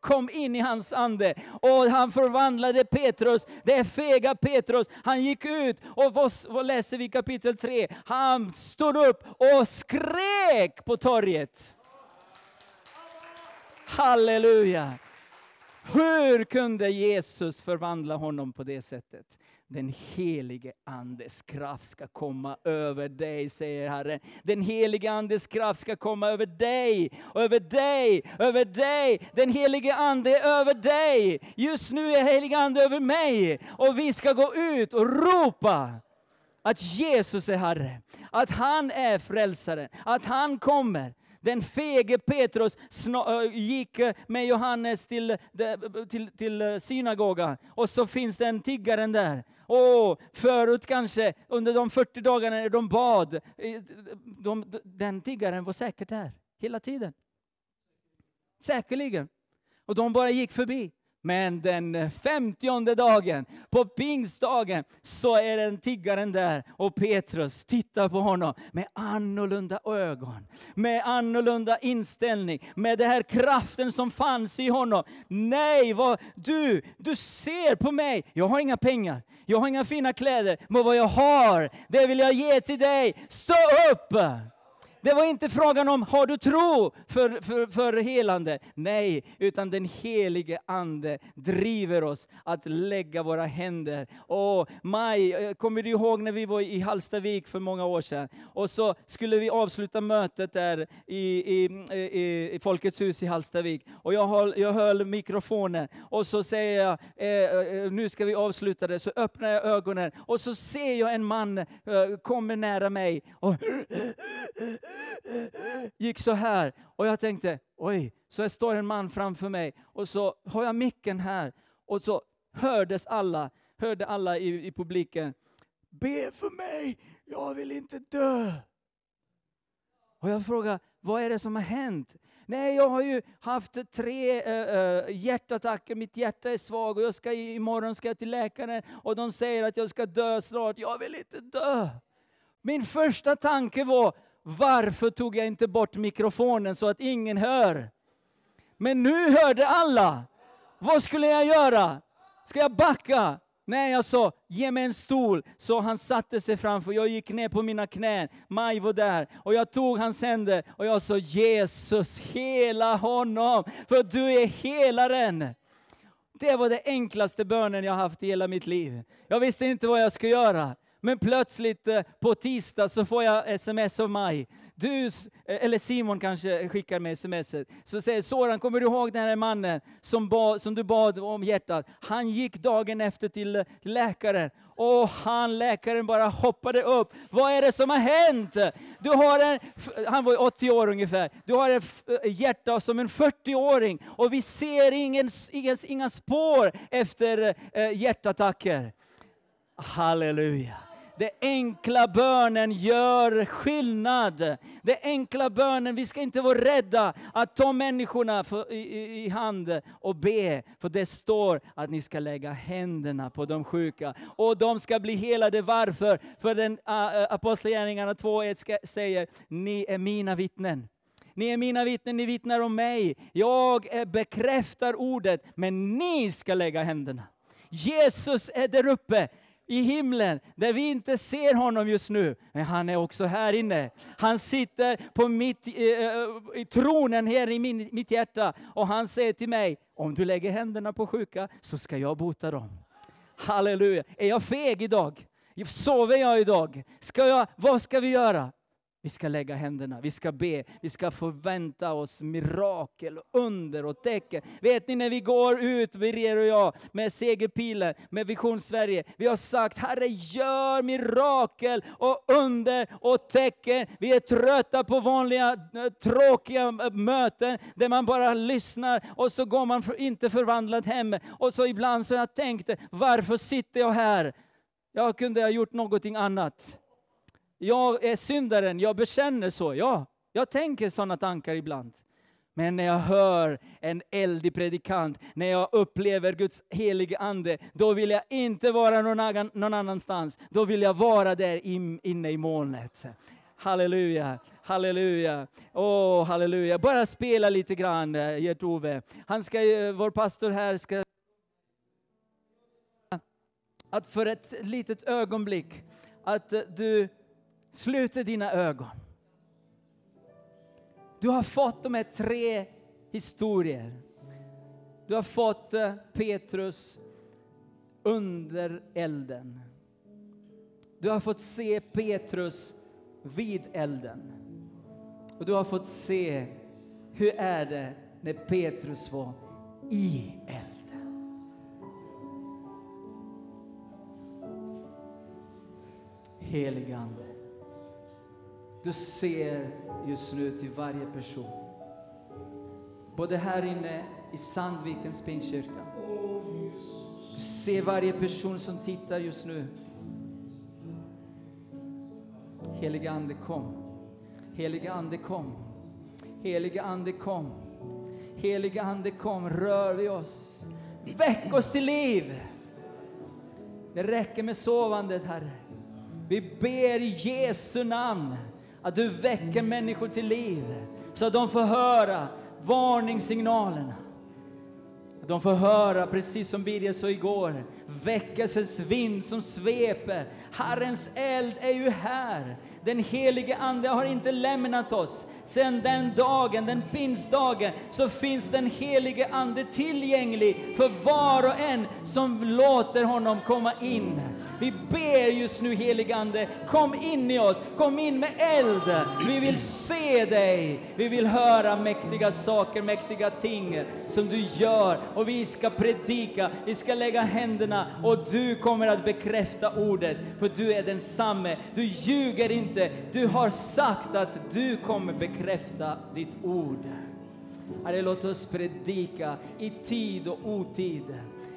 kom in i hans ande och han förvandlade Petrus, det är fega Petrus. Han gick ut och vad, vad läser vi kapitel 3? Han stod upp och skrek på torget. Halleluja! Hur kunde Jesus förvandla honom på det sättet? Den helige Andes kraft ska komma över dig, säger Herren. Den helige Andes kraft ska komma över dig, över dig, över dig. Den helige Ande är över dig. Just nu är helige Ande över mig. Och vi ska gå ut och ropa att Jesus är Herre, att han är frälsaren. att han kommer. Den fege Petrus gick med Johannes till, till, till synagogan och så finns det en tiggaren där. Åh, förut kanske, under de 40 dagarna när de bad, de, den tiggaren var säkert där hela tiden. Säkerligen. Och de bara gick förbi. Men den femtionde dagen, på pingstdagen, så är den tiggaren där och Petrus tittar på honom med annorlunda ögon, med annorlunda inställning, med den här kraften som fanns i honom. Nej, vad, du, du ser på mig. Jag har inga pengar, jag har inga fina kläder, men vad jag har, det vill jag ge till dig. Stå upp! Det var inte frågan om, har du tro för, för, för helande? Nej, utan den helige Ande driver oss att lägga våra händer. Och Maj, eh, kommer du ihåg när vi var i Hallstavik för många år sedan? Och så skulle vi avsluta mötet där i, i, i, i Folkets hus i Hallstavik. Och jag höll, jag höll mikrofonen och så säger jag, eh, eh, nu ska vi avsluta det. Så öppnar jag ögonen och så ser jag en man eh, kommer nära mig. Och gick så här. Och jag tänkte, oj, så står en man framför mig och så har jag micken här. Och så hördes alla, hörde alla i, i publiken, be för mig, jag vill inte dö. Och jag frågade, vad är det som har hänt? Nej, jag har ju haft tre äh, hjärtattacker, mitt hjärta är svagt och jag ska, imorgon ska jag till läkaren och de säger att jag ska dö snart. Jag vill inte dö. Min första tanke var, varför tog jag inte bort mikrofonen så att ingen hör? Men nu hörde alla. Vad skulle jag göra? Ska jag backa? Nej, jag sa, ge mig en stol. Så han satte sig framför, jag gick ner på mina knän. Maj var där och jag tog hans händer och jag sa, Jesus, hela honom, för du är helaren. Det var den enklaste bönen jag haft i hela mitt liv. Jag visste inte vad jag skulle göra. Men plötsligt eh, på tisdag så får jag sms av Maj. Du, eh, eller Simon kanske skickar mig sms. Så säger Soran, kommer du ihåg den här mannen som, bad, som du bad om hjärtat? Han gick dagen efter till läkaren och han, läkaren bara hoppade upp. Vad är det som har hänt? Du har en, han var 80 år ungefär. Du har ett eh, hjärta som en 40-åring och vi ser ingen, ingen, inga spår efter hjärtattacker. Halleluja. Den enkla bönen gör skillnad. Den enkla bönen, vi ska inte vara rädda att ta människorna för, i, i, hand och be. För det står att ni ska lägga händerna på de sjuka. Och de ska bli helade. Varför? För den äh, Apostlagärningarna 2.1 säger, ni är mina vittnen. Ni är mina vittnen, ni vittnar om mig. Jag eh, bekräftar ordet, men ni ska lägga händerna. Jesus är där uppe i himlen, där vi inte ser honom just nu, men han är också här inne. Han sitter på mitt, eh, eh, i tronen här i min, mitt hjärta och han säger till mig, om du lägger händerna på sjuka så ska jag bota dem. Halleluja. Är jag feg idag? Sover jag idag? Ska jag, vad ska vi göra? Vi ska lägga händerna, vi ska be, vi ska förvänta oss mirakel, under och tecken. Vet ni när vi går ut, Birger och jag, med segerpilen, med Vision Sverige. Vi har sagt, Herre gör mirakel och under och tecken. Vi är trötta på vanliga eh, tråkiga eh, möten där man bara lyssnar och så går man inte förvandlad hem. Och så ibland så har jag tänkt, varför sitter jag här? Jag kunde ha gjort någonting annat. Jag är syndaren, jag bekänner så. Ja, jag tänker sådana tankar ibland. Men när jag hör en eldig predikant, när jag upplever Guds helige Ande, då vill jag inte vara någon, annanstans. Då vill jag vara där inne i molnet. Halleluja, halleluja, åh oh, halleluja. Bara spela lite grann, eh, Gert-Ove. Eh, vår pastor här ska att för ett litet ögonblick, att eh, du sluter dina ögon. Du har fått de här tre historier. Du har fått eh, Petrus under elden. Du har fått se Petrus vid elden. Och du har fått se hur är det när Petrus var i elden. Helige Ande. Du ser just nu till varje person. Både här inne i Sandvikens pingstkyrka. Du ser varje person som tittar just nu. Helige Ande kom. Helige Ande kom. Helige Ande kom. Helige Ande kom, rör vid oss. Väck oss till liv. Det räcker med sovandet, Herre. Vi ber i Jesu namn att du väcker människor till liv så att de får höra varningssignalerna. Att de får höra, precis som Birger sa igår, väckelsens vind som sveper. Herrens eld är ju här. Den helige Ande har inte lämnat oss. Sedan den dagen, den pinsdagen, så finns den helige Ande tillgänglig för var och en som låter honom komma in. Vi ber just nu helige Ande, kom in i oss, kom in med eld. Vi vill se dig, vi vill höra mäktiga saker, mäktiga ting som du gör. Och vi ska predika, vi ska lägga händerna och du kommer att bekräfta ordet, för du är densamme. Du ljuger inte, du har sagt att du kommer bekräfta ditt ord. Herre, låt oss predika i tid och otid.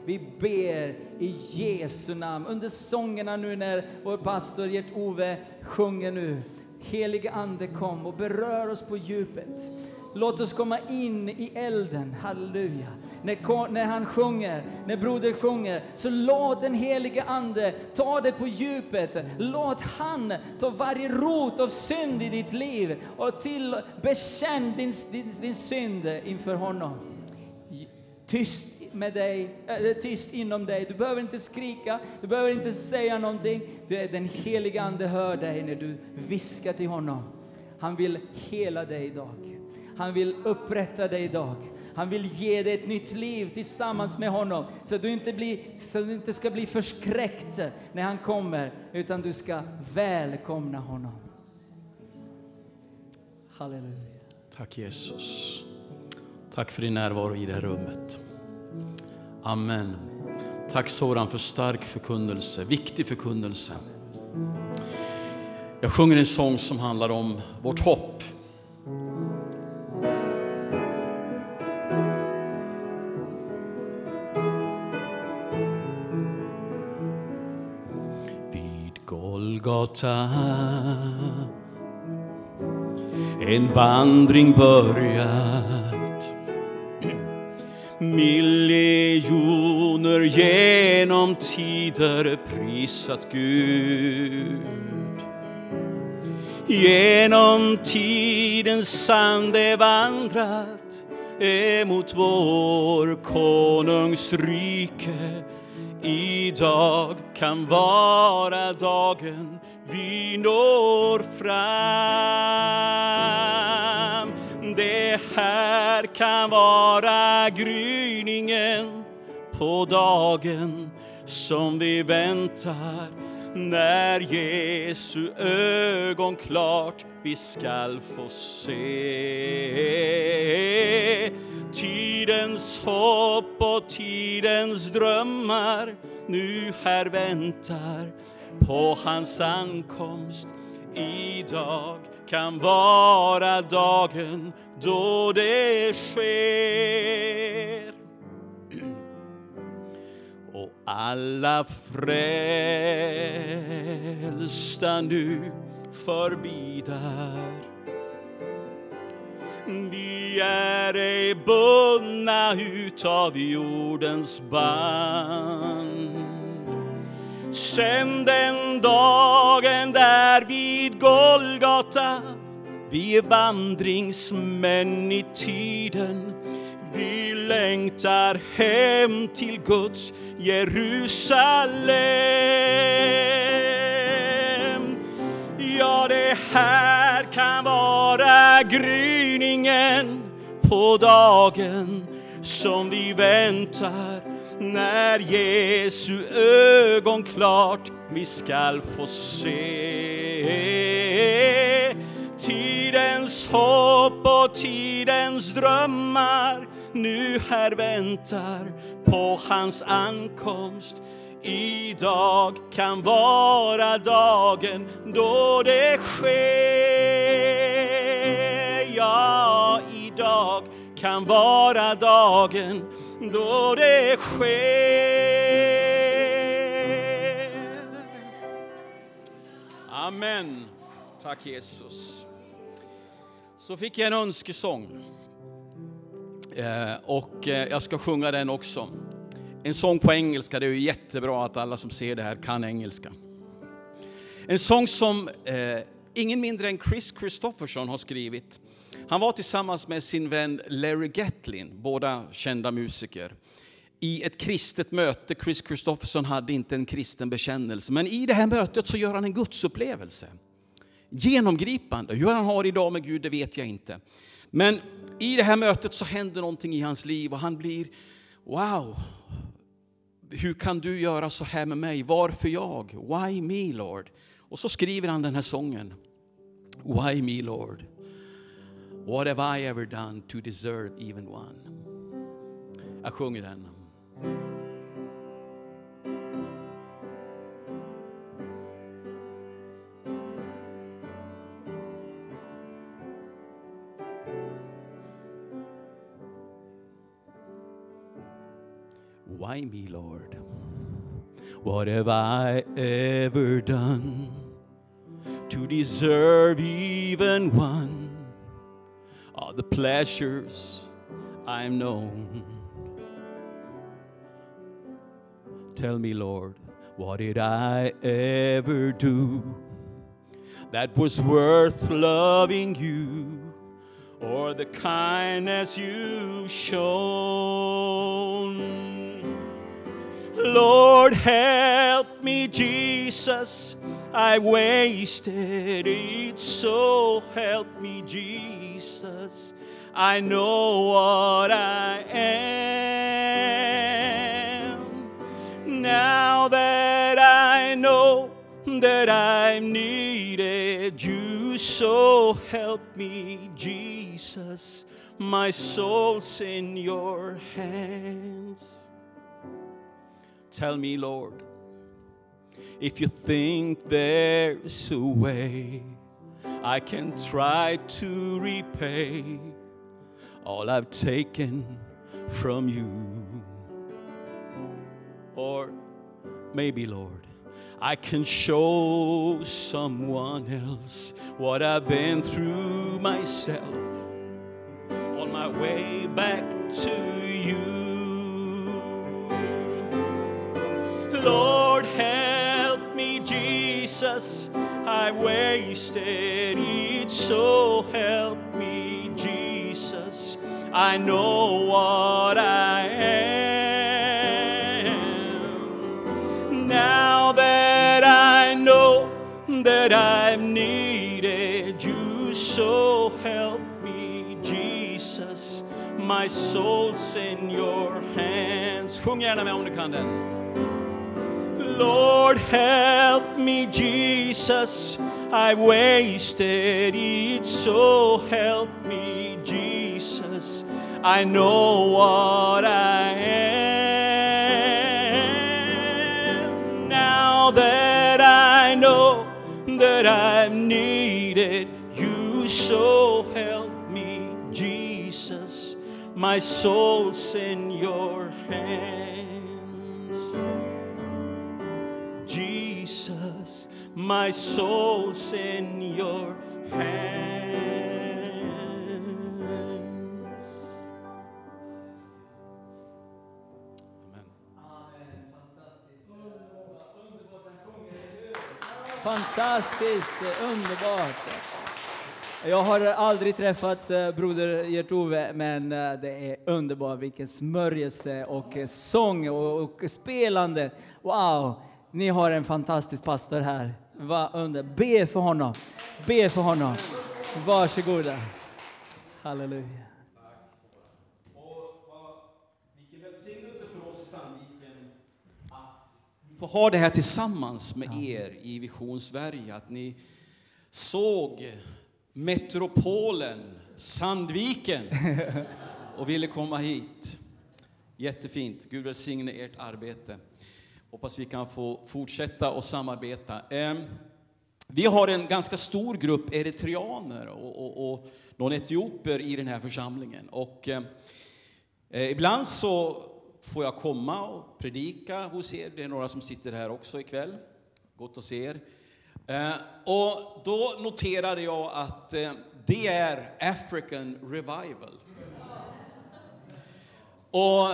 Vi ber i Jesu namn. Under sångerna nu när vår pastor Gert-Ove sjunger nu. Helige Ande kom och berör oss på djupet. Låt oss komma in i elden, halleluja. När, när han sjunger, när broder sjunger, så låt den helige Ande ta det på djupet. Låt han ta varje rot av synd i ditt liv och till bekänn din, din, din synd inför honom. Tyst med dig, äh, tyst inom dig. Du behöver inte skrika, du behöver inte säga någonting. Den helige Ande hör dig när du viskar till honom. Han vill hela dig idag. Han vill upprätta dig idag. Han vill ge dig ett nytt liv tillsammans med honom så att du inte, blir, så du inte ska bli förskräckt när han kommer utan du ska välkomna honom. Halleluja. Tack Jesus. Tack för din närvaro i det här rummet. Amen. Tack Soran för stark förkunnelse, viktig förkunnelse. Jag sjunger en sång som handlar om vårt hopp. Golgata en vandring börjat, Miljoner genom tider prisat Gud. Genom tidens sande vandrat emot vår konungs rike. Idag kan vara dagen vi når fram. Det här kan vara gryningen på dagen som vi väntar när Jesu ögon klart vi skall få se. Tidens hopp och tidens drömmar nu här väntar på hans ankomst. Idag kan vara dagen då det sker. Och alla frälsta nu förbi där. Vi är ej bundna utav jordens band. Sen den dagen där vid Golgata vi är vandringsmän i tiden vi längtar hem till Guds Jerusalem. Ja, det här kan vara gryningen på dagen som vi väntar när Jesu ögon klart vi skall få se. Tidens hopp och tidens drömmar nu här väntar på hans ankomst. Idag kan vara dagen då det sker. Ja, idag kan vara dagen då det sker. Amen. Tack Jesus. Så fick jag en önskesång. Eh, och eh, jag ska sjunga den också. En sång på engelska, det är ju jättebra att alla som ser det här kan engelska. En sång som eh, ingen mindre än Chris Christofferson har skrivit. Han var tillsammans med sin vän Larry Gatlin, båda kända musiker, i ett kristet möte. Chris Christofferson hade inte en kristen bekännelse, men i det här mötet så gör han en gudsupplevelse. Genomgripande. Hur han har idag med Gud, det vet jag inte. Men i det här mötet så händer någonting i hans liv och han blir, wow, hur kan du göra så här med mig? Varför jag? Why me Lord? Och så skriver han den här sången. Why me Lord? What have I ever done to deserve even one? Jag sjunger den. Why me, Lord? What have I ever done to deserve even one of the pleasures I've known? Tell me, Lord, what did I ever do that was worth loving you? or the kindness you've shown. Lord, help me, Jesus. I wasted it, so help me, Jesus. I know what I am. Now that I know that I've needed you, so help me, Jesus. My soul's in your hands. Tell me, Lord, if you think there's a way I can try to repay all I've taken from you. Or maybe, Lord, I can show someone else what I've been through myself on my way back to Lord, help me, Jesus. I wasted it, so help me, Jesus. I know what I am. Now that I know that I've needed you, so help me, Jesus. My soul's in your hands. Om du kan den. Lord, help me, Jesus. I wasted it, so help me, Jesus. I know what I am. Now that I know that I've needed you, so help me, Jesus. My soul's in your hands. Jesus, my soul's in your hands. Amen. Fantastiskt, underbart. Jag har aldrig träffat eh, broder Gert-Ove, men eh, det är underbart. Vilken smörjelse och eh, sång och spelande. Wow, ni har en fantastisk pastor här. Vad under. Be för honom. Be för honom. Varsågoda. Halleluja. Få ha det här tillsammans med er i Vision Sverige. Att ni såg metropolen Sandviken och ville komma hit. Jättefint. Gud välsigne ert arbete. Hoppas vi kan få fortsätta och samarbeta. Ehm, vi har en ganska stor grupp eritreaner och, och, och någon etioper i den här församlingen. Och, ehm, eh, ibland så får jag komma och predika hos er. Det är några som sitter här också ikväll. Gott att se er. Eh, och då noterade jag att eh, det är African Revival. Och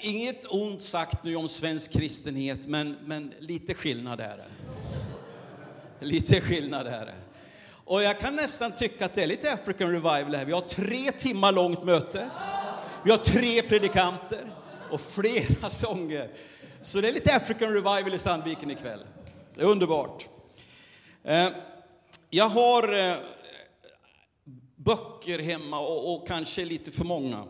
inget ont sagt nu om svensk kristenhet, men, men lite skillnad är det. Lite skillnad är det. Och jag kan nästan tycka att det är lite African Revival här. Vi har tre timmar långt möte. Vi har tre predikanter och flera sånger. Så det är lite African Revival i Sandviken ikväll. Det är underbart. Eh, jag har eh, böcker hemma och, och kanske lite för många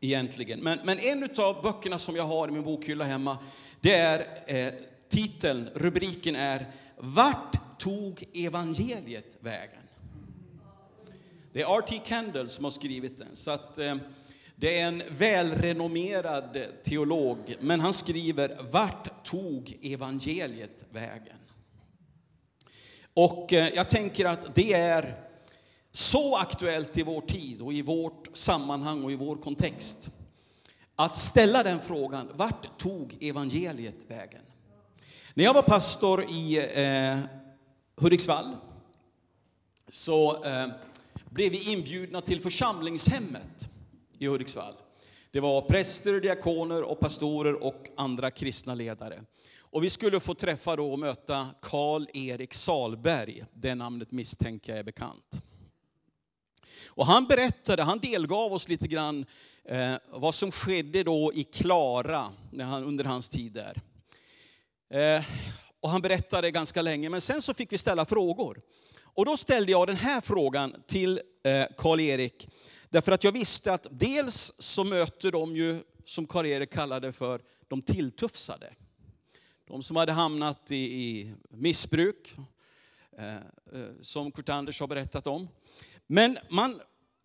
egentligen. Men, men en av böckerna som jag har i min bokhylla hemma, det är eh, titeln, rubriken är Vart tog evangeliet vägen? Det är R.T. Kendall som har skrivit den. Så att, eh, det är en välrenommerad teolog, men han skriver Vart tog evangeliet vägen? Och eh, jag tänker att det är så aktuellt i vår tid och i vårt sammanhang och i vår kontext. Att ställa den frågan, vart tog evangeliet vägen? När jag var pastor i eh, Hudiksvall så eh, blev vi inbjudna till församlingshemmet i Hudiksvall. Det var präster, diakoner och pastorer och andra kristna ledare. Och vi skulle få träffa då och möta Karl-Erik Salberg. Det namnet misstänker jag är bekant. Och han berättade, han delgav oss lite grann eh, vad som skedde då i Klara när han, under hans tid där. Eh, och han berättade ganska länge, men sen så fick vi ställa frågor. Och då ställde jag den här frågan till eh, Karl-Erik, därför att jag visste att dels så möter de ju, som Karl-Erik kallade för, de tilltufsade. De som hade hamnat i, i missbruk, eh, eh som Kurt Anders har berättat om. Men man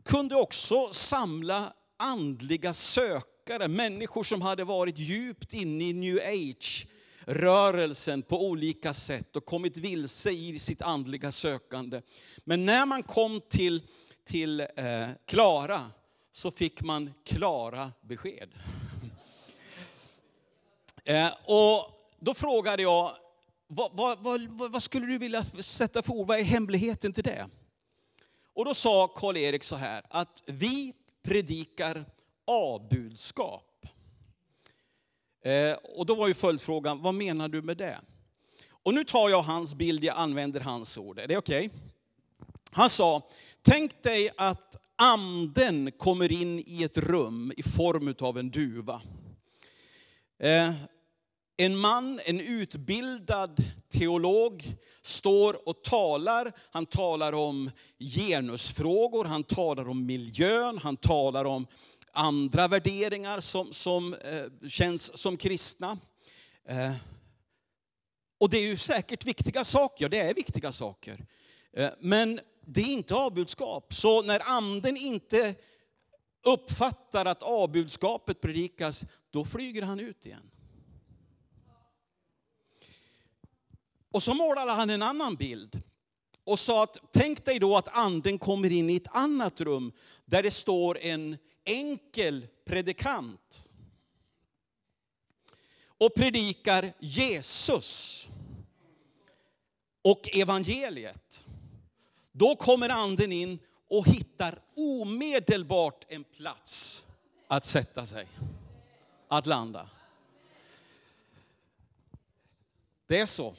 kunde också samla andliga sökare, människor som hade varit djupt inne i new age rörelsen på olika sätt och kommit vilse i sitt andliga sökande. Men när man kom till, till eh, Klara så fick man klara besked. Eh, och då frågade jag, vad, vad, vad, vad skulle du vilja sätta för ord? Vad är hemligheten till det? Och då sa Karl-Erik så här, att vi predikar A-budskap. Eh, och då var ju följdfrågan, vad menar du med det? Och nu tar jag hans bild, jag använder hans ord. Är det okej? Okay? Han sa, tänk dig att anden kommer in i ett rum i form av en duva. Eh, en man, en utbildad teolog, står och talar. Han talar om genusfrågor, han talar om miljön, han talar om andra värderingar som, som eh, känns som kristna. Eh, Och det är ju säkert viktiga saker, det är viktiga saker. Eh, men det är inte avbudskap. Så när anden inte uppfattar att avbudskapet predikas, då flyger han ut igen. Och så målade han en annan bild och sa att tänk dig då att anden kommer in i ett annat rum där det står en enkel predikant och predikar Jesus och evangeliet. Då kommer anden in och hittar omedelbart en plats att sätta sig, att landa. Det är så.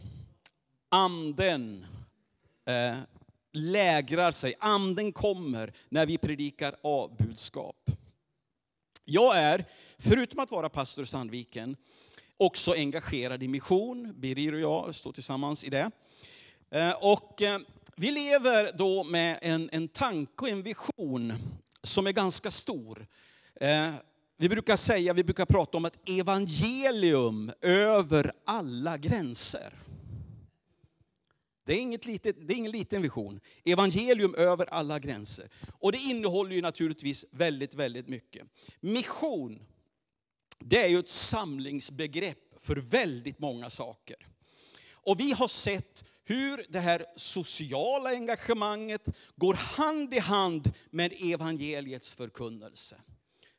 Anden eh, lägrar sig, anden kommer när vi predikar avbudskap. Jag är, förutom att vara pastor i Sandviken, också engagerad i mission. Birger och jag står tillsammans i det. Eh, och eh, vi lever då med en, en tanke och en vision som är ganska stor. Eh, vi brukar säga, vi brukar prata om ett evangelium över alla gränser. Det är, inget litet, det är ingen liten vision. Evangelium över alla gränser. Och det innehåller ju naturligtvis väldigt, väldigt mycket. Mission, det är ju ett samlingsbegrepp för väldigt många saker. Och vi har sett hur det här sociala engagemanget går hand i hand med evangeliets förkunnelse.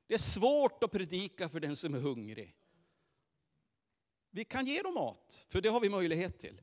Det är svårt att predika för den som är hungrig. Vi kan ge dem mat, för det har vi möjlighet till.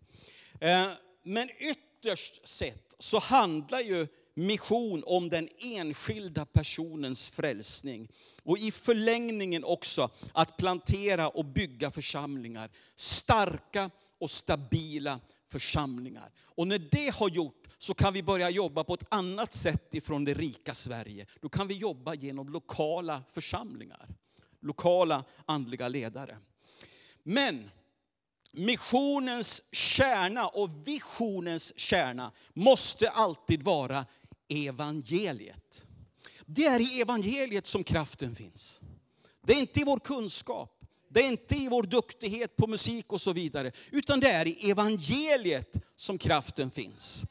Eh, men ytterst sett så handlar ju mission om den enskilda personens frälsning. Och i förlängningen också att plantera och bygga församlingar. Starka och stabila församlingar. Och när det har gjort så kan vi börja jobba på ett annat sätt ifrån det rika Sverige. Då kan vi jobba genom lokala församlingar. Lokala andliga ledare. Men missionens kärna och visionens kärna måste alltid vara evangeliet. Det är i evangeliet som kraften finns. Det är inte i vår kunskap. Det är inte i vår duktighet på musik och så vidare. Utan det är i evangeliet som kraften finns.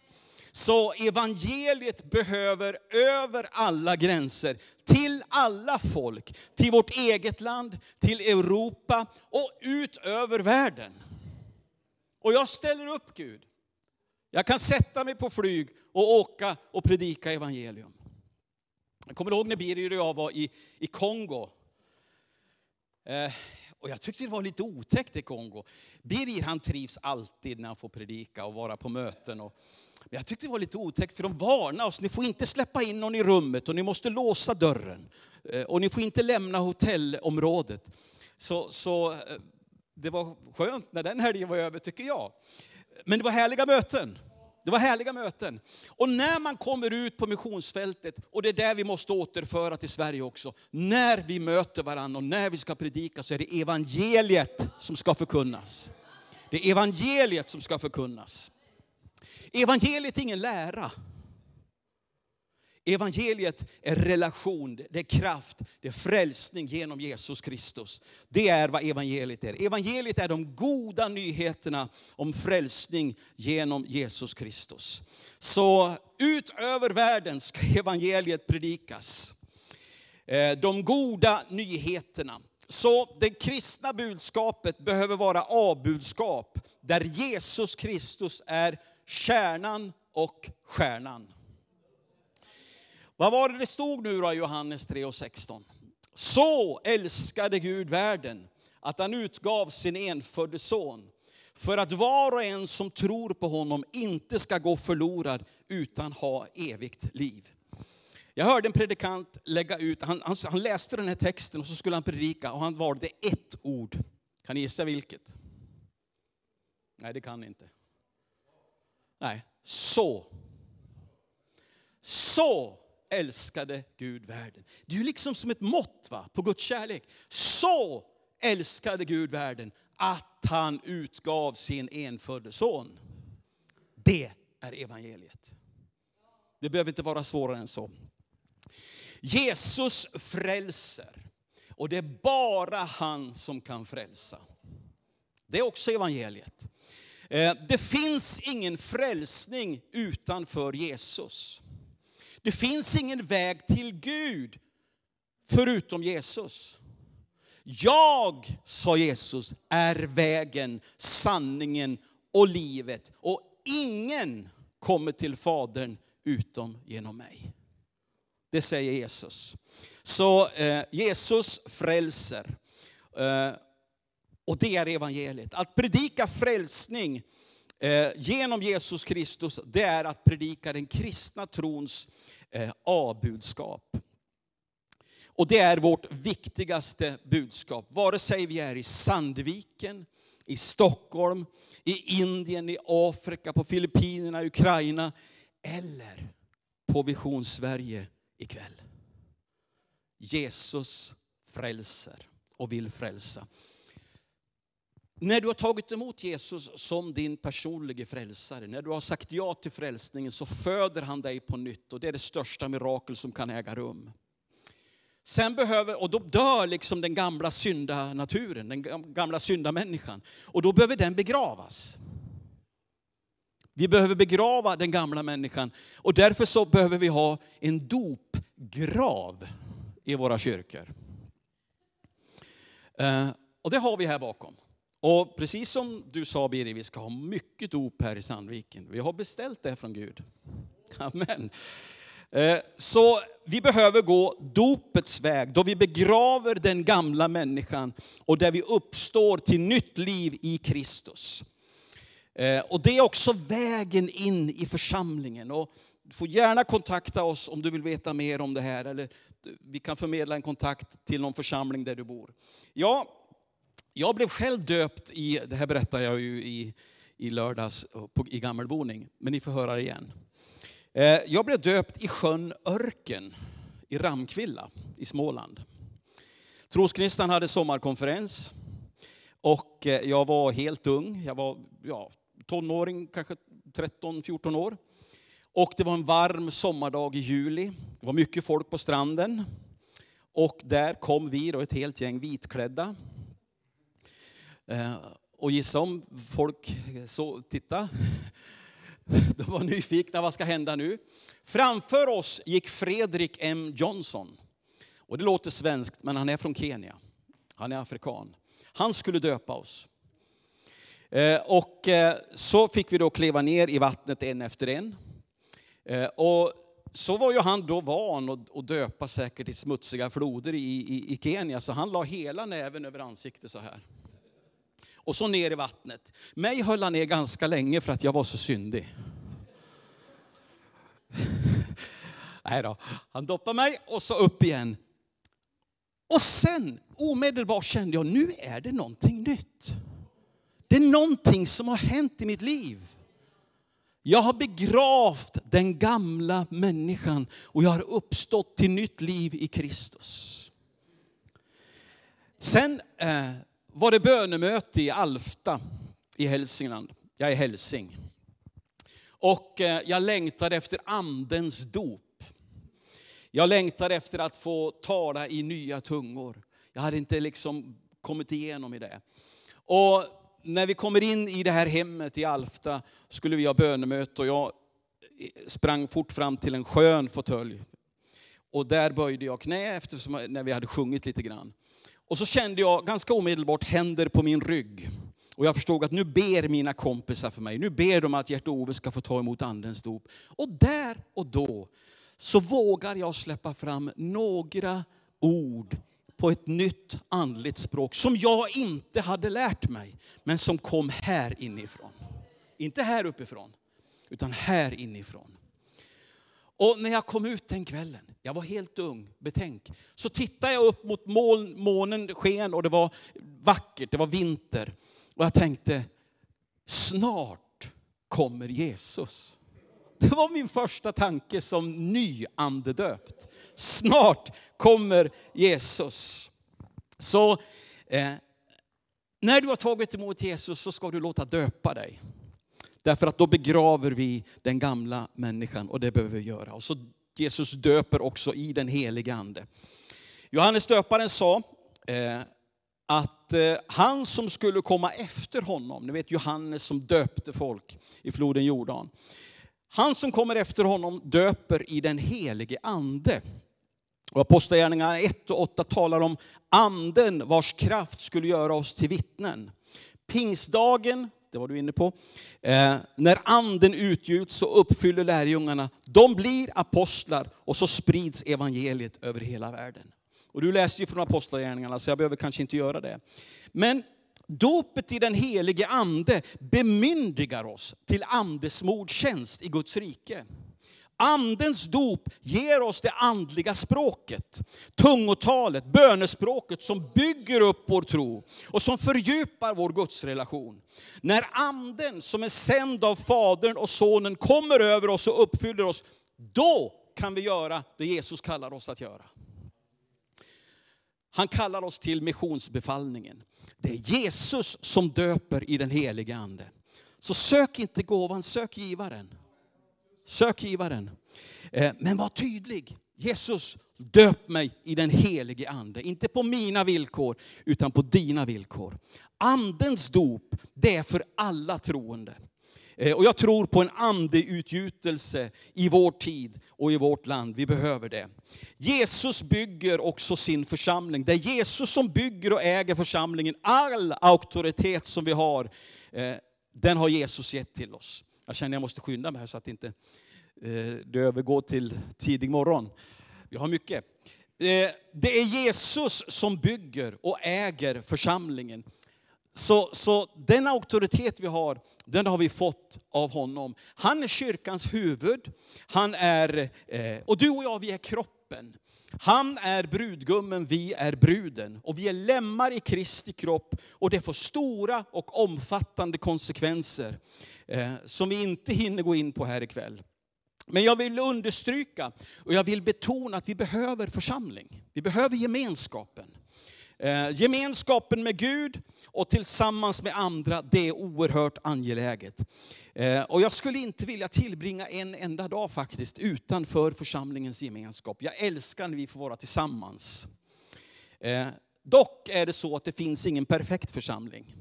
Så evangeliet behöver över alla gränser, till alla folk, till vårt eget land, till Europa och ut över världen. Och jag ställer upp Gud. Jag kan sätta mig på flyg och åka och predika evangelium. Jag kommer ihåg när Birger och jag var i, i Kongo. Eh, och jag tyckte det var lite otäckt i Kongo. Birger han trivs alltid när han får predika och vara på möten. Och, men jag tyckte det var lite otäckt för de varnade oss, ni får inte släppa in någon i rummet och ni måste låsa dörren. Eh, och ni får inte lämna hotellområdet. Så, så eh, det var skönt när den helgen var över tycker jag. Men det var härliga möten. Det var härliga möten. Och när man kommer ut på missionsfältet, och det är där vi måste återföra till Sverige också. När vi möter varandra och när vi ska predika så är det evangeliet som ska förkunnas. Det är evangeliet som ska förkunnas. Evangeliet är ingen lära. Evangeliet är relation, det är kraft, det är frälsning genom Jesus Kristus. Det är vad evangeliet är. Evangeliet är de goda nyheterna om frälsning genom Jesus Kristus. Så ut över världen ska evangeliet predikas. Eh, de goda nyheterna. Så det kristna budskapet behöver vara A-budskap där Jesus Kristus är kärnan och stjärnan. Vad var det det stod nu då i Johannes 3 och 16? Så älskade Gud världen att han utgav sin enfödde son för att var och en som tror på honom inte ska gå förlorad utan ha evigt liv. Jag hörde en predikant lägga ut, han, han, han, läste den här texten och så skulle han predika och han valde ett ord. Kan ni gissa vilket? Nej, det kan ni inte. Nej, så. Så älskade Gud världen. Det är ju liksom som ett mått va, på Guds kärlek. Så älskade Gud världen att han utgav sin enfödde son. Det är evangeliet. Det behöver inte vara svårare än så. Jesus frälser. Och det är bara han som kan frälsa. Det är också evangeliet. Eh, det finns ingen frälsning utanför Jesus. Det finns ingen väg till Gud förutom Jesus. Jag, sa Jesus, är vägen, sanningen och livet. Och ingen kommer till Fadern utom genom mig. Det säger Jesus. Så eh, Jesus frälser. Eh, och det är evangeliet. Att predika frälsning eh, genom Jesus Kristus, det är att predika den kristna trons eh, Eh, A-budskap. Och det är vårt viktigaste budskap. Vare sig vi är i Sandviken, i Stockholm, i Indien, i Afrika, på Filippinerna, Ukraina eller på Vision Sverige ikväll. Jesus frälser och vill frälsa. När du har tagit emot Jesus som din personliga frälsare, när du har sagt ja till frälsningen så föder han dig på nytt och det är det största mirakel som kan äga rum. Sen behöver, och då dör liksom den gamla syndanaturen, den gamla syndamänniskan. Och då behöver den begravas. Vi behöver begrava den gamla människan. Och därför så behöver vi ha en dopgrav i våra kyrkor. Eh, och det har vi här bakom. Och precis som du sa Birger, vi ska ha mycket dop här i Sandviken. Vi har beställt det från Gud. Amen. Eh, så vi behöver gå dopets väg, då vi begraver den gamla människan och där vi uppstår till nytt liv i Kristus. Eh, och det är också vägen in i församlingen. Och du får gärna kontakta oss om du vill veta mer om det här, eller vi kan förmedla en kontakt till någon församling där du bor. Ja, jag blev själv döpt i, det här berättar jag ju i, i lördags eh, på, i Gammelboning, men ni får höra det igen. Eh, Jag blev döpt i sjön Örken i Ramkvilla i Småland. Trosknistan hade sommarkonferens och eh, jag var helt ung. Jag var ja, tonåring, kanske 13-14 år. Och det var en varm sommardag i juli. Det var mycket folk på stranden. Och där kom vi, då, ett helt gäng vitklädda. Eh, Och gissa om folk så, titta. De var nyfikna, vad ska hända nu? Framför oss gick Fredrik M Johnson. Och det låter svenskt, men han är från Kenya. Han är afrikan. Han skulle döpa oss. Eh, Och eh, så fick vi då kliva ner i vattnet en efter en. Eh, Och så var ju han då van att att döpa säkert i smutsiga floder i, i, i Kenya, så han la hela näven över ansiktet så här. Och så ner i vattnet. Mig höll han ner ganska länge för att jag var så syndig. Nej då, han doppade mig och så upp igen. Och sen omedelbart kände jag, nu är det någonting nytt. Det är någonting som har hänt i mitt liv. Jag har begravt den gamla människan och jag har uppstått till nytt liv i Kristus. Sen eh, var det bönemöte i Alfta i Hälsingland. Jag är hälsing. Och eh, jag längtade efter andens dop. Jag längtade efter att få tala i nya tungor. Jag hade inte liksom kommit igenom i det. Och när vi kommer in i det här hemmet i Alfta skulle vi ha bönemöte och jag eh, sprang fort fram till en skön fåtölj. Och där böjde jag knä eftersom när vi hade sjungit lite grann. Och så kände jag ganska omedelbart händer på min rygg. Och jag förstod att nu ber mina kompisar för mig. Nu ber de att Gert-Ove ska få ta emot andens dop. Och där och då så vågar jag släppa fram några ord på ett nytt andligt språk som jag inte hade lärt mig, men som kom här inifrån. Inte här uppifrån, utan här inifrån. Och när jag kom ut den kvällen, jag var helt ung, betänk, så tittade jag upp mot moln, månen sken och det var vackert, det var vinter. Och jag tänkte, snart kommer Jesus. Det var min första tanke som nyandedöpt. Snart kommer Jesus. Så eh, när du har tagit emot Jesus så ska du låta döpa dig. Därför att då begraver vi den gamla människan och det behöver vi göra. Och så Jesus döper också i den heliga ande. Johannes döparen sa, eh, att eh, han som skulle komma efter honom, ni vet Johannes som döpte folk i floden Jordan. Han som kommer efter honom döper i den helige ande. Och Apostlagärningarna 1 och 8 talar om anden vars kraft skulle göra oss till vittnen. Pingstdagen, det var du inne på, eh, när anden utgjuts så uppfyller lärjungarna, de blir apostlar och så sprids evangeliet över hela världen. Och du läste ju från Apostlagärningarna så jag behöver kanske inte göra det. Men dopet i den helige ande bemyndigar oss till andesmordtjänst i Guds rike. Andens dop ger oss det andliga språket, tungotalet, bönespråket som bygger upp vår tro och som fördjupar vår gudsrelation. När anden som är sänd av Fadern och Sonen kommer över oss och uppfyller oss, då kan vi göra det Jesus kallar oss att göra. Han kallar oss till missionsbefallningen. Det är Jesus som döper i den helige ande. Så sök inte gåvan, sök givaren. Sök givaren. Eh, men var tydlig. Jesus, döp mig i den helige ande. Inte på mina villkor, utan på dina villkor. Andens dop, det är för alla troende. Eh, och jag tror på en andeutgjutelse i vår tid och i vårt land. Vi behöver det. Jesus bygger också sin församling. Det är Jesus som bygger och äger församlingen. All auktoritet som vi har, eh, den har Jesus gett till oss. Jag känner att jag måste skynda mig här så att inte eh, det övergår till tidig morgon. Vi har mycket. Eh, det är Jesus som bygger och äger församlingen. Så, så den auktoritet vi har, den har vi fått av honom. Han är kyrkans huvud. Han är, eh, och du och jag, vi är kroppen. Han är brudgummen, vi är bruden. Och vi är lemmar i Kristi kropp. Och det får stora och omfattande konsekvenser. Eh, som vi inte hinner gå in på här ikväll. Men jag vill understryka och jag vill betona att vi behöver församling. Vi behöver gemenskapen. Eh, gemenskapen med Gud och tillsammans med andra, det är oerhört angeläget. Eh, och jag skulle inte vilja tillbringa en enda dag faktiskt utanför församlingens gemenskap. Jag älskar när vi får vara tillsammans. Eh, dock är det så att det finns ingen perfekt församling.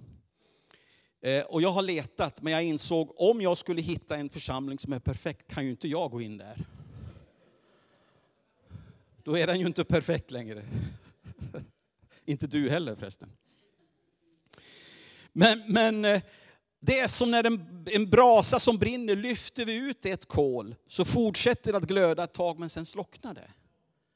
Eh, och jag har letat, men jag insåg om jag skulle hitta en församling som är perfekt kan ju inte jag gå in där. Då är den ju inte perfekt längre. Inte du heller förresten. Men, men eh, det är som när en, en brasa som brinner, lyfter vi ut ett kol så fortsätter det att glöda ett tag men sen slocknar det.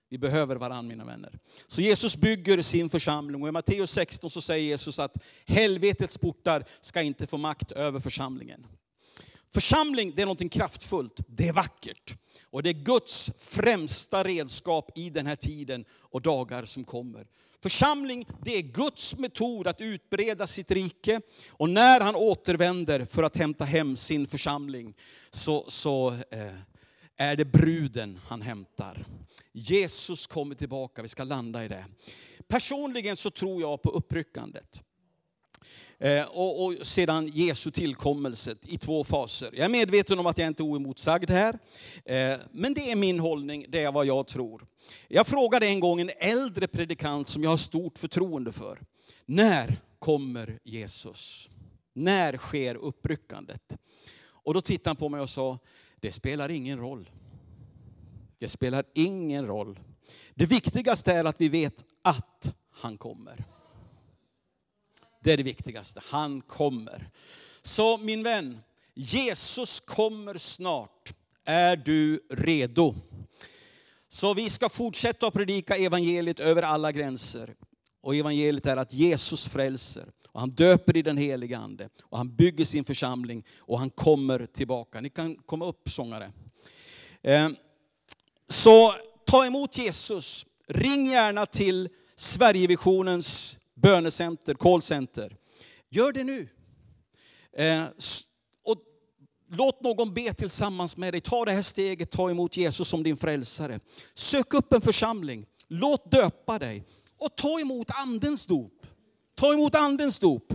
Vi behöver varandra mina vänner. Så Jesus bygger sin församling och i Matteus 16 så säger Jesus att helvetets portar ska inte få makt över församlingen. Församling det är något kraftfullt, det är vackert. Och det är Guds främsta redskap i den här tiden och dagar som kommer. Församling, det är Guds metod att utbreda sitt rike. Och när han återvänder för att hämta hem sin församling, så, så eh, är det bruden han hämtar. Jesus kommer tillbaka, vi ska landa i det. Personligen så tror jag på uppryckandet. Eh, och, och, sedan Jesu tillkommelse i två faser. Jag är medveten om att jag inte är oemotsagd här. Eh, men det är min hållning, det är vad jag tror. Jag frågade en gång en äldre predikant som jag har stort förtroende för. När kommer Jesus? När sker uppryckandet? Och då tittade han på mig och sa, det spelar ingen roll. Det spelar ingen roll. Det viktigaste är att vi vet att han kommer. Det är det viktigaste. Han kommer. Så min vän, Jesus kommer snart. Är du redo? Så vi ska fortsätta att predika evangeliet över alla gränser. Och evangeliet är att Jesus frälser. Och han döper i den heliga ande. Och han bygger sin församling. Och han kommer tillbaka. Ni kan komma upp sångare. Eh, så ta emot Jesus. Ring gärna till Sverigevisionens bönecenter, callcenter. Gör det nu. Eh, och låt någon be tillsammans med dig. Ta det här steget, ta emot Jesus som din frälsare. Sök upp en församling. Låt döpa dig. Och ta emot andens dop. Ta emot andens dop.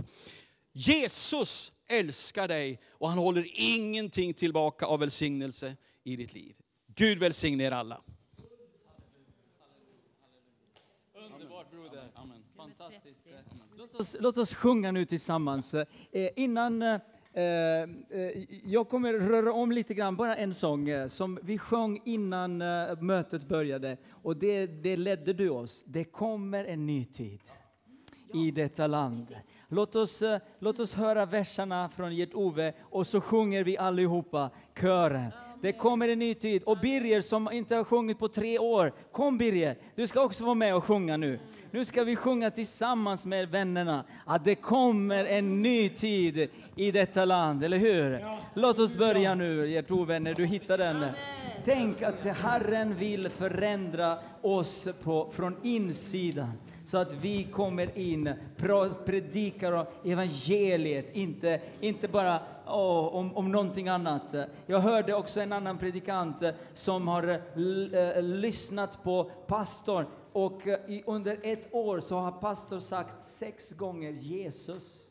Jesus älskar dig och han håller ingenting tillbaka av välsignelse i ditt liv. Gud välsigne er alla. Underbart broder. Amen. Fantastiskt. Låt oss, låt oss sjunga nu tillsammans. Eh, innan eh, eh, jag kommer röra om lite grann, bara en sång eh, som vi sjöng innan eh, mötet började. Och det, det ledde du oss. Det kommer en ny tid i detta land. Låt oss, eh, låt oss höra verserna från Gert-Ove och så sjunger vi allihopa kören. Det kommer en ny tid. Och Birger som inte har sjungit på tre år, kom Birger, du ska också vara med och sjunga nu. Nu ska vi sjunga tillsammans med vännerna att det kommer en ny tid i detta land, eller hur? Låt oss börja nu, Gert-Ove, när du hittar den. Tänk att Herren vill förändra oss på, från insidan så att vi kommer in, predikar evangeliet, inte, inte bara oh, om, om någonting annat. Jag hörde också en annan predikant eh, som har eh, eh, lyssnat på pastorn och i, under ett år så har pastorn sagt sex gånger Jesus.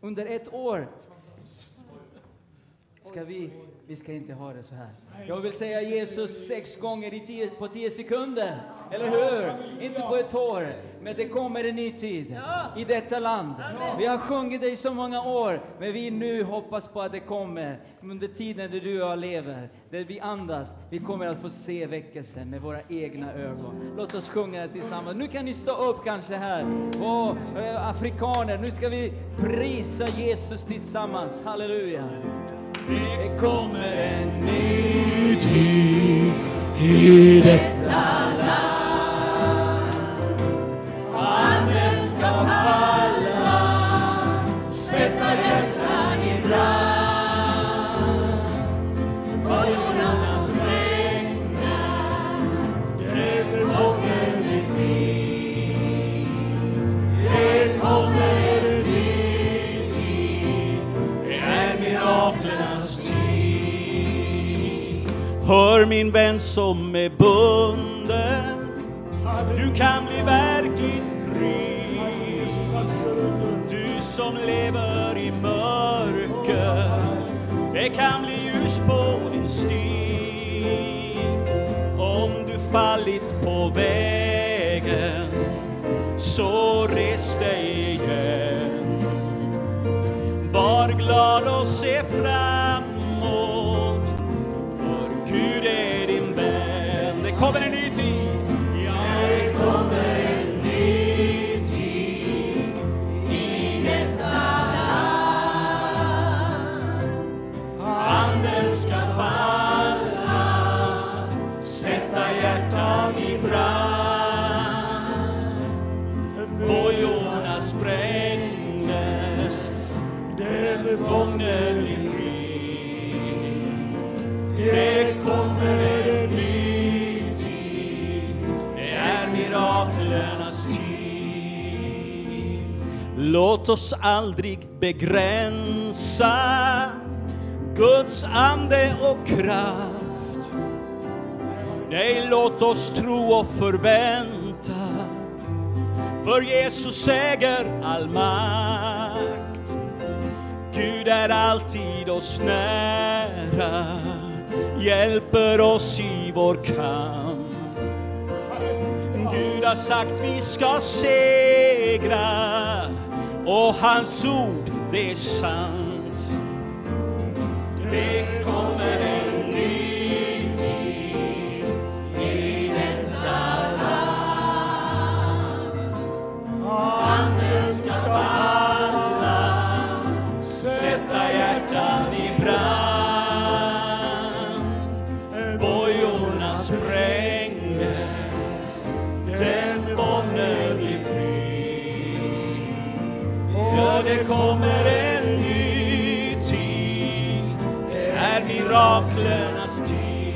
Under ett år. Ska vi, vi ska inte ha det så här. Jag vill säga Jesus sex gånger i tio, på tio sekunder. Eller hur? Inte på ett år. Men det kommer en ny tid i detta land. Vi har sjungit det i så många år, men vi nu hoppas på att det kommer under tiden där du och jag lever, där vi andas. Vi kommer att få se väckelsen med våra egna ögon. Låt oss sjunga det tillsammans. Nu kan ni stå upp kanske här. Och, eh, afrikaner, nu ska vi prisa Jesus tillsammans. Halleluja. Det kommer en ny tid i detta land. Hör min vän som är bunden, du kan bli verkligt fri. Du som lever i mörker, det kan bli ljus på din stig. Om du fallit på vägen, så res dig igen. Var glad och se fram. Kommer en ny tid. Ja, det kommer en ny tid i detta land. Anden ska falla, sätta hjärtan i brand. Bojorna sprängdes, den fången i fri. Låt oss aldrig begränsa Guds ande och kraft. Nej, låt oss tro och förvänta, för Jesus äger all makt. Gud är alltid oss nära, hjälper oss i vår kamp. Gud har sagt vi ska segra och hans ord det är sant. Det kommer en ny tid i detta land. Anden ska kommer en ny tid, det är miraklernas tid.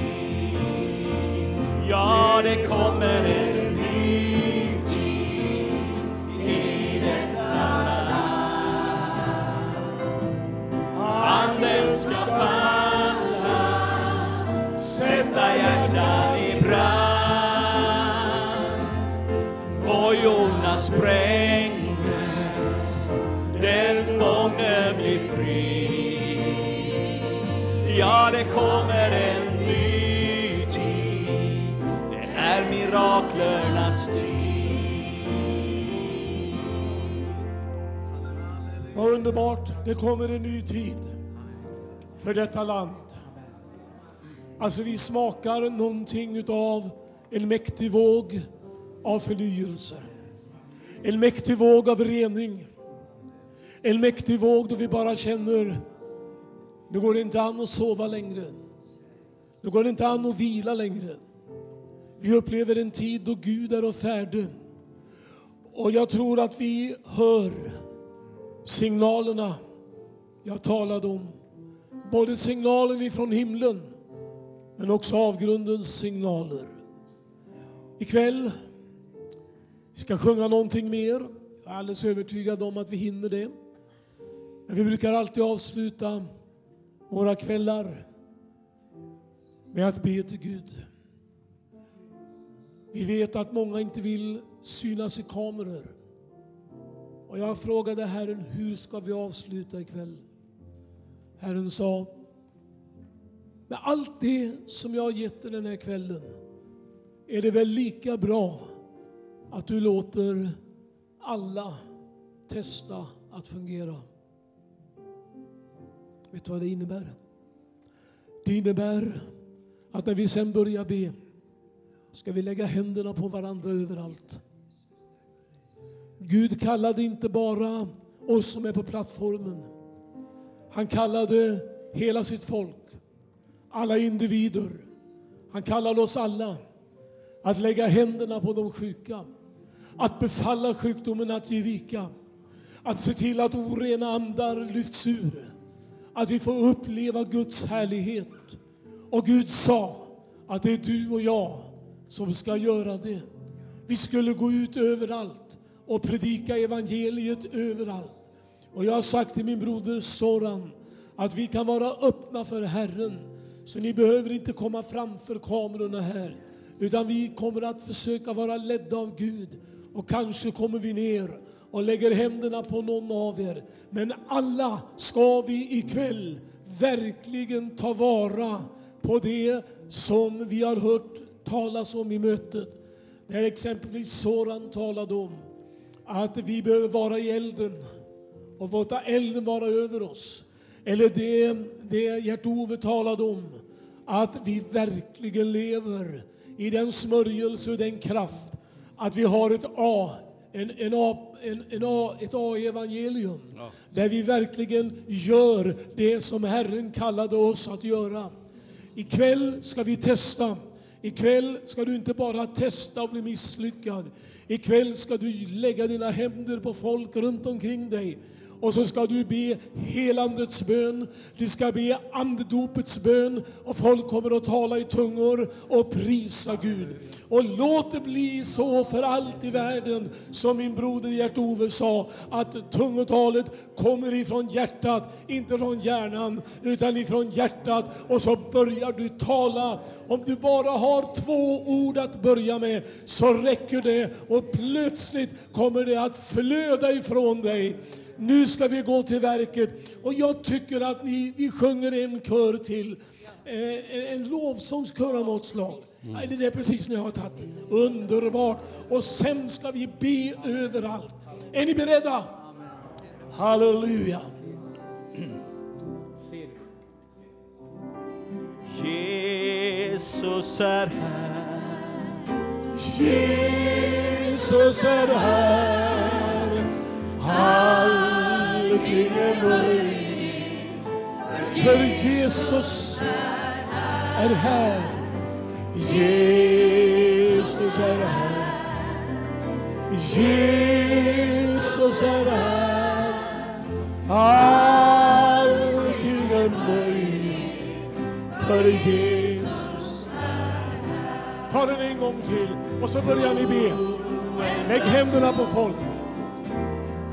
Ja, det kommer en ny tid i detta land. Anden ska falla, sätta hjärtan i brand. Bojorna sprängs, ja det kommer en ny tid. Det är miraklernas tid. Vad underbart, det kommer en ny tid för detta land. Alltså vi smakar någonting utav en mäktig våg av förnyelse. En mäktig våg av rening. En mäktig våg då vi bara känner nu går det inte an att sova längre. Nu går det inte an att vila längre. Vi upplever en tid då Gud är och färde. Och jag tror att vi hör signalerna jag talade om. Både signalen ifrån himlen men också avgrundens signaler. Ikväll ska sjunga någonting mer. Jag är alldeles övertygad om att vi hinner det. Men vi brukar alltid avsluta våra kvällar med att be till Gud. Vi vet att många inte vill synas i kameror. Och jag frågade Herren, hur ska vi avsluta ikväll? Herren sa, med allt det som jag har gett dig den här kvällen är det väl lika bra att du låter alla testa att fungera. Vet du vad det innebär? Det innebär att när vi sen börjar be ska vi lägga händerna på varandra överallt. Gud kallade inte bara oss som är på plattformen. Han kallade hela sitt folk, alla individer. Han kallade oss alla att lägga händerna på de sjuka, att befalla sjukdomen att ge vika, att se till att orena andar lyfts ur, att vi får uppleva Guds härlighet. Och Gud sa att det är du och jag som ska göra det. Vi skulle gå ut överallt och predika evangeliet överallt. Och jag har sagt till min broder Soran att vi kan vara öppna för Herren. Så ni behöver inte komma framför kamerorna här. Utan vi kommer att försöka vara ledda av Gud. Och kanske kommer vi ner och lägger händerna på någon av er. Men alla ska vi ikväll verkligen ta vara på det som vi har hört talas om i mötet. Där exempelvis Soran talade om att vi behöver vara i elden och låta elden vara över oss. Eller det, det Gert-Ove talade om, att vi verkligen lever i den smörjelse och den kraft att vi har ett A, en, en A, en, en A, ett A-evangelium. Ja. Där vi verkligen gör det som Herren kallade oss att göra. Ikväll ska vi testa. Ikväll ska du inte bara testa och bli misslyckad. Ikväll ska du lägga dina händer på folk runt omkring dig. Och så ska du be helandets bön, du ska be andedopets bön och folk kommer att tala i tungor och prisa Gud. Och låt det bli så för allt i världen som min broder Gert-Ove sa, att tungotalet kommer ifrån hjärtat, inte från hjärnan, utan ifrån hjärtat. Och så börjar du tala. Om du bara har två ord att börja med så räcker det och plötsligt kommer det att flöda ifrån dig. Nu ska vi gå till verket. Och jag tycker att ni, vi sjunger en kör till. Eh, en, en lovsångskör av något slag. Nej, det är precis när jag har tagit. Underbart. Och sen ska vi be överallt. Är ni beredda? Halleluja. Jesus är här. Jesus är här. Allting är möjligt. För Jesus är här. Jesus är här. Jesus är här. Allting är möjligt för Jesus. Ta den en gång till och så börjar ni be. Lägg händerna på folk.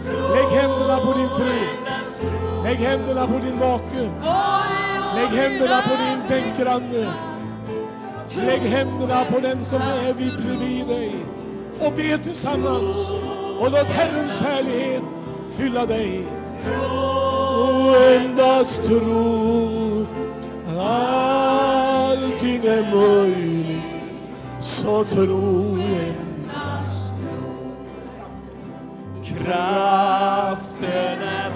Lägg händerna på din fru. Lägg händerna på din make. Lägg händerna på din bänkgranne. Lägg händerna på den som är vid bredvid dig. Och be tillsammans. Och låt Herrens härlighet fylla dig. Och endast tro. Allting är möjligt. Så tro endast. kraften er.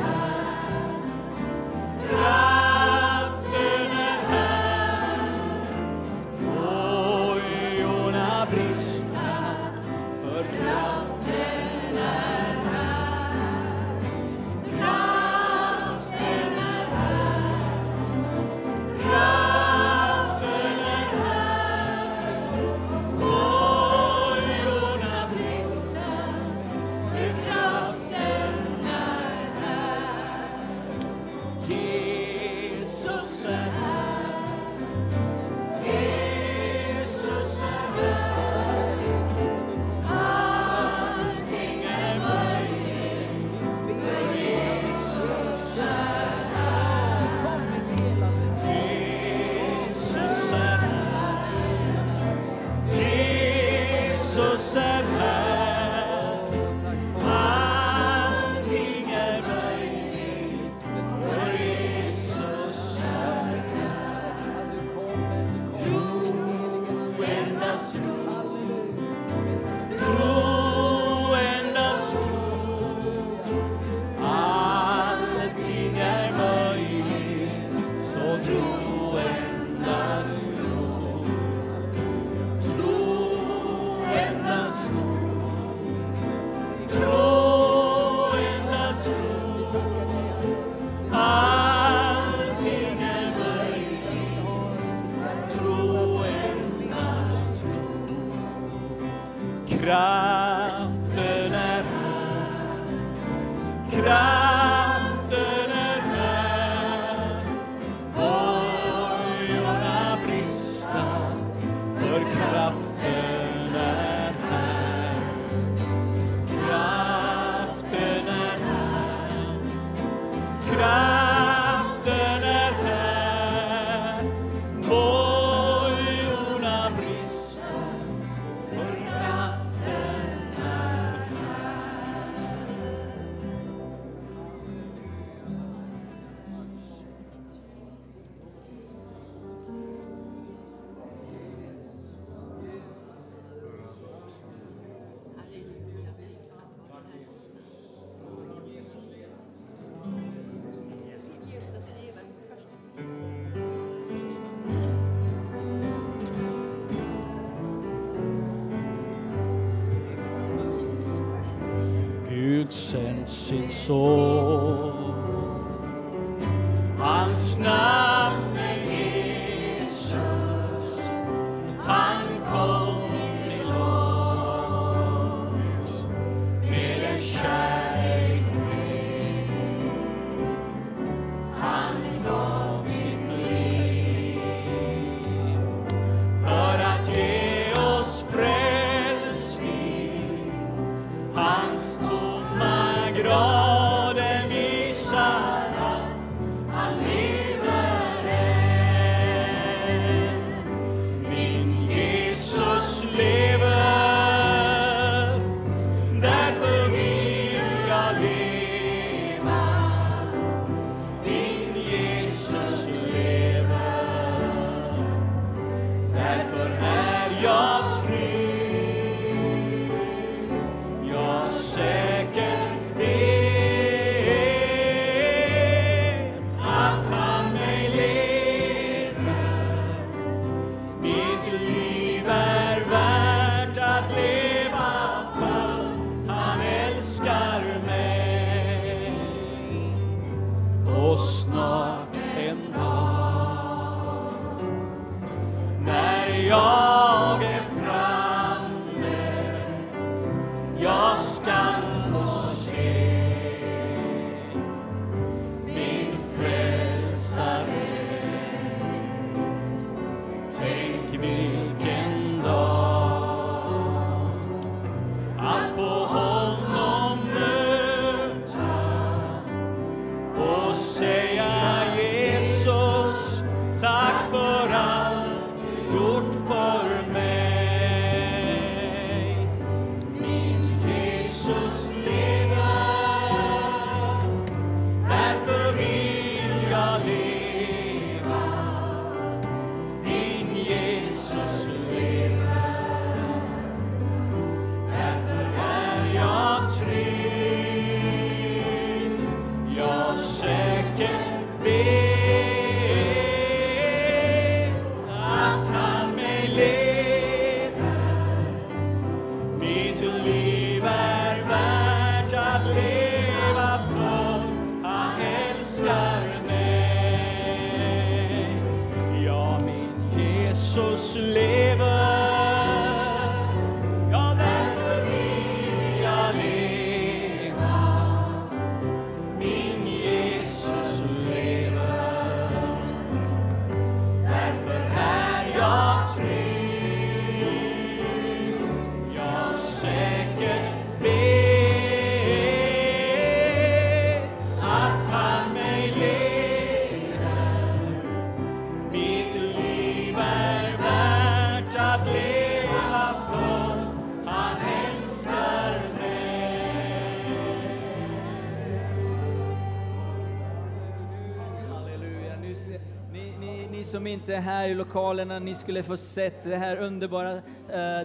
sitter här i lokalerna, ni skulle få sett det här underbara uh,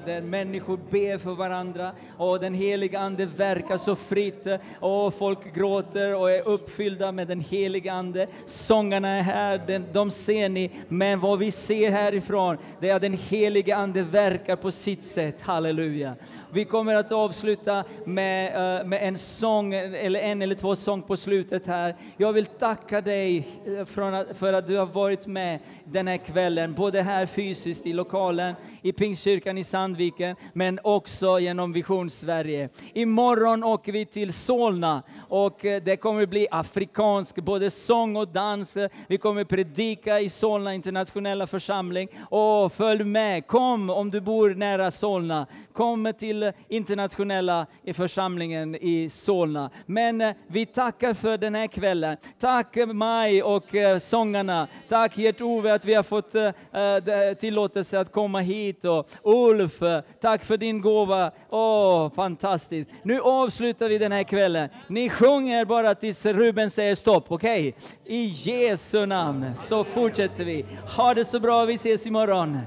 där människor ber för varandra och den heliga Ande verkar så fritt och folk gråter och är uppfyllda med den heliga Ande. Sångarna är här, den, de ser ni, men vad vi ser härifrån det är att den heliga Ande verkar på sitt sätt. Halleluja! Vi kommer att avsluta med, eh, med en sång, eller en eller två sång på slutet här. Jag vill tacka dig eh, för att du har varit med den här kvällen, både här fysiskt i lokalen, i Pingstkyrkan i Sandviken, men också genom Vision Sverige. Imorgon åker vi till Solna och eh, det kommer bli afrikansk, både sång och dans. Vi kommer predika i Solna internationella församling. Och följ med, kom om du bor nära Solna. Kom till internationella församlingen i Solna. Men eh, vi tackar för den här kvällen. Tack eh, Maj och eh, sångarna. Tack Gert-Ove att vi har fått tillåtelse att komma hit. Och Ulf, tack för din gåva. Åh, fantastiskt. Nu avslutar vi den här kvällen. Ni sjunger bara tills Ruben säger stopp, okej? I Jesu namn så fortsätter vi. Ha det så bra, vi ses imorgon.